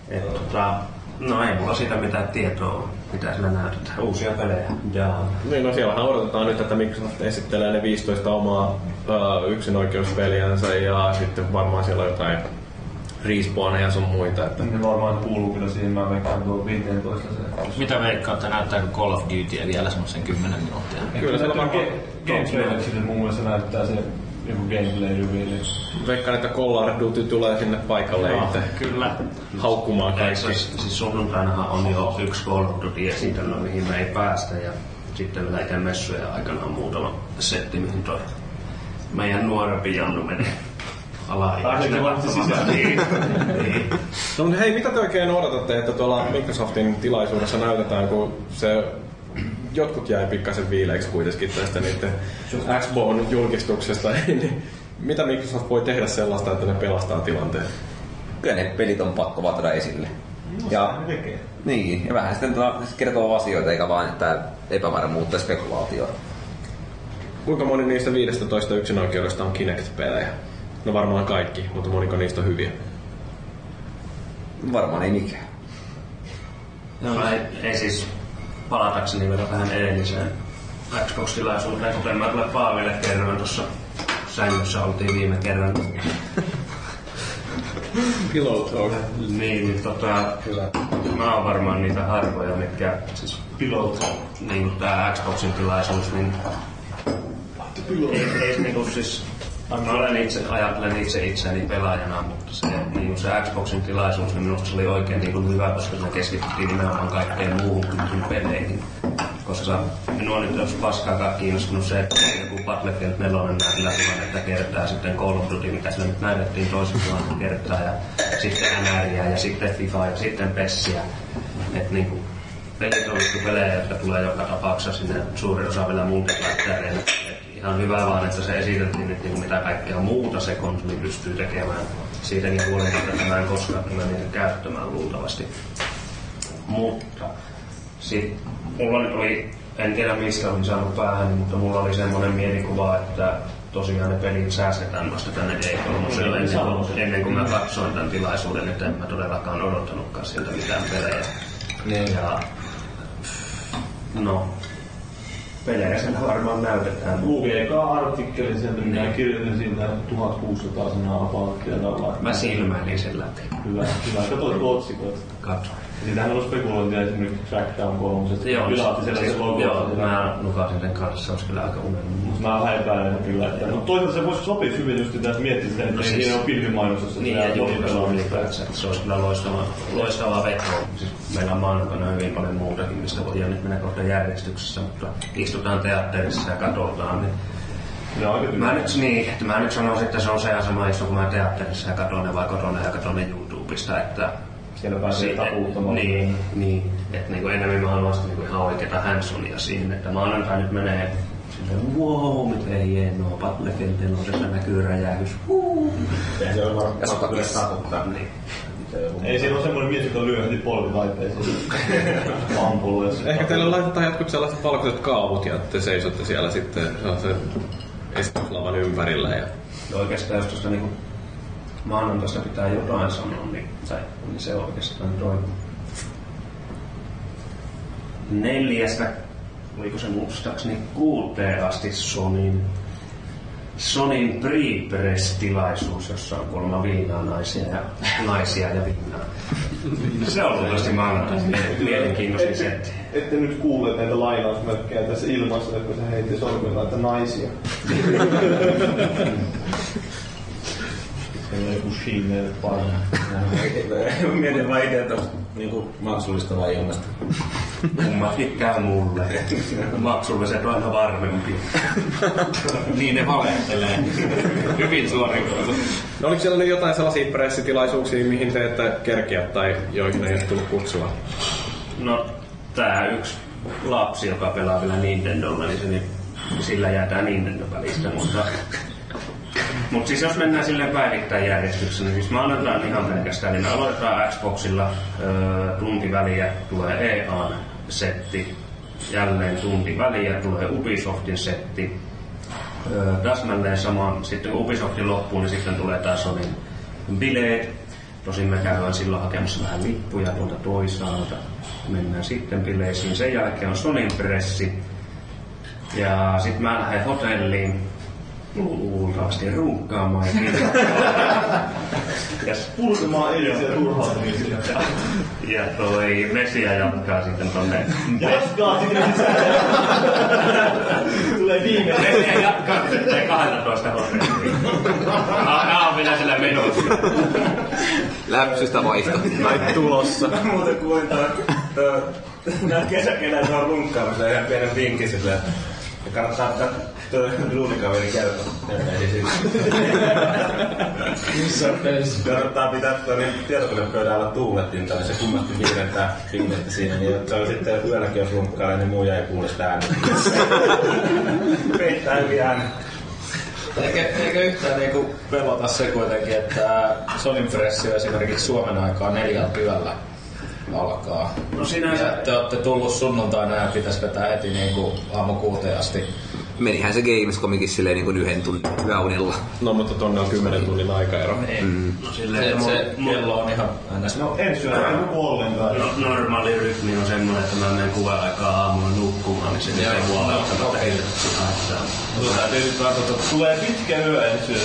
Et, tota, no ei mulla siitä mitään tietoa ole, mitä sillä näytetään. Uusia pelejä. Jaa. Niin, no siellähän odotetaan nyt, että Microsoft esittelee ne 15 omaa uh, yksinoikeuspeliänsä ja sitten varmaan siellä on jotain respawneja sun muita. Että Ne varmaan kuuluu kyllä siihen, mä veikkaan tuo 15 se. Mitä veikkaatte, näyttääkö Call of Duty vielä semmoisen 10 minuuttia? Kyllä se varmaan gameplay sille mun mielestä näyttää se joku gameplay reveal. veikkaan, että Call of Duty tulee sinne paikalle itse Kyllä. haukkumaan kaikki. Siis, siis sunnuntainahan on jo yksi Call of Duty esitelmä, mihin me ei päästä. Ja sitten vielä itse messujen aikana on muutama setti, mihin toi meidän nuorempi Jannu menee Pääseekö varmasti? Niin, niin. No mutta hei, mitä te oikein odotatte, että tuolla Microsoftin tilaisuudessa näytetään, kun se jotkut jäi pikkasen viileiksi kuitenkin tästä niiden Xbox julkistuksesta, niin mitä Microsoft voi tehdä sellaista, että ne pelastaa tilanteen? Kyllä ne pelit on pakko vaan tuoda esille. Ja, niin, ja vähän sitten kertoo asioita, eikä vaan että epävarmuutta ja spekulaatioa. Kuinka moni niistä 15 yksinoikeudesta on Kinect-pelejä? No varmaan kaikki, mutta moniko niistä on hyviä? Varmaan ei mikään. No, ei, ei siis palatakseni vielä tähän edelliseen Xbox-tilaisuuteen, kuten mä kyllä Paaville kerroin tuossa sängyssä oltiin viime kerran. Pillow talk. Niin, niin tota, kyllä. mä oon varmaan niitä harvoja, mitkä siis Pilot. niin tää Xboxin tilaisuus, niin ei, ei niinku siis Mä olen itse, ajattelen itse itseäni pelaajana, mutta se, niin se Xboxin tilaisuus, niin minusta se oli oikein niin kuin hyvä, koska se keskityttiin nimenomaan kaikkeen muuhun kuin peleihin. Koska minua nyt olisi paskaakaan kiinnostunut se, että joku Battlefield 4 näytillä tuhannetta kertaa, sitten Call of Duty, mitä sillä nyt näytettiin tuhannen kertaa, ja sitten NRiä, ja sitten FIFA, ja sitten PESiä. Että niin kuin, pelit on pelejä, jotka tulee joka tapauksessa sinne suurin osa vielä multiplayereille. Ihan hyvä vaan, että se esiteltiin nyt niin mitä kaikkea muuta se konsoli pystyy tekemään. Siitäkin huolimatta, että mä en koskaan tule niitä käyttämään luultavasti. Mutta sit, mulla nyt oli, en tiedä mistä olin saanut päähän, mutta mulla oli semmoinen mielikuva, että tosiaan ne pelit säästetään vasta tänne E3 ennen, kuin- ennen kuin mä katsoin tämän tilaisuuden, että en mä todellakaan odottanutkaan sieltä mitään pelejä. Ja, no, pelejä siellä varmaan näytetään. Lukeekaa artikkeli sieltä, minä kirjoitin siinä 1600 sanaa apalakkiolla. Mä silmäilin sen läpi. Hyvä, hyvä. Katoit otsikot. Katso. Siitähän on spekulointia esimerkiksi Crackdown 3. Joo, Pilaatti siellä se logo. joo, mä nukasin sen kanssa, se olisi kyllä aika unelma. Mä häipäilen kyllä. Että, mutta toisaalta se voisi sopia hyvin just sitä, että miettii sitä, että No siis- siinä on pilvimainoksessa. Niin, ja julkaisu ylipäänsä, että se olisi kyllä loistava, loistava veto. Siis meillä on maanantaina hyvin paljon muutakin, mistä voidaan nyt mennä kohta järjestyksessä, mutta istutaan teatterissa ja katsotaan. Niin Mä nyt, niin, että mä nyt sanoisin, että se on se sama istu, kun mä teatterissa ja katon ne vai kotona ja katon ne YouTubesta, että Siellä pääsee tapuuttamaan. Niin, niin. Että niinku enemmän mä haluan sitä niinku ihan oikeeta handsonia siihen, että maanantai nyt menee silleen, wow, miten hienoa, Battlefield nelosessa näkyy räjähdys. Huu. Eihän se ole varmaan Ja kyllä satuttaa. Niin. Ei siinä ole semmoinen mies, joka lyö heti jos- Ehkä teille laitetaan jotkut sellaiset valkoiset kaavut ja te seisotte siellä sitten sellaisen esityslavan ympärillä. Ja... Ja oikeastaan jos tuosta niinku maanantaista pitää jotain sanoa, niin, tai, niin se on oikeastaan toi neljästä, oliko se muistaakseni kuuteen asti Sonin Sonin pre-press-tilaisuus, jossa on kuulemma viinaa naisia ja, naisia ja viinaa. Se on luultavasti maanantai mielenkiintoisin setti. Ette nyt kuule näitä lainausmerkkejä tässä ilmassa, kun se heitti sormella, että naisia. On joku Shimmer paina. Mietin vaan itse tuosta niinku maksullistavaa ilmasta. Kummatkin käy mulle. Maksulliset on aina varmempi. Niin ne valehtelee. Hyvin suoriutettu. No oliko siellä nyt jotain sellaisia pressitilaisuuksia, mihin te ette kerkiä tai joihin ei ole tullut kutsua? No, tää yksi lapsi, joka pelaa vielä Nintendolla, niin se nyt, sillä jää tää Nintendo välistä, mutta mutta siis jos mennään silleen päivittäin järjestyksessä, niin siis maanantaina ihan pelkästään, niin me aloitetaan Xboxilla öö, tunti väliä, tulee EAN setti, jälleen tunti väliä, tulee Ubisoftin setti, öö, täsmälleen sama, sitten kun Ubisoftin loppuu, niin sitten tulee taas Sonin bileet. Tosin me käydään silloin hakemassa vähän lippuja tuolta toisaalta. Mennään sitten bileisiin. Sen jälkeen on Sonin pressi. Ja sitten mä lähden hotelliin. Luultavasti runkkaamaan ja ja, Purkamaan ja turhautumisia. ja toi Mesia jatkaa sitten tonne Jatkaa sitten. Tulee viimeinen. Mesia jatkaa sitten 12 hotelliin. Nää on vielä sillä menossa. Läpsystä vaihto. Tai tulossa. Muuten kuin toi nää kesäkelät on runkkaamassa ihan pienen vinkki sille. Ja kannattaa tuo duunikaveri kertoa. Missä on pelissä? Kannattaa pitää tuo niin tietokonepöydällä tuulettiin tai se kummasti viidentää pingettä siinä. Niin se on sitten yölläkin jos runkkailee, niin muu jäi kuule sitä äänet. Peittää äänet. Eikö, eikö yhtään niinku pelota se kuitenkin, että Sonin Fresh esimerkiksi Suomen aikaa neljältä yöllä alkaa. No sinänsä Ja te olette tullut sunnuntaina ja pitäisi vetää heti niinku aamu kuuteen asti. Menihän se Gamescomikin silleen niin kuin yhden tunnin yöunilla. No mutta tonne on 10 tunnin aikaero. No silleen, Se, se, kello on ihan ns. No en syö joku ollenkaan. no, normaali rytmi on semmoinen, että mä menen kuuden aikaa aamulla nukkumaan, niin se ei huolella, että hirveästi haittaa. Mutta täytyy nyt tota, tulee pitkä yö en syö.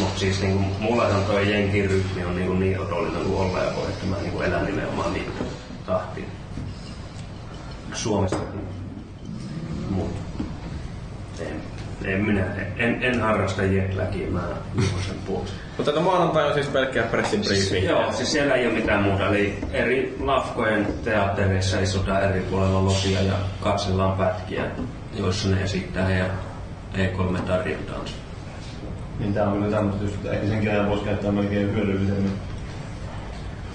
Mutta siis niinku, mulla on toi jenkin rytmi on niinku niin otollinen kuin olla ja voi, että mä niinku elän nimenomaan niin tahtiin. Suomessa. Mut en, en minä, en, en harrasta jetlagia, mä juon sen pois. Mutta tätä maanantai on siis pelkkää pressin briefing. Joo, siis siellä ei ole mitään muuta. Eli eri lafkojen teattereissa istutaan eri puolella losia ja katsellaan pätkiä, joissa ne esittää ja E3 tarjotaan. Niin tää on kyllä tämmöistä, just, että ehkä senkin ajan voisi käyttää melkein hyödyllisemmin.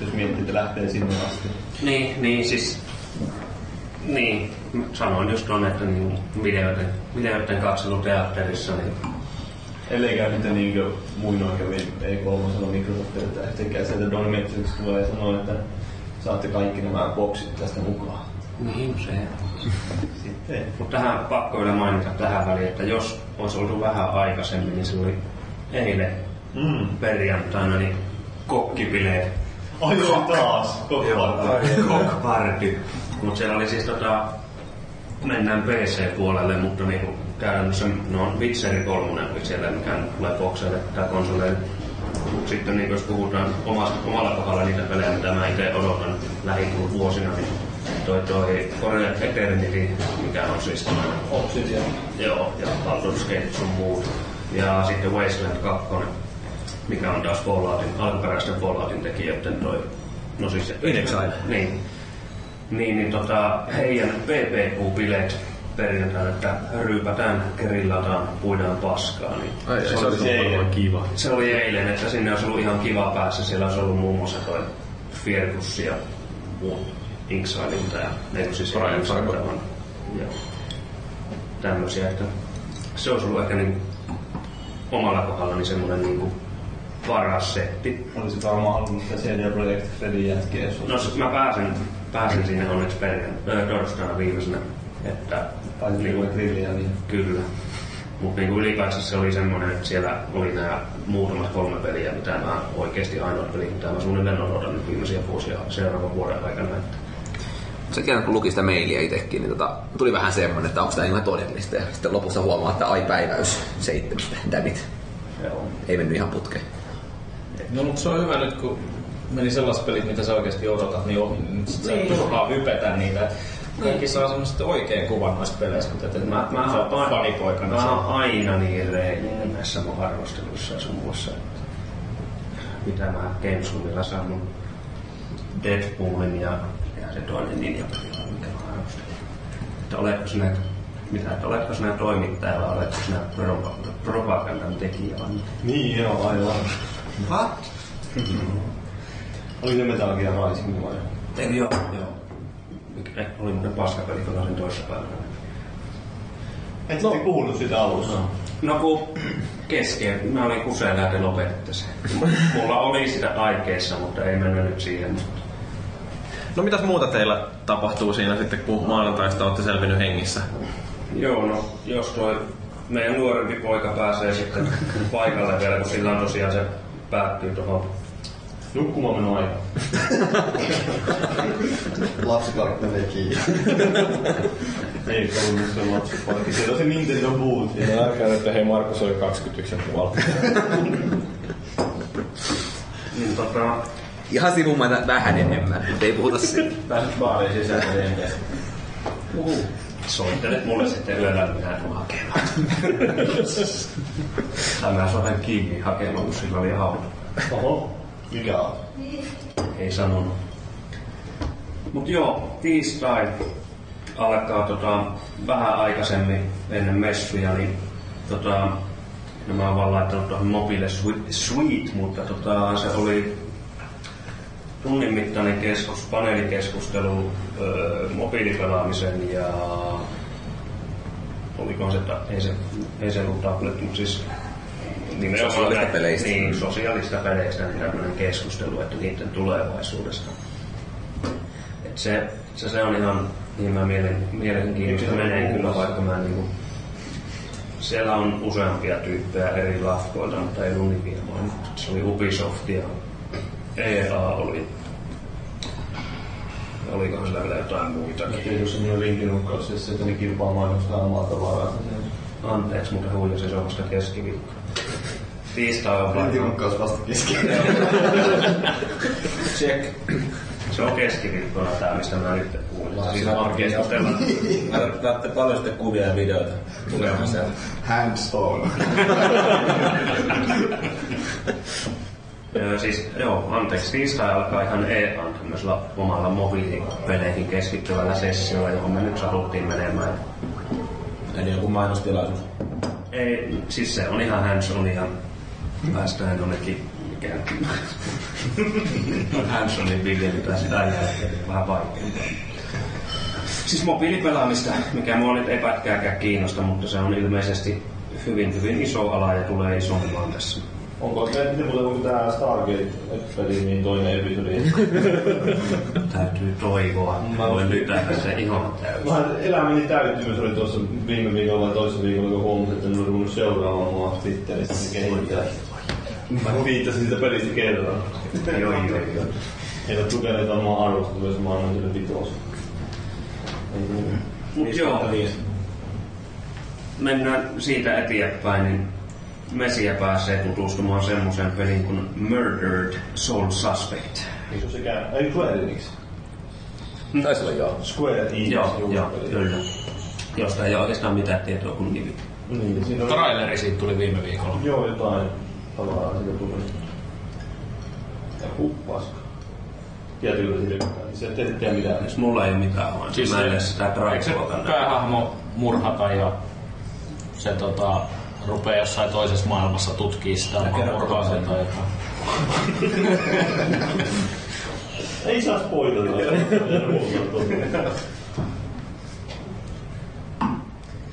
Jos miettii, että lähtee sinne asti. Niin, niin siis... Niin, sanoin just on, että niin videoiden, videoiden katselu teatterissa, niin Ellei käy sitten niin kuin muinoin kävi E3 sanoi Microsoftilta, että ehtikää sieltä Don Metrix tulee ja sanoo, että saatte kaikki nämä boksit tästä mukaan. niin se. Sitten Mutta tähän pakko vielä mainita tähän väliin, että jos olisi ollut vähän aikaisemmin, niin se oli eilen Mm. perjantaina niin kokkibileet Ai joo, taas. Cockparty. Mutta siellä oli siis tota, mennään PC-puolelle, mutta niinku käytännössä no on Witcher 3 oli siellä, mikä tulee bokseille tai konsoleille. Mut sitten niin jos puhutaan omasta, omalla kohdalla niitä pelejä, mitä mä itse odotan lähivuosina, niin toi toi Korea Eternity, mikä on siis tämmönen Obsidian. Joo, ja Baldur's Gate sun muut. Ja sitten Wasteland 2, mikä on taas Falloutin, alkuperäisten Falloutin tekijöiden toi, no siis... In Exile. Niin. Niin, niin tota, heidän PPQ-bileet perjantaina, että ryypätään, kerillataan, puidaan paskaa, niin Ai, se, oli se ollut varmaan kiva. se oli eilen, että sinne olisi ollut ihan kiva päässä. Siellä olisi ollut muun muassa toi Fiergus ja muut Inksaililta ja ne siis Brian Fargo. ja tämmöisiä, että se olisi ollut ehkä niin omalla kohdallani semmoinen niin paras setti. Olisi varmaan halunnut sitä CD Projekt Redin jätkiä, No mä pääsen, pääsen sinne onneksi perjan, ö, torstaina viimeisenä, että Tai niin grilliä, niin Kyllä. Mutta niinku ylipäänsä se oli semmoinen, että siellä oli nämä muutamat kolme peliä, mitä mä oikeasti ainoat pelit, mitä mä suunnilleen odotan nyt viimeisiä vuosia seuraavan vuoden aikana. Että Se kerran kun luki sitä mailia itsekin, niin tota, tuli vähän semmonen, että onko tämä ihan todellista. Ja sitten lopussa huomaa, että ai päiväys seitsemästä. Dammit. se on. Ei mennyt ihan putkeen. No mutta se on hyvä nyt, kun meni sellaiset pelit, mitä sä oikeasti odotat, niin ohi. Nyt sit sä turhaa hypetä niitä. Kaikki saa semmoista oikein kuvan noista peleistä, mutta et, Mä, mä, sä oon fanipoikana. mä se- oon aina niin reilinen näissä mun arvosteluissa ja sun muassa. että Mitä mä Gamescomilla saan mun Deadpoolin ja, ja se toinen ninja mikä mä arvostelin. Että oletko sinä, mitä, että oletko sinä toimittaja vai oletko sinä propa- propagandan tekijä vai mitä? Niin joo, aivan. What? Oli se Metal Gear Rising vai? Ei, joo, joo. Mikä, eh, oli muuten paskapeli, kun olin toisessa päivänä. Et no. puhunut sitä alussa. No kun kesken, mä olin kuseella ja te lopetitte sen. Mulla oli sitä aikeissa, mutta ei mennä nyt siihen. No mitäs muuta teillä tapahtuu siinä sitten, kun maanantaista olette selvinnyt hengissä? Joo, no jos toi meidän nuorempi poika pääsee sitten paikalle vielä, kun sillä on tosiaan se päättyy tuohon Nukkumaan meno aika. Menee kiinni. Ei ollut se lapsiparkki. Siellä on se Nintendo Boot. Ja näkään, että hei Markus oli 21 tuolla. Niin tota, Ihan sivumaita vähän enemmän, mutta ei puhuta siitä. Pääset baariin sisään ja jenkeissä. soittelet mulle sitten yöllä, niin minä tulen hakemaan. tai mä soitan kiinni hakemaan, kun sillä oli hauta. Oho. Mikä on? Ei sanonut. Mut joo, tiistai alkaa tota, vähän aikaisemmin ennen messuja, niin tota, no mä oon vaan laittanut tuohon mobile suite, mutta tota, se oli tunnin mittainen keskus, paneelikeskustelu öö, mobiilipelaamisen ja oliko se, ei se, ei se ollut tablet, mutta siis nimenomaan Sosiaalista näin- peleistä. Niin, sosiaalista peleistä niin tämmöinen keskustelu, että niiden tulevaisuudesta. Et se, se, se on ihan niin mä mielen, mielenkiintoista menee kyllä, vaikka mä niinku, siellä on useampia tyyppejä eri lafkoilta, mutta ei nimiä mainittu. Se oli Ubisoft ja EA oli. Olikohan sillä vielä jotain muitakin? Ei ole semmoinen linkinukkaus, siis että ne kilpaa mainostaa omaa tavaraa. Anteeksi, mutta huijasin, se on vasta keskiviikko. Tiistai on vaikka. Linkinukkaus vasta kesken. Check. Se on keskiviikkona tää, mistä mä nyt puhun. Siis vaan keskustellaan. Lähtee paljon sitten kuvia ja videoita tulemaan sieltä. Hands on. Joo, siis, joo, anteeksi, tiistai alkaa ihan EAN tämmöisellä omalla mobiilipeleihin keskittyvällä sessiolla, johon me nyt satuttiin menemään. Eli joku mainostilaisuus. Ei, siis se on ihan hands on ja päästään jonnekin mikä hands onin viljelytä sitä jälkeen, vähän vaikeampaa. Siis mobiilipelaamista, mikä mua nyt ei pätkääkään kiinnosta, mutta se on ilmeisesti hyvin, hyvin iso ala ja tulee isompaan tässä. Onko miten muuten onko tää Stargate-peli niin toinen episodi? Täytyy toivoa. Mä voin lytätä se ihan täysin. Mä elämäni täyttymys oli tuossa viime viikolla vai toisessa viikolla, kun huomasin, että en ole ruvennut seuraamaan mua Twitterissä se kehittää. Mä viittasin sitä pelistä kerran. Joo, joo, joo. Eivät tukeneet omaa arvostusta, jos mä annan sille vitosen. Mut joo, mennään siitä eteenpäin, niin Mesiä pääsee tutustumaan semmoiseen peliin kuin Murdered Soul Suspect. Eikö se sekään? Ei Square Enix. Taisi olla joo. Square Enix. Joo, joo, kyllä. Josta ei ole oikeastaan mitään tietoa kuin nimi. Niin, siinä oli... Traileri siitä tuli viime viikolla. Joo, jotain tavaraa siitä tuli. Ja huppaska. Tietyllä siitä mitään. Se ei tiedä mitään. Siis mulla ei ole mitään vaan. Siis Siis mä en se- edes sitä Eikö se traikkoa tänne. päähahmo murhata ja se tota, rupeaa jossain toisessa maailmassa tutkii sitä omaa tai jotain. Ei saa spoilata.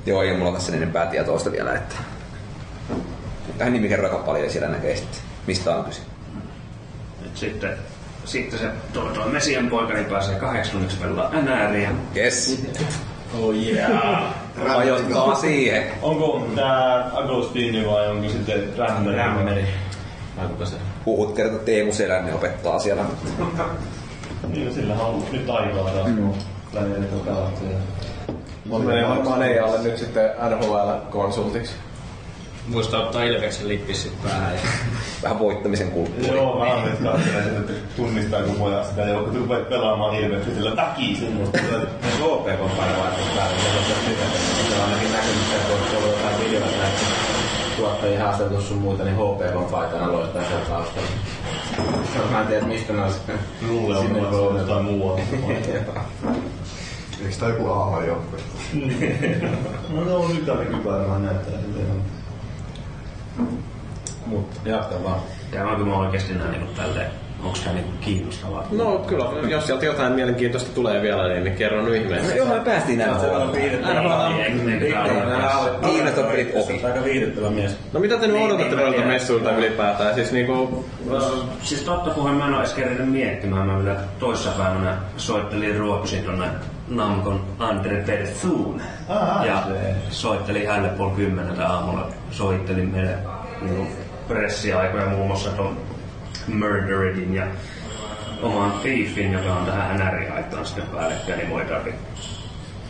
Joo, ei mulla tässä enempää tietoista vielä, että... Tähän nimi kerro aika paljon ja siellä näkee sitten, mistä on kyse. Et Sitten, sitten se tuo, tuo Mesian poika niin pääsee kahdeksanneksi pelaa NRiä. Yes. Oh yeah. Ajoittaa siihen. Onko tää Agostini vai onko sitten Rämmeri? Rämmeri. Vai kuka se? Huhut kertoo, että Teemu Selänne opettaa siellä. Niin, no sillähän on nyt aikaa taas. Mm. Lähinnä pelattu. Mä menen varmaan EAlle nyt sitten NHL-konsultiksi. Muista ottaa Ilveksen lippis sit päähän. Ja... Vähän voittamisen kulttuuri. Joo, mä olen nyt katselen sen, että tunnistaa kun pojat sitä, ja kun rupeat pelaamaan hirveästi sillä väkisin. Jos OPK paino vaihtaa päälle, niin se on miten. Se on ainakin näkynyt, että on ollut jotain videoita näitä tuottajia haastateltu sun muuta, niin HPK paitaan aloittaa sieltä taustalla. Mä en tiedä, mistä ne on sitten. Luulee, että mä olen jotain muualta. Eikö tää joku AH-joukkue? No ne on nyt ainakin varmaan näyttää siltä. Mutta jatka vaan. Käydäänkö mä oikeesti näin niin tälleen? Onks tää niinku kiinnostavaa? No kyllä, jos sieltä jotain mielenkiintoista tulee vielä, niin, niin kerro nyt ihmeessä. Joo, me päästiin Se on viihdyttävä. Kiinnostaa pelit ohi. Aika viihdyttävä mies. No mitä te nyt Niin, odotatte niin, noilta mä messuilta ylipäätään? Siis niinku... Siis totta puheen mä en oo edes kerännyt miettimään. Mä vielä toissapäivänä soittelin ruokusin tonne Namkon Andre. Aha, ja se. soittelin hänelle puoli kymmeneltä aamulla. Soittelin meille niin pressiaikoja muun muassa ton Murderedin ja oman Thiefin, joka on tähän NR-haittaan sitten päällekkäin, niin voi tarvi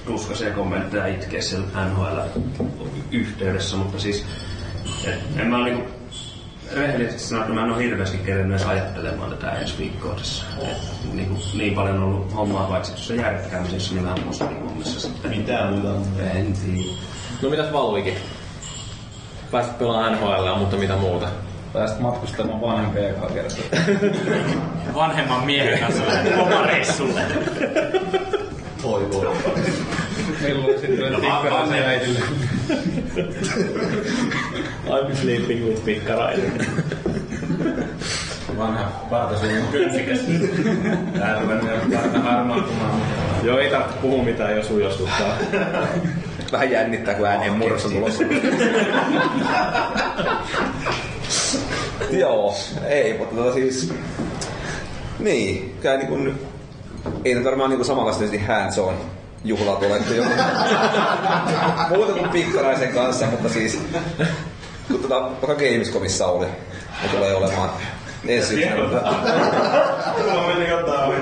tuskaisia kommentteja itkeä siellä NHL-yhteydessä, mutta siis et, en mä niinku rehellisesti sanottuna mä en ole hirveästi kerennyt edes ajattelemaan tätä ensi viikkoa tässä. Et, niinku, niin paljon on ollut hommaa paitsi tuossa järkkäämisessä, niin vähän musta hommissa sitten. Mitään muuta. En tiedä. No mitäs Valvikin? Pääsit pelaamaan NHL, mutta mitä muuta? Pääsit matkustamaan vanhempia ekaa kertaa. Vanhemman miehen kanssa lähdet lomareissulle. Toivoo. Milloin sitten no, äidille. I'm sleeping with pikkarainen. Vanha partasuun kynsikäs. Täällä mennään parta harmaantumaan. Joo, ei tarvitse puhua mitään, jos ujostuttaa. Vähän jännittää, kun ääneen murrossa tulossa. Joo, ei, mutta tota siis... Niin, kyllä niin kuin, ei nyt varmaan niin samanlaisesti hands on juhlat ole että joku muuta kuin pikkaraisen kanssa, mutta siis kun tota, vaikka Gamescomissa oli, ja tulee olemaan ensi. Mulla meni jotain ohi.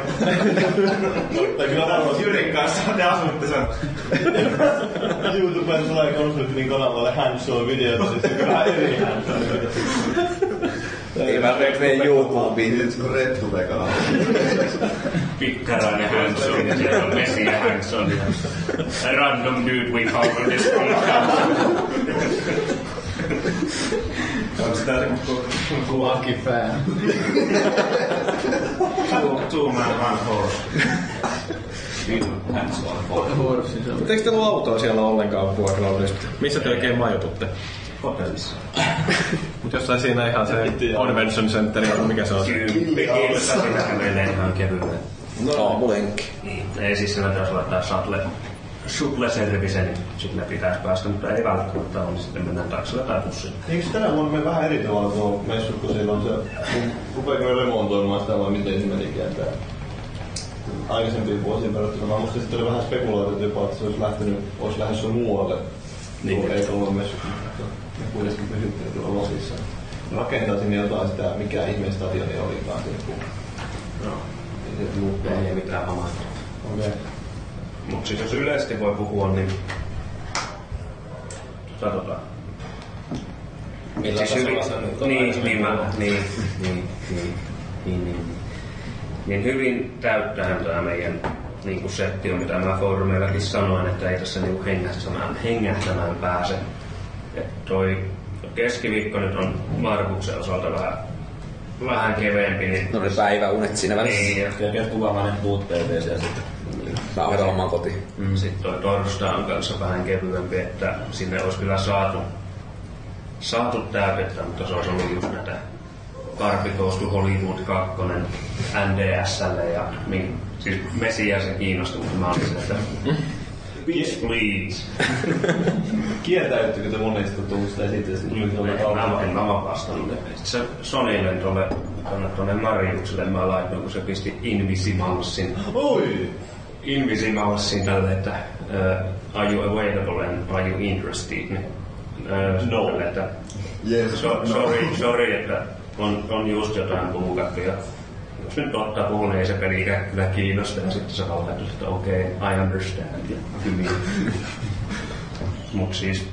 Tai kyllä varmaan Jyrin kanssa te asutte sen. YouTubeen tulee konsultin kanavalle hands-on videota, siis vähän eri hands-on Ei mä mene YouTubeen. Nyt kun Red Hube kanava. Pikkarainen Hanson ja siellä on Messiä Hanson a random dude we found on this Onko sitä joku Lucky fan. two, two man one horse. Mutta eikö teillä ole autoa siellä ollenkaan vuokralla nyt? Missä te oikein majoitutte? Hotellissa. Mut jossain siinä ihan se Convention Center, mikä se on? Kiitos, siinä menee ihan kevyesti. Aamulenkki. Niin, ei siis sillä pitäisi laittaa shuttle, niin sillä pitäisi päästä, mutta ei välttämättä ole, niin sitten mennään taksilla tai bussilla. Eikö tänä vuonna mene vähän eri tavalla tuo messu, kun siellä on se, rupeeko ne remontoimaan sitä vai miten se menikään tää? Aikaisempiin vuosiin verrattuna. Mä muistin, että oli vähän spekuloitu jopa, että se olisi lähtenyt, olisi lähdössä muualle. Niin. Ei tullut messu. Me kuitenkin pysyttiin tuolla Losissa. Rakentaa sinne jotain sitä, mikä ihmeen stadioni olikaan sinne. kun- No, Ei se tullut ei mitään hamaa. Okei. Mutta siis jos yleisesti voi puhua, niin katsotaan. Millä Siis hyvin, tasolla se nyt on? niin, niin, mä, niin, niin, niin, niin, niin, niin. Niin hyvin täyttähän tämä meidän niin kuin setti on, mitä mä foorumeillakin sanoin, että ei tässä niin hengähtämään, hengähtämään pääse. Et toi keskiviikko nyt on Markuksen osalta vähän, vähän keveempi, niin, No ne päiväunet siinä välissä. niin ja Ja kuvaamaan ne PV siellä sitten. Mä oon oman kotiin. Mm. Sitten toi torstai on kanssa vähän kevyempi, että sinne olisi kyllä saatu, saatu täytettä, mutta se olisi ollut just näitä Karpi Goes to Hollywood 2, NDSL ja niin, siis Messiäisen kiinnostunut, mutta mä olin sillä, että Bitch please. Kieltäyttikö te monesta tuosta tuolla Mä en mä vastannut. Sitten se Sonylle tuolle tuonne, tuonne Mariukselle mä laitoin, kun se pisti Invisimalsin Oi! Invisimalsin tälle, että uh, are you available and are you interested? Uh, No. tälle, että Yes, so, sorry, sorry, että on, on just jotain puhukattu ja jos nyt ottaa puhun, niin ei se peli ikään kyllä kiinnosta ja sitten se vaan laittoi, että okei, okay, I understand ja hyvin. Mut siis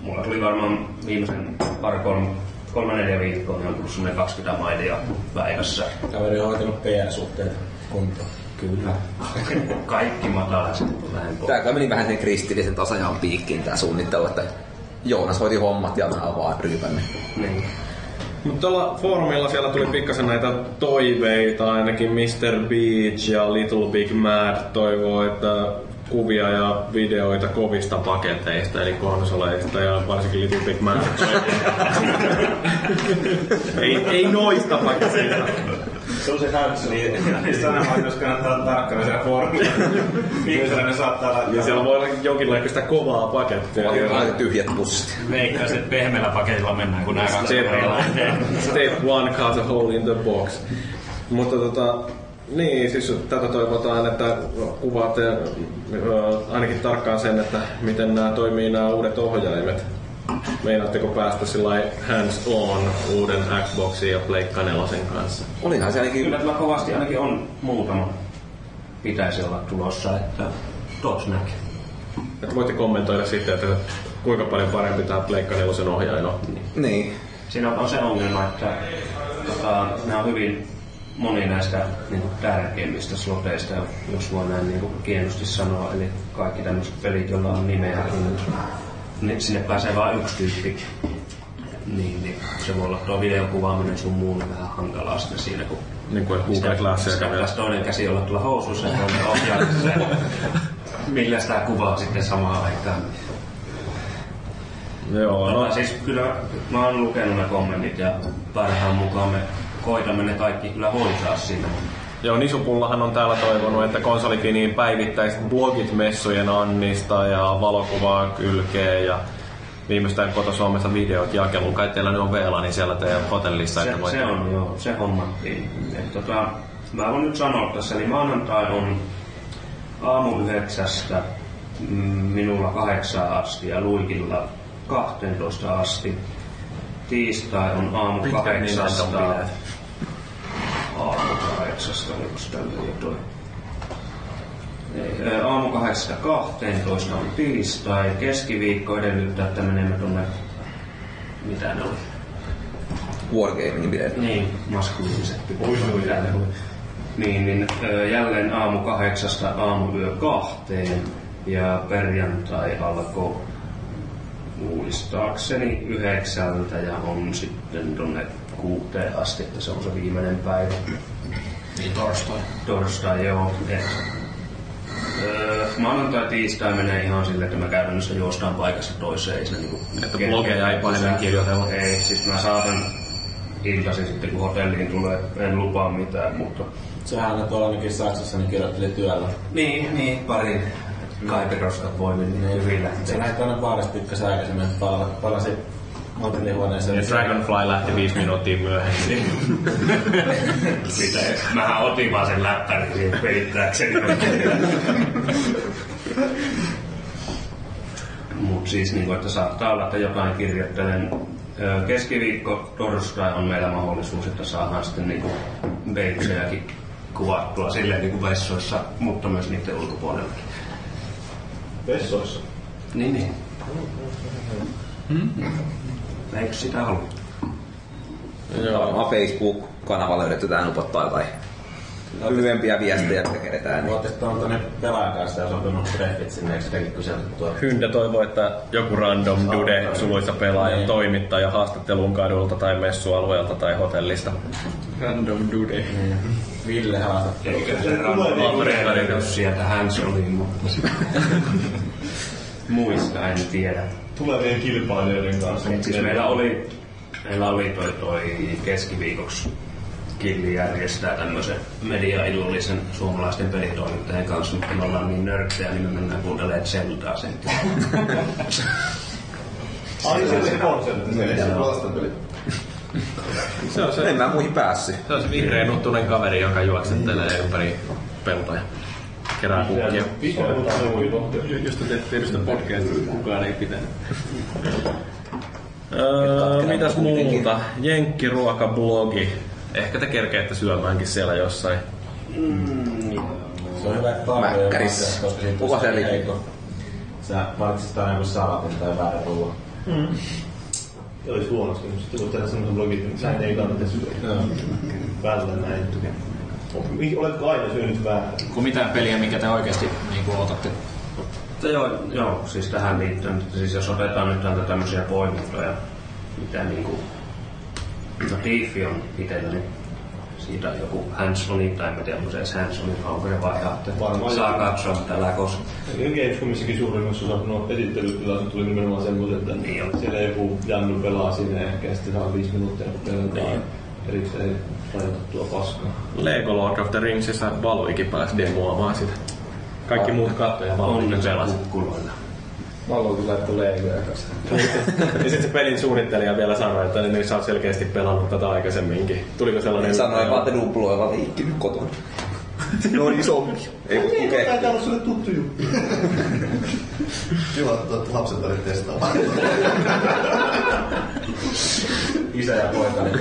mulla tuli varmaan viimeisen pari kolme, kolme neljä viikkoa, niin on tullut semmoinen 20 mailia päivässä. Kaveri on hoitanut PR-suhteet kuntoon. Kyllä. Kaikki. Tää kyllä meni vähän sen kristillisen tasajan piikkiin tää suunnittelu, että Joonas hoiti hommat ja mä vaan ryypämme. Niin. Mutta tuolla foorumilla siellä tuli pikkasen näitä toiveita, ainakin Mr. Beach ja Little Big Mad toivoo, että kuvia ja videoita kovista paketeista, eli konsoleista ja varsinkin Little Big Mad. ei, ei noista paketeista. Se on se hands. Niin, niin sanomaan, jos kannattaa olla tarkkana siellä foorumilla. Pikkuinen ne saattaa laittaa. Ja siellä voi olla jonkinlaista kovaa pakettia. Aika tyhjät pussit. Veikkaisin, että pehmeällä paketilla mennään, kun nämä kaksi Step, one cause a hole in the box. Mutta tota, niin, siis tätä toivotaan, että kuvaatte ainakin tarkkaan sen, että miten nämä toimii nämä uudet ohjaimet. Meinaatteko päästä sillä hands on uuden Xboxin ja Pleikka 4 kanssa? Olihan se ainakin... Kyllä tämä kovasti ainakin on muutama pitäisi olla tulossa, että tos näkee. Että voitte kommentoida sitten, että kuinka paljon parempi tämä Pleikka 4 ohjain on. Niin. Siinä on se ongelma, että tota, nämä on hyvin moni näistä niin kuin, tärkeimmistä sloteista, jos voi näin niin kuin, kienosti sanoa. Eli kaikki tämmöiset pelit, joilla on nimeä, niin, niin sinne pääsee vain yksi tyyppi. Niin, niin se voi olla tuo videokuvaaminen sun muun vähän hankalaa sitten siinä, kun Niin kuin Google Glassia pitäisi toinen käsi olla tuolla housussa ja toinen ohjaamassa. Millä sitä kuvaa sitten samaan aikaan. Joo, No. no, Siis kyllä mä oon lukenut ne kommentit ja parhaan mukaan me koitamme ne kaikki kyllä hoitaa siinä. Joo, Nisupullahan on täällä toivonut, että konsolifiniin päivittäiset blogit messujen Annista ja valokuvaa kylkeen ja viimeistään koto Suomessa videot jakeluun. Kai teillä ne on veela, niin siellä teidän hotellissa, Se, että se on joo, se hommattiin. Et tota, mä voin nyt sanoa tässä, niin maanantai on aamu yhdeksästä minulla kahdeksaan asti ja Luikilla 12 asti. Tiistai on aamu kahdeksasta. Aamu kahdeksasta, oliko tällä jo toi? Ei, ää, Aamu kahdeksasta 12 on tiistai. Keskiviikko edellyttää, että menemme tuonne, mitä ne oli? Wargaming bileet. Niin, maskuliiniset. Niin, niin jälleen aamu kahdeksasta aamuyö kahteen ja perjantai alkoi muistaakseni yhdeksältä ja on sitten tonne kuuteen asti, että se on se viimeinen päivä. Niin torstai. Torstai, joo. Et, öö, maanantai, tiistai menee ihan silleen, että me käytännössä juostaan paikasta toiseen. Ei se niinku Että blogeja ei pahemmin kirjoitella. Ei, siis mä saatan iltaisin sitten kun hotelliin tulee, en lupaa mitään, mutta... Sehän on tuolla ainakin Saksassa niin kirjoitteli työllä. Niin, niin, pari kaiperosta voimin niin hyvin Se lähtee. lähti tuonne baarista pikkasen aikaisemmin, että pala, palasi hotellihuoneeseen. Ja Dragonfly lähti viisi minuuttia myöhemmin. Sitä, mähän otin vaan sen läppärin siihen peittääkseni. Mut siis niin että saattaa olla, että jotain kirjoittelen. Keskiviikko, torstai on meillä mahdollisuus, että saadaan sitten niin beitsejäkin kuvattua silleen niin kuin vessoissa, mutta myös niiden ulkopuolella. Vessoissa. Niin, niin. Eikö sitä halua? Varmaan Facebook-kanava löydetty tähän upottaa jotain lyhyempiä viestejä, keretään. Niin. Tuon tuonne pelaajan kanssa ja sopinut treffit sinne, eikö sitäkin kyselty tuolla? Hynde toivoo, että joku random dude suluissa pelaaja Niin. toimittaa ja haastattelun kadulta tai messualueelta tai hotellista. Random dude. Niin. Ville haastattelu. Eikö se rantorehdus sieltä Hansoniin, mutta muista en tiedä. Tulevien kilpailijoiden kanssa. Siis meillä oli, meillä oli toi, toi keskiviikoksi Killi järjestää tämmöisen mediaillallisen suomalaisten pelitoimittajien kanssa, mutta me ollaan niin nörttejä, niin me mennään kuuntelemaan Zeldaa sen. Ai se se konsertti. Ei se on se, En mä muihin päässyt. se, on se vihreä nuttunen kaveri, joka juoksettelee ympäri peltoja. Kerää kukkia. Just tehtiin sitä podcastia, kukaan ei pitänyt. Öö, mitäs muuta? Jenkkiruokablogi. Ehkä te kerkeette syömäänkin siellä jossain. Se on hyvä, että asiassa, koska siitä tulee se heikko. Sä valitsit aina joku salatin tai väärän ruoan. Se olisi huonosti, mutta sitten voit tehdä semmoisen blogin, että näin ei kannata syödä. Välillä näin. Oletko aina syönyt väärin? Kun mitään peliä, mikä te oikeasti niin kuin otatte. Mutta joo, joo, siis tähän liittyen, että siis jos otetaan nyt näitä tämmöisiä poimintoja, mitä niinku, no Tiifi on itselläni, siitä on joku Hansoni, tai en mä tiedä, onko se edes Hansoni, onko se että Varmaan saa katsoa, mitä älä koske. Gamescomissakin suurimmassa osassa nuo esittelytilaisuudet tuli nimenomaan semmoiset, että Niin on. siellä joku Jannu pelaa sinne ehkä sitten saa viisi minuuttia pelataan Niin. erikseen rajoitettua paskaa. Lego Lord of the Ringsissa Valuikin pääsi demoamaan sitä. Kaikki muut kattoi ja Valuikin On se pelasi. kukkuloilla. Valuu kyllä tulee kanssa. Ja sitten se pelin suunnittelija vielä sanoi, että niin sä oot selkeästi pelannut tätä aikaisemmin. Tuliko sellainen... Sanoin vaan, että duploilla liikkinyt kotona. Ne on isompi. Ei voi tukea. Taitaa olla sulle tuttu juttu. Kiva, että lapset välit testaamaan. Isä ja poika. Niin.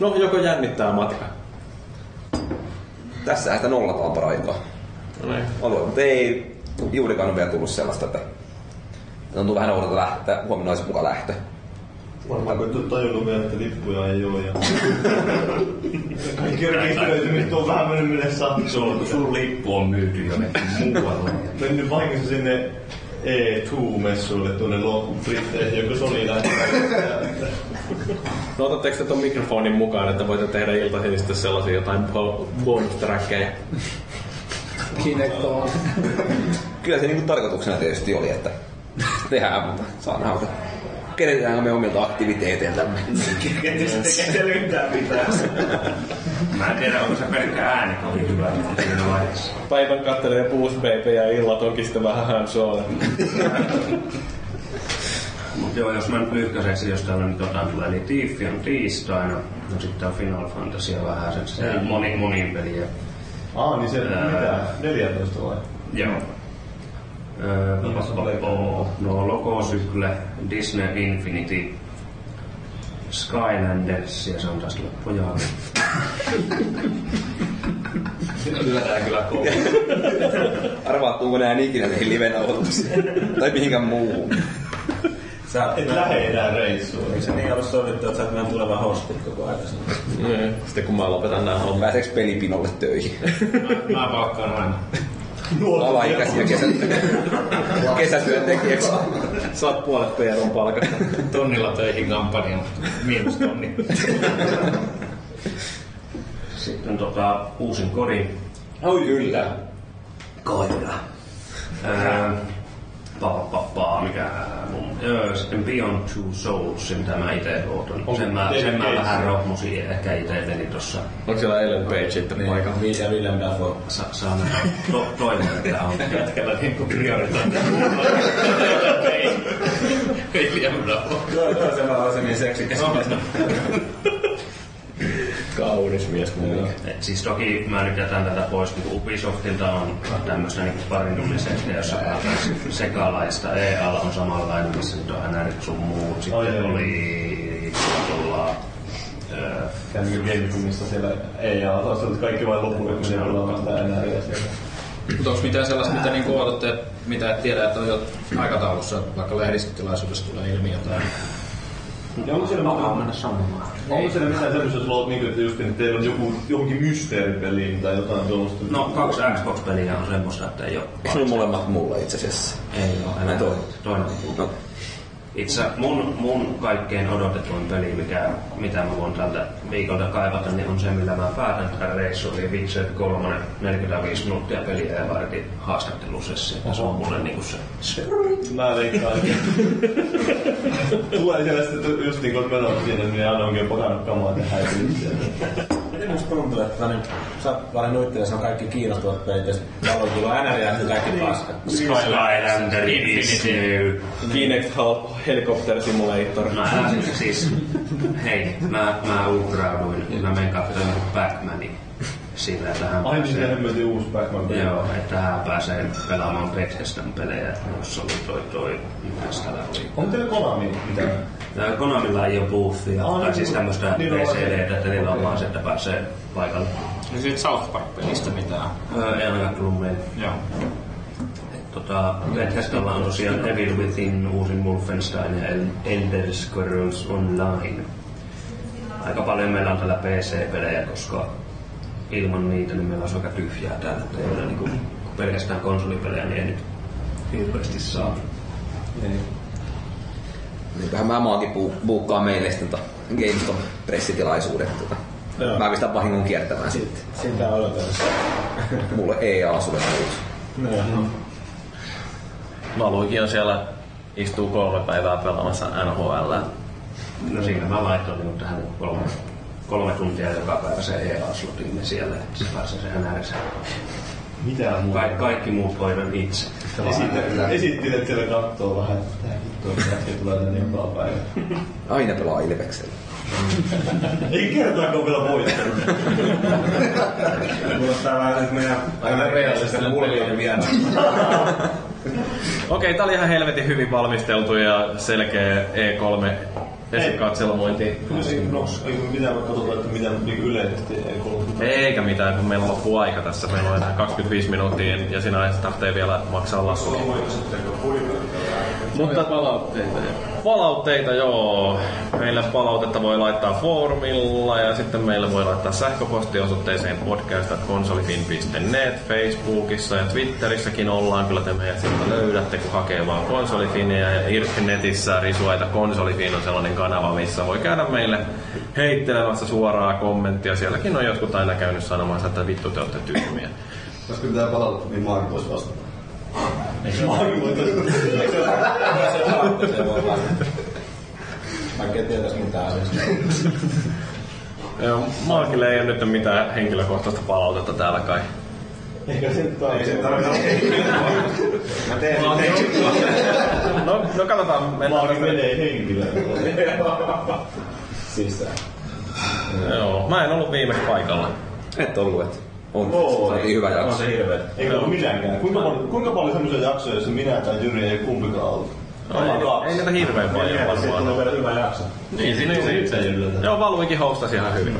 No, joko jännittää matka? Tässähän sitä nollataan paraikaa. No niin. Alue, mutta ei juurikaan ole vielä tullut sellaista, että tuntuu vähän oudolta lähteä, huomenna olisi mukaan lähtö. Varmaan kun et ole tajunnut vielä, että lippuja ei ole. Ja... Kaikki rekisteröitymistä on vähän mennyt minne saa. Sun, sun lippu on myyty jonnekin muualle. Mennyt vahingossa sinne E2-messuille tuonne Lo- Britteihin, joku Sony. No otatteko te ton mikrofonin mukaan, että voitte tehdä iltaisin sitten sellaisia jotain bo- bonus-trackeja? Kinect on. Kyllä se niinku tarkoituksena tietysti oli, että tehdään, mutta saa nähdä. Kerätäänkö me omilta aktiviteeteiltämme? Tekee yhtään mitään. Mä en tiedä, onko se pelkkä ääni kovin hyvä siinä vaiheessa. Päivän kattelee Baby ja illat onkin sitten vähän on. Mut joo, jos mä nyt lyhkäiseksi, jos täällä nyt jotain tulee, niin Tiiffi on tiistaina. No sitten on Final Fantasy vähän sen, se moni, monin peliä. Aa, niin se Ää. mitä? 14 vai? Joo. Öö, se oli? no, Logosykle, Disney Infinity, Skylanders ja se on taas pojalle. Yllätään kyllä kovin. Arvaattuuko nää ikinä niihin live-nauhoituksiin? tai mihinkään muuhun? Sä, Et lähde enää reissuun. Eikö se niin ollut sovittu, että sä oot meidän tuleva hostit koko ajan? Mm, Sitten kun mä lopetan nää hommat. Pääseekö pelipinolle töihin? Mä palkkaan aina. Alaikäisiä kesä... kesätyöntekijäksi. Saat puolet PRn palkasta. Tonnilla töihin kampanjan. Miinus tonni. Sitten tota, uusin kori. Oi kyllä. Koira. Öö, pa, pa, pa, mikä mun, öö, sitten Beyond Two Souls, mitä mä ite ootan. Sen mä, sen mä vähän rohmusin ehkä itselleni tossa. Onko siellä Ellen Page sitten Niin, paikalla? Viisi ja Willem Dafoe. Sa, saa nähdä. To, toivon, että on. Jätkällä niinku prioriteetti. William Dafoe. Joo, toisella on se niin seksikäs. Kaunis mies kuin mikä. Et siis toki mä nyt jätän tätä pois, kun Ubisoftilta on tämmöistä niin parintunnisesta, jossa pelataan sekalaista. EAlla on samanlainen, missä nyt on NRit sun muut. Sitten Ai, oli tuolla öö, Kännykö Gamecomista siellä ei ja taas kaikki vain loppuun, kun siellä on sitä enää siellä. Mutta onko mitään sellaista, mitä niinku odotatte, mitä et tiedä, että on jo aikataulussa, vaikka lehdistötilaisuudessa tulee ilmi jotain? Ja onko siellä mitään, mennä sanomaan. onko siellä mitään semmoista, jos luot niin, että just, että teillä on joku, johonkin mysteeripeliin tai jotain tuollaista? No kaksi Xbox-peliä on semmoista, että ei ole. Eikö ne molemmat mulla itse asiassa? Ei ole enää Toi. toinen. No, Itse mun, mun kaikkein odotetuin peli, mikä, mitä mä voin tältä viikolta kaivata, niin on se, millä mä päätän tätä reissua, eli Witcher 3, 45 minuuttia peliä ja vartin haastattelusessio. Se on mulle niinku se, se Mä veikkaan, että tulee siellä sitten just niin kuin menot sinne, niin aina onkin pakannut kamaa tehdä. Miten musta tuntuu, että niin, sä valinnut itsellesi on kaikki kiinnostavat sitten valon tulee NR ja kaikki paska. Skylander Infinity. Kinect Hel- Helicopter Simulator. Mä siis, hei, mä, mä uhrauduin. Mä menen katsomaan Backmanin sillä, että hän Ai niin se pääsee, hemmetin uusi Backman peli. joo, että hän pääsee pelaamaan Bethesdan pelejä, jossa oli toi, toi, mitäs täällä oli. Onko teillä Konami mitään? Tää Konamilla ei ole boothia, Ai, tai niin, siis tämmöstä niin PCD, että niillä on vaan se, että pääsee paikalle. Niin siitä South Park-pelistä mitään. Öö, ei ainakaan tullut meille. Joo. Tota, Bethesdalla on tosiaan Evil Within, uusin Wolfenstein ja El- Elder Scrolls Online. Aika paljon meillä on täällä PC-pelejä, koska ilman niitä niin meillä olisi aika tyhjää täällä. Että ei ole niinku, kun pelkästään konsolipelejä, niin ei nyt hirveästi saa. niinpähän mä maakin buu- buukkaan meille sitten tota Gamescom pressitilaisuuden. Tota. Joo. Mä pistän vahingon kiertämään sitten. Sitä odotan. Mulle EA sulle muut. Maluikin on siellä istuu kolme päivää pelaamassa NHL. No siinä mä laitoin niin tähän kolme, kolme tuntia joka päivä se EA-slotimme siellä, että se pääsee se NRS. Mitään muuta. Ka- kaikki muut hoidan itse. Esitti- Esittilet siellä kattoo vähän, että tää hitto on jätkä tulee tänne joka päivä. Aina pelaa Ilveksellä. Ei kertaakaan vielä voittanut. Kuulostaa vähän, että meidän aina reaalisesti mulliin vielä. Okei, tää oli ihan helvetin hyvin valmisteltu ja selkeä E3 esikatselmointi. Kyllä se noks, ei kun mitään vaan katsotaan, että mitä niinku yleisesti ei kuulu. Eikä mitään, kun meillä loppuu aika tässä. Meillä on enää 25 minuuttia ja ajassa tarvitsee vielä maksaa laskukin. Mutta palautteita. Palautteita, joo. Meille palautetta voi laittaa foorumilla ja sitten meille voi laittaa sähköpostiosoitteeseen podcast.konsolifin.net, Facebookissa ja Twitterissäkin ollaan. Kyllä te meidät sieltä löydätte, kun hakee vaan konsolifinia ja Irk-netissä risuaita konsolifin on sellainen kanava, missä voi käydä meille heittelemässä suoraa kommenttia. Sielläkin on jotkut aina käynyt sanomassa, että vittu te olette tyhmiä. Koska pitää palautetta, niin Maagi voisi vastata. Vaikka ei tietäisi mitään asiasta. Joo, Markille ei ole nyt mitään henkilökohtaista palautetta täällä kai. Eikä se nyt Ei se tarvitse. Mä teen No, no katsotaan, tästä. menee henkilöön. sisään. Joo, mä en ollut viimeksi paikalla. Et ollut, et on. Oo, Saatiin hyvä On jakso. se hirveä. Eikä ollut mitäänkään. Kuinka paljon, kuinka paljon semmoisia jaksoja, joissa minä tai Jyri ei kumpikaan ollut? No, ei, ei niitä hirveän paljon varmaan on ole. vielä hyvä jakso. Niin, siinä Se se itse yllätä. Joo, Valuikin hostasi ihan hyvin.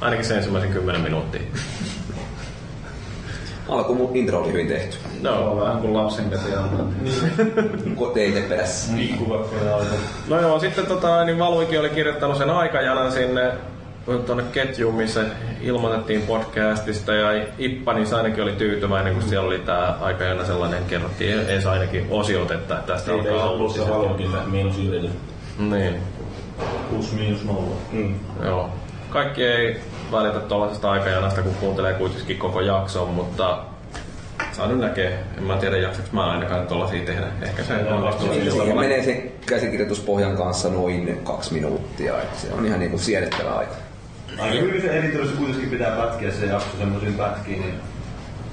Ainakin se ensimmäisen kymmenen minuuttia. Alku mun intro oli hyvin tehty. No, Vähän kuin lapsen käsi antaa. Kun teitä perässä. Liikkuvakkoja aina. no joo, sitten tota, niin Valuikin oli kirjoittanut sen aikajanan sinne tuonne ketjuun, missä ilmoitettiin podcastista ja Ippa, niin se ainakin oli tyytyväinen, kun siellä oli tää aikajana sellainen, kerrottiin edes ainakin osiot, että tästä Siitä ei alkaa saa plussa uutiset. valokille, miinus yritys. Niin, Plus miinus nolla. Mm. joo. Kaikki ei välitä tuollaisesta aikajanasta, kun kuuntelee kuitenkin koko jakson, mutta saa nyt näkee. En mä tiedä, jaksaks mä ainakaan tollasia tehdä. Ehkä se onnistuu sillä Siihen tavalla. menee sen käsikirjoituspohjan kanssa noin kaksi minuuttia. Et se on ihan niinku siedettävä aika. Aika hyvin se editoissa kuitenkin pitää pätkiä se jakso semmoisiin pätkiin, niin,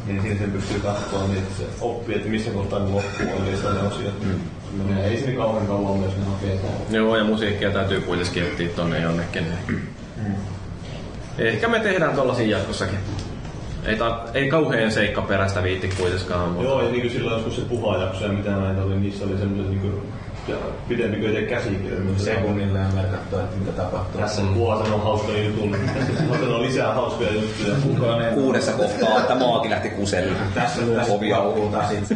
niin siinä sen pystyy katsoa niin, että se oppii, että missä kohtaa ne loppuu oikeastaan ne osiot. Mm. Menee, ei sinne kauan kauan myös ne hakee. Joo, ja musiikkia täytyy kuitenkin etsiä tonne jonnekin. Ehkä me tehdään tollasia jatkossakin. Ei, ta- ei kauhean seikkaperäistä viitti kuitenkaan, mutta... Joo, ja niin kuin silloin joskus se puhajakso ja mitä näitä oli, niissä oli semmoiset niin kuin, niin se- Sekunnilleen merkattu, että mitä tapahtuu. Tässä puhua sanoo hauska jutun. Sanon lisää hauskoja juttuja. Kukaan ei Kuudessa kohtaa, että maakin lähti kuselle. Tässä, tässä Ovi puhutaan siitä.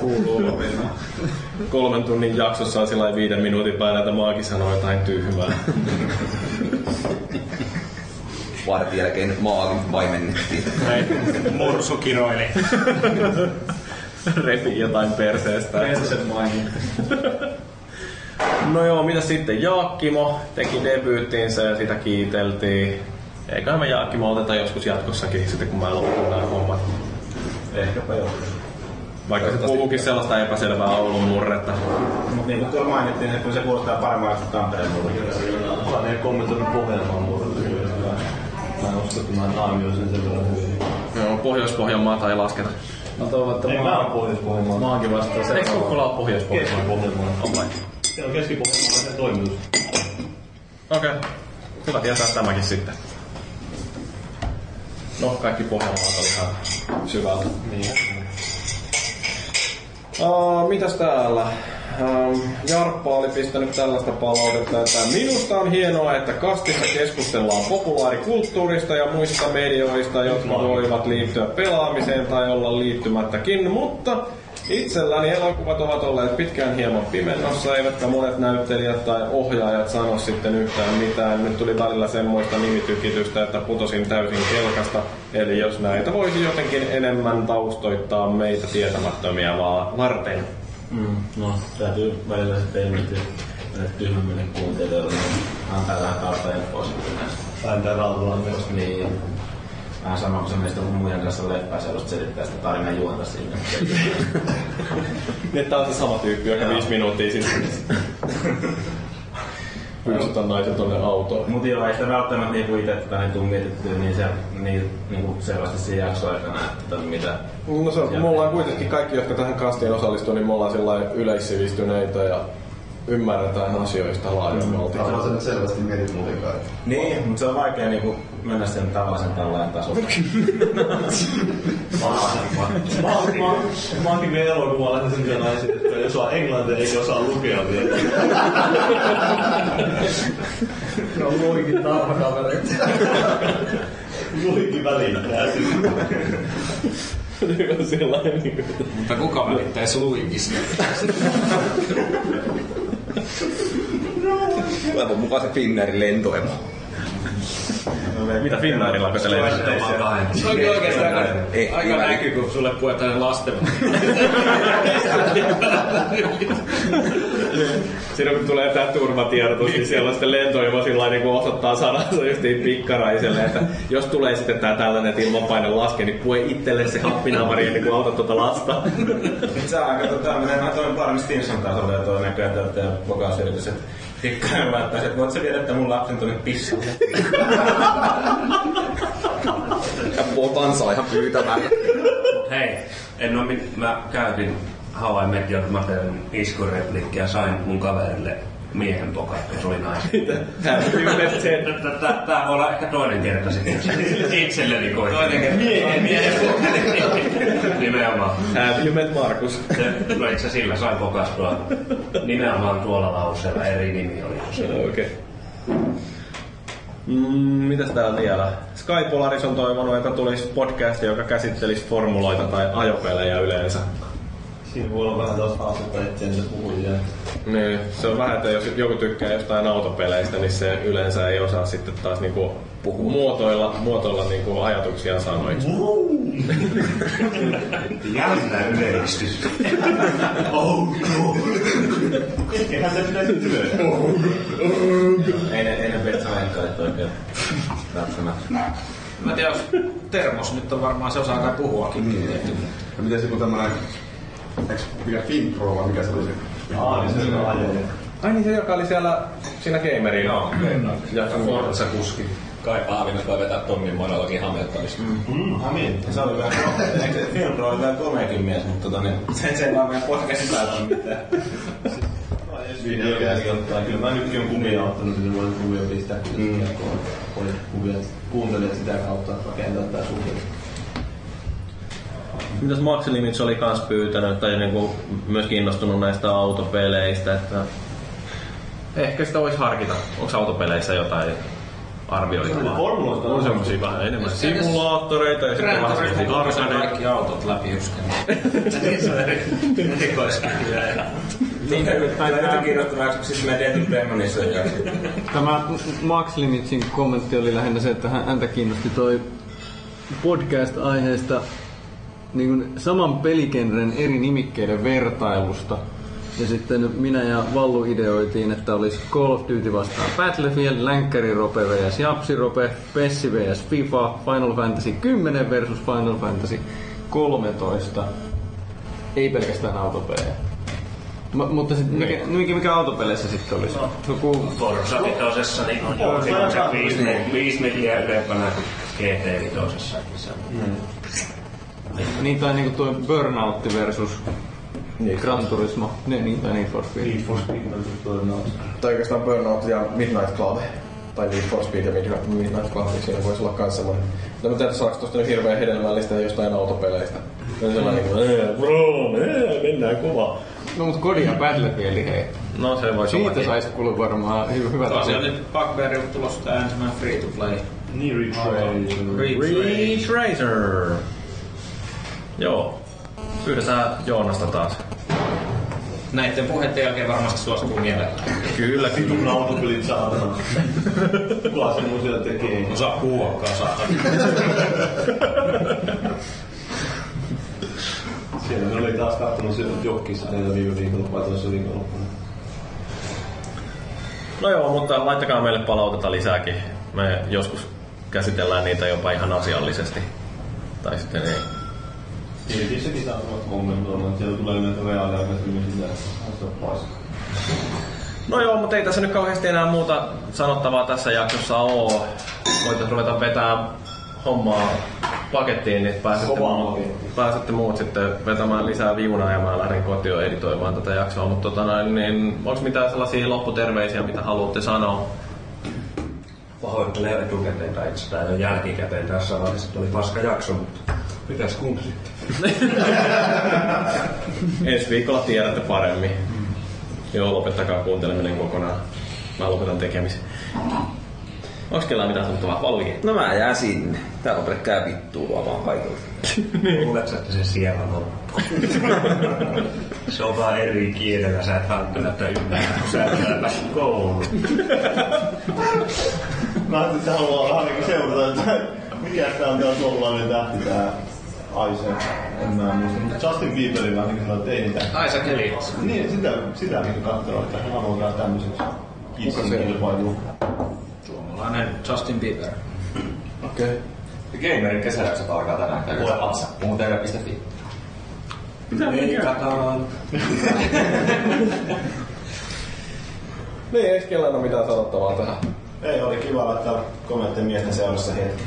kuuluu opinna. Kolmen tunnin jaksossa on sillä viiden minuutin päällä, että maakin sanoo jotain tyhmää. Vartin jälkeen nyt maakin vaimennettiin. Mursu kiroili. Repi jotain perseestä. Persen mainin. No joo, mitä sitten? Jaakkimo teki debyyttinsä ja sitä kiiteltiin. Eiköhän me Jaakkimo oteta joskus jatkossakin sitten, kun mä loppuun nämä hommat. Ehkäpä joo. Vaikka se puhuukin sellaista epäselvää Oulun murretta. Mutta niin kuin tuolla mainittiin, että kun se kuulostaa paremmalta kuin Tampereen murretta. Kukaan ei kommentoinut Pohjanmaan murretta. Mä en usko, että mä naamioin sen sen verran hyvin. Joo, Pohjois-Pohjanmaata ei lasketa. Mä toivon, että Ei, mä oon Pohjois-Pohjanmaan. Maakin vastaa se. Eikö Kokkola ole Pohjois-Pohjanmaa? Vai? Se on Keski-Pohjanmaan toimitus. Okei. Okay. Hyvä tietää tämäkin sitten. No, kaikki Pohjanmaat oli ihan syvällä. Niin. Uh, mitäs täällä? Um, Jarppa oli pistänyt tällaista palautetta, että minusta on hienoa, että kastissa keskustellaan populaarikulttuurista ja muista medioista, jotka voivat liittyä pelaamiseen tai olla liittymättäkin, mutta itselläni elokuvat ovat olleet pitkään hieman pimennossa, eivätkä monet näyttelijät tai ohjaajat sano sitten yhtään mitään. Nyt tuli välillä semmoista nimitykitystä, että putosin täysin kelkasta, eli jos näitä voisi jotenkin enemmän taustoittaa meitä tietämättömiä vaan varten. Mm, no, täytyy välillä sitten ilmeisesti näille tyhmille kuuntelijoille niin antaa vähän taustainfoa sitten näistä. Vääntää rautallaan myös. Niin. Vähän sama kuin se meistä muijan kanssa leppäselusta selittää sitä tarinan juonta sinne. Niin, tää on se sama tyyppi, joka viisi minuuttia sitten. pyysytä naisen tonne autoon. Mut joo, ei sitä välttämättä niinku ite tätä niin tuu mietittyä niin, se, niin, niinku selvästi siinä jaksoaikana, että mitä. No se, me ollaan kuitenkin kaikki, jotka tähän kastiin osallistuu, niin me ollaan sellainen yleissivistyneitä ja ymmärretään asioista laajemmalti. Tämä on selvästi mietit muutenkaan. Niin, mutta se on vaikea niinku mennä sen tavallisen tällainen tasolle. Mä, oonkin vielä elokuvaa lähdin sen naisen, että ei osaa englantia eikä osaa lukea vielä. No luikin tarhakaverit. Luikin välittää. Sellainen niin Mutta kuka välittäisi Luikista? Toivon mukaan se Finnairin lentoemo. Mitä Finnairilla kun se lentää? Se onkin oikeastaan aika, aika näky, kun sulle puetaan lasten. Siinä kun tulee tää turvatiedotus, niin siellä on sitten lentoilma sillä niin kuin osoittaa sanansa justiin pikkaraiselle, että jos tulee sitten tää tällainen, että ilmanpaine laskee, niin pue itselle se happinaamari ennen kuin autat tuota lasta. Nyt se aika tota, menee mä toin Barney Stinson tasolle ja tuo näköjään täältä vokausyritys, että pikkainen laittaisi, että voit sä viedä tämän mun lapsen tuonne pissalle. Ja puhutaan saa ihan pyytämällä. Hei, en oo, mit- mä käytin How I Met Your Motherin iskureplikki ja sain mun kaverille miehen pokat, kun se oli nainen. Tää- Tää voi olla ehkä toinen kerta sitten. Itselleni koitin. Toinen kerta. Miehen, miehen Nimenomaan. Have you met Markus? No itse sillä sai pokastua nimenomaan tuolla lauseella eri nimi oli. Okei. Okay. Mm, mitäs täällä vielä? Sky Polaris on toivonut, että tulisi podcast, joka käsittelisi formuloita tai ajopelejä yleensä. Siinä voi olla vähän taas haastetta etsiä niitä puhujia. Niin, se on vähän, että jos joku tykkää jostain autopeleistä, niin se yleensä ei osaa sitten taas niinku muotoilla, muotoilla niinku ajatuksia sanoiksi. Jännä yleistys. Eihän se pitäisi työtä. Ei ne, ei ne petsalenkkaiset oikein välttämättä. Mä en tiedä, jos Termos nyt on varmaan, se osaa kai puhuakin. Niin. Ja miten se kun tämmönen... Eiks mikä Finpro vai mikä se oli se? Aa, niin se on ajeja. Ai niin se, joka oli siellä siinä gamerin. Joo, ja Forza kuski. Kai Paavinen voi vetää tonnin monologin Hamiltonista. Mm, Hamin. Se oli vähän, eikö se Finpro oli vähän komeakin mies, mutta tota, niin, se, se ei vaan meidän podcastin päätä mitään. Videokästi ottaa. Kyllä mä nytkin on kuvia ottanut, sinne voin kuvia pistää, kun mm. oli kuvia. Kuuntelet sitä kautta rakentaa tää suhde. Mitäs Max Limits oli kans pyytänyt tai niinku myös kiinnostunut näistä autopeleistä, että ehkä sitä voisi harkita. Onko autopeleissä jotain arvioitavaa? Formuloista On semmosia vähän enemmän simulaattoreita ja sitten vähän semmosia arcadeja. kaikki autot läpi on erikoiskirja. Niin, kiinnostavaa, kun siis mä tietyn Demonissa jakso. Tämä Max Limitsin kommentti oli lähinnä se, että hän- häntä kiinnosti toi podcast-aiheesta niin kuin saman pelikenren eri nimikkeiden vertailusta. Ja sitten minä ja Vallu ideoitiin, että olisi Call of Duty vastaan Battlefield, Länkkäri Rope vs. Japsi Rope, Pessi vs. FIFA, Final Fantasy 10 versus Final Fantasy 13. Ei pelkästään autopelejä. M- mutta sit mikä, mikä, mikä autopeleissä sitten olisi? Joku Forza vitosessa niin on on se 5, 5 milliä ylempänä kuin GT vitosessa. Niin, tai niinku tuo Burnout versus Gran Turismo. Ne, niin, tai Need for Speed. Need for Speed on se Burnout. Tai oikeastaan Burnout ja Midnight Club. Tai Need for Speed ja Midnight, Midnight Club, niin siinä voisi olla kans semmonen. No mä tiedä, saaks tosta nyt hirveän hedelmällistä jostain autopeleistä. Se on sellainen niinku, "Ee, bro, ee, mennään kovaa. No mut Kodi ja Battlefield, hei. No se Siitä olla. sais kuulla varmaan hy- hyvät Tosiaan asiat. nyt Bugbear tulossa tää ensimmäinen free to play. Niin Retrain. Ridge Racer. Joo. Pyydetään Joonasta taas. Näiden puheiden jälkeen varmasti suostuu mielellään. Kyllä, kyllä. Vitun autopelit saatana. Kuka semmosia tekee? Osaa puhuakaan saatana. Siellä ne oli taas kattonut sieltä jokkissa näitä viime viikolla, vai toisessa viikonloppuna. No joo, mutta laittakaa meille palautetta lisääkin. Me joskus käsitellään niitä jopa ihan asiallisesti. Tai sitten ei. Kommentoimaan, että siellä tulee näitä reaaliaikaisia sitä. No joo, mutta ei tässä nyt kauheasti enää muuta sanottavaa tässä jaksossa oo. Voitais ruveta vetää hommaa pakettiin, niin pääsette, muut, pääsette muut sitten vetämään lisää viunaa ja mä lähdin kotiin editoimaan tätä jaksoa. Mutta tota noin, niin, onko mitään sellaisia lopputerveisiä, mitä haluatte sanoa? Pahoittelen etukäteen tai itse jälkikäteen tässä vaiheessa, että oli paska jakso, mutta pitäis kuuntelitte. Ensi viikolla tiedätte paremmin. Joo, lopettakaa kuunteleminen kokonaan. Mä lopetan tekemisen. Onks kellään mitään sanottavaa? Valuikin. No mä jään sinne. Täällä on pelkkää vittuilua vaan kaikilta. Luuletko, että se siellä loppuu? se on vaan eri kielellä, sä et välttämättä ymmärrä, kun sä et täällä koulu. Mä ajattelin, että haluaa vähän niinku seurata, että mikä tää on tää suomalainen tähti tää Aise. En mä muista, mutta Justin Bieberin vähän niinku sellainen teini Isaac Elliot. Niin, sitä, sitä niinku katsoo, että hän haluaa tää tämmöiseksi kissin kilpailuun. Suomalainen Justin Bieber. Okei. Gamerin kesäjakset alkaa tänään. Käykää alas. Puhutv.fi. Leikataan. Niin, eikö kellään ole mitään sanottavaa tähän? Ei, oli kiva täällä komeitten miesten seurassa hetki.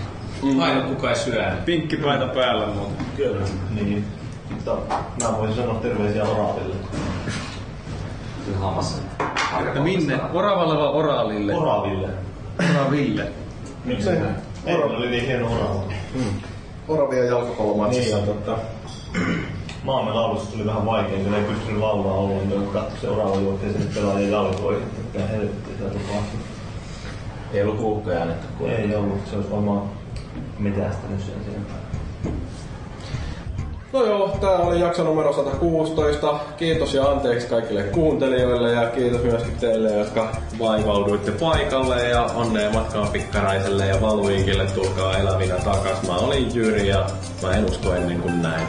Aina kuka ei syö. Pinkki paita päällä muuten. Kyllä. Niin. Mutta mä voisin sanoa terveisiä Oraville. Hamassa. Ja minne? Oravalle vai oraalille? Oraville. Oraville. Miksei? Ei, oli niin hieno orava. Oravia jalkapallomatsissa. Niin totta. Maamme laulussa tuli vähän vaikea, kun ei pystynyt laulaa ollenkaan, kun katsoi seuraava juokkeen sinne pelaajien jalkoihin. Mikä helvetti sitä tapahtui. Ei ollut kuukkoja kun Ei ollut, se olisi varmaan metästänyt sen siihen. No joo, tää oli jakso numero 116. Kiitos ja anteeksi kaikille kuuntelijoille ja kiitos myöskin teille, jotka vaivauduitte paikalle ja onnea matkaan Pikkaraiselle ja Valuikille. Tulkaa elävinä takas. Mä olin Jyri ja mä en usko ennen kuin näin.